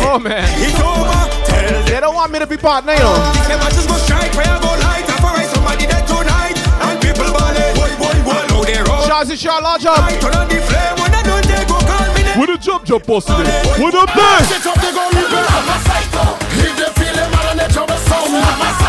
Oh man. it's over. Tell. They don't want me to be partner, you know. Say matches go strike, prayer go light, I for somebody dead tonight, and people balling. Boy, boy, boy, now they run. Shazzy Shaw, large up. I turn on the flame when I don't they go call me name. What a jump jump boss today. What up there? Get up, they go rebel. I'm a psycho. If they feel them, man, and they trouble some. I'm a psycho.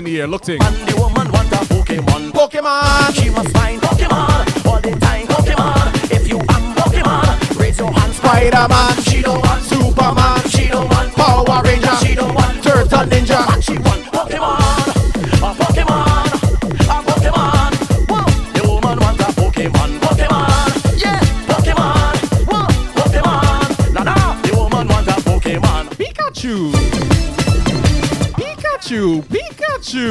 In the air. Look thing. want the woman want a Pokemon. Pokemon. She must find Pokemon all the time. Pokemon. If you am Pokemon, raise your hands. Spider-Man. She don't want Superman. She don't want Power Ranger. She don't want Turtle Ninja. What she want? Here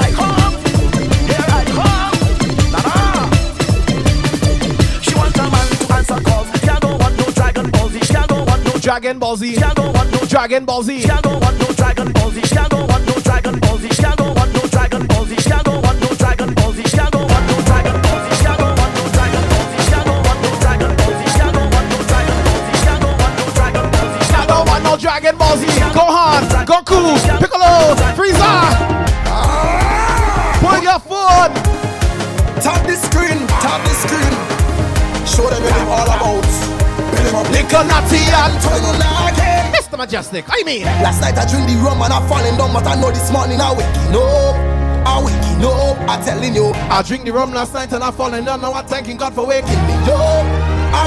I come. Here I come. Na na. She wants a man to answer calls. She don't want no Dragon Ball Z. She don't want no Dragon Ball Z. She don't want no Dragon Ball Z. She don't want no Dragon Ball Z. She don't want no Dragon Ball Z. She don't want no Dragon Ball Z. She don't want no Dragon Ball Z. She don't want no Dragon Ball Z. Dragon Ball Z, Gohan, Goku. Piccolo. Frieza. Pull your phone. Tap the screen, tap the screen. Show them what it's all about. Build them up, Nickelodeon. Turn on like it. Mr. Mejustik. I mean. Last night I drink the rum and I falling down, but I know this morning I waking up. I waking up. I telling you. I drink the rum last night and I falling down. Now I'm thanking God for waking me. up.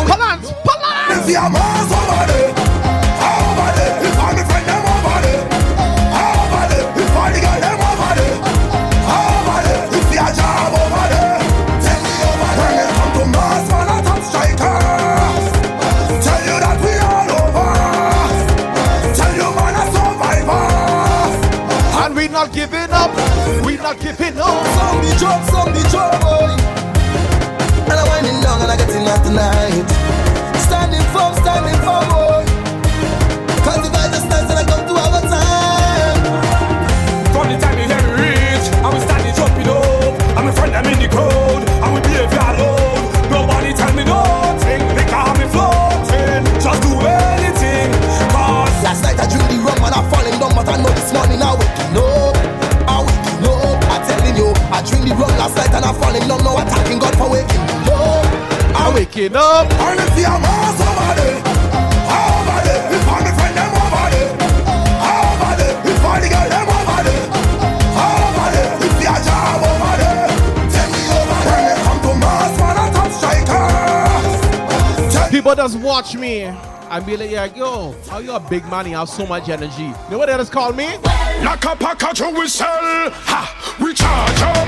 Palance. Palance. If you're over there, over there. Not giving up. Some the job, some the job, boy. And I'm winding down and I'm getting out tonight. Standing firm, standing firm, boy. And I falling down. Now I thanking God for waking me oh, up. I waking up. And if you're Mars over there, over there. If I'm the friend, them over there. Over there. If I'm the girl, them over there. Over there. If you're job over there. Tell me over there. When it come to Mars, man, I top strikers. People just watch me and be like, yeah, yo, how you a big man? You have so much energy. You know what they just call me? Like a package we sell, ha, we charge up,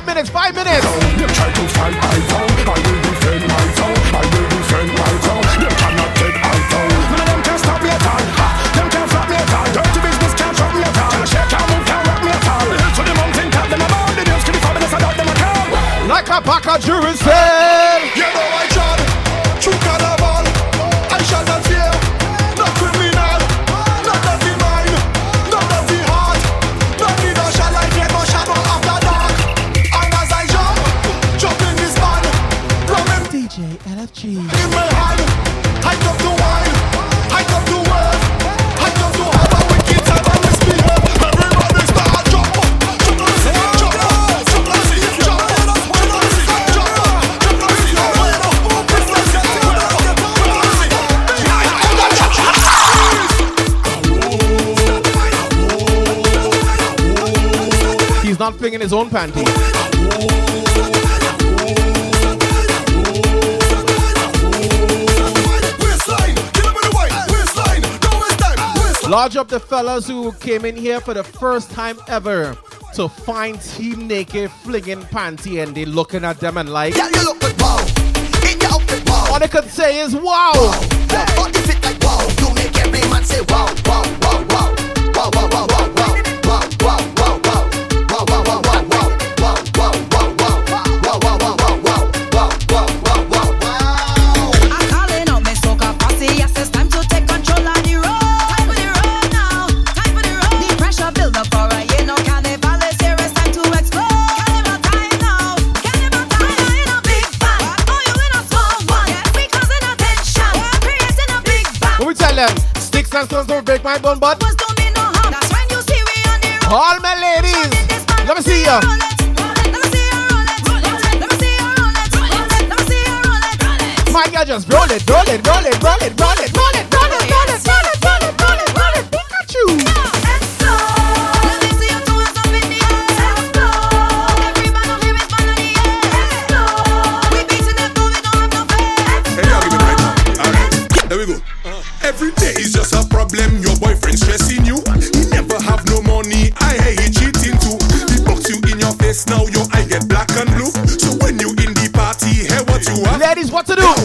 Five minutes, five minutes. them try to fight I down. I will defend my town. I will defend my town. Them cannot take them can stop me at all. Them can't flop me at all. Dirty business can't me at all. Can't shake, can't move, can't me at all. The mountain top, them the them. Like a pack of Jerusalem. You Not flinging his own panty. Get up the white, waistline, don't waste time, waistline. Lodge up the fellas who came in here for the first time ever to find Team Naked flinging panty and they looking at them and like. Yeah, you look good, wow. In your outfit, wow. All they could say is wow. Your body fit like wow. You make every man say wow, wow, wow, Sticks and stones don't break my bone, but Don't need no harm. That's when you see we on the road. all my ladies, let me see ya. My girl, just roll it, roll it, roll it, roll it, roll it, roll it, Ladies, what to do?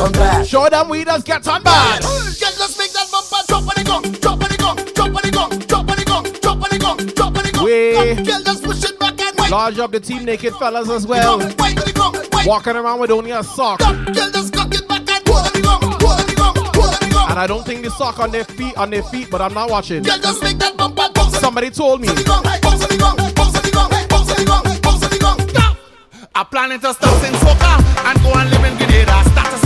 on. Show them we just get on bad. Get let's make that bumper drop on the gong, drop on the gong, drop on the gong, drop on the gong, drop on the gong, drop on the gong. We let's push it back and wait. Large up the team naked fellas as well. Walking around with only a sock. And I don't think they sock on their feet on their feet, but I'm not watching. Somebody told me. I plan to stop in soccer and go and live in Grenada. Status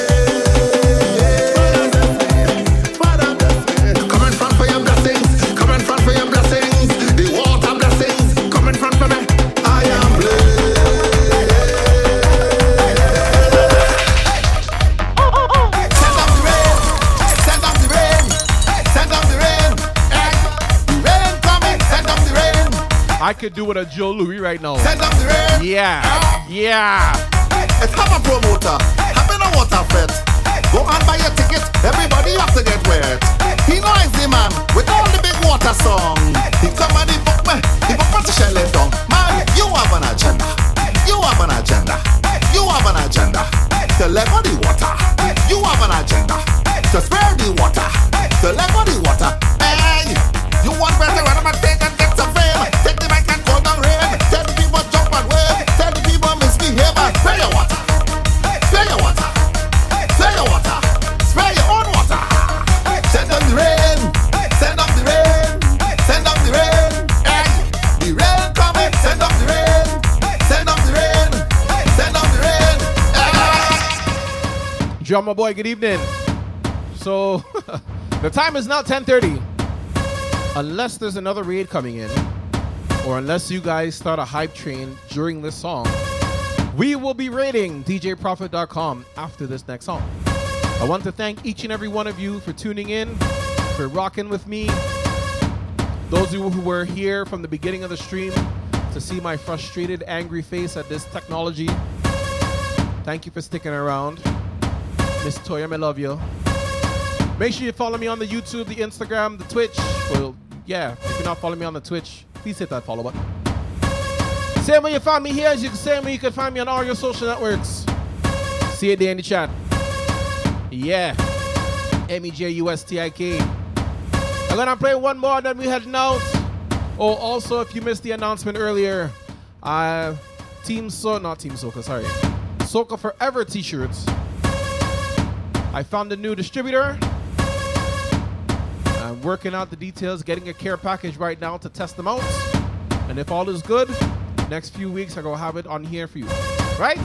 I could do with a Joe Louis right now. Send down the rain. Yeah, yeah. If I'm a promoter, having a water fet, go and buy your ticket. Everybody have to get wet. He knows the man with all the big water song. He come and he book me, he book me to shell it down. Man, you have an agenda. You have an agenda. You have an agenda. To level the water. You have an agenda. To spare the water. To level the water. Hey, you want better Drummer boy, good evening. So [laughs] the time is now 10:30. Unless there's another raid coming in, or unless you guys start a hype train during this song, We will be rating DJProphet.com after this next song. I want to thank each and every one of you for tuning in, for rocking with me. Those of you who were here from the beginning of the stream to see my frustrated, angry face at this technology. Thank you for sticking around. Miss Toyam, I love you. Make sure you follow me on the YouTube, the Instagram, the Twitch. Well, yeah, if you're not following me on the Twitch, please hit that follow button. Same way you find me here, as you can same way you can find me on all your social networks. See you there in the chat. Yeah. M E J U S T I K. I'm gonna play one more, then we heading out. Oh, also, if you missed the announcement earlier, uh, Team So, not Team Soca, sorry, Soca Forever T-shirts. I found a new distributor. I'm working out the details, getting a care package right now to test them out. And if all is good, next few weeks I gonna have it on here for you. Right?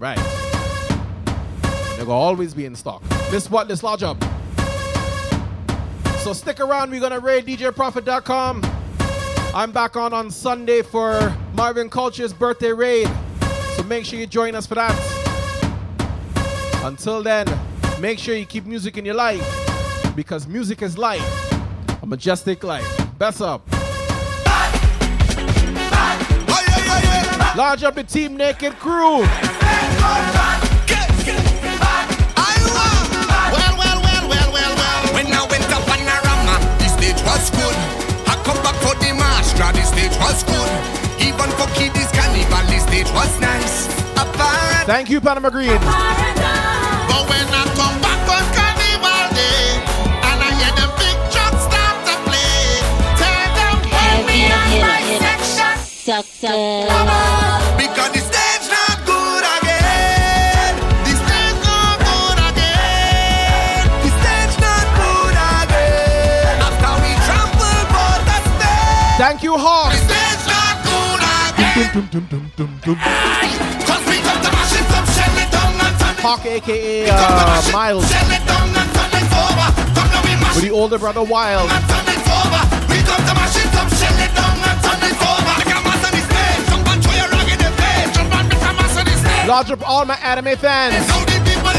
Right. They're gonna always be in stock. This what this lodge up. So stick around. We're gonna raid DJProphet.com. I'm back on on Sunday for Marvin Culture's birthday raid. So make sure you join us for that. Until then, make sure you keep music in your life because music is life, a Mejustik life. Best up. Large up the Team Naked crew. Well, well, well, well, well, well. When I went to Panorama, the stage was good. I come back for the Master, the stage was good. Even for Kiddies Carnival, the stage was nice. Apart. Thank you, Panama Green. But section. Because the stage not good again. The stage not good again. The stage not good again. After we trample for the stage. Thank you, Hawk. The stage not good again. Cause we come to mash it up, shell it down and turn it Hawk, aka uh, Miles, Shell it down and turn it over. Come now we mash with the older brother Wild. On the stage. Lodge up all my anime fans. Now the people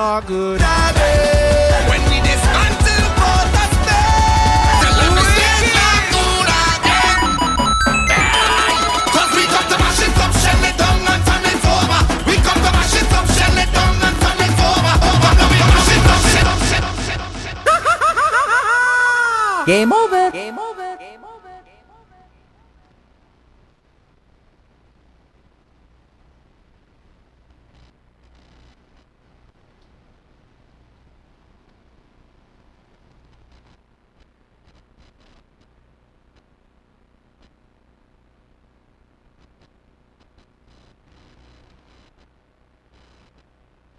not good. When we dismantle for the stage. Tell them the stage not good again. Cause we come to mash it up, shell it down and turn it over. We come to mash it up, shell it down and turn it over. Come oh, now we mash it up, shell it up, shell it up, shell it up. Game over.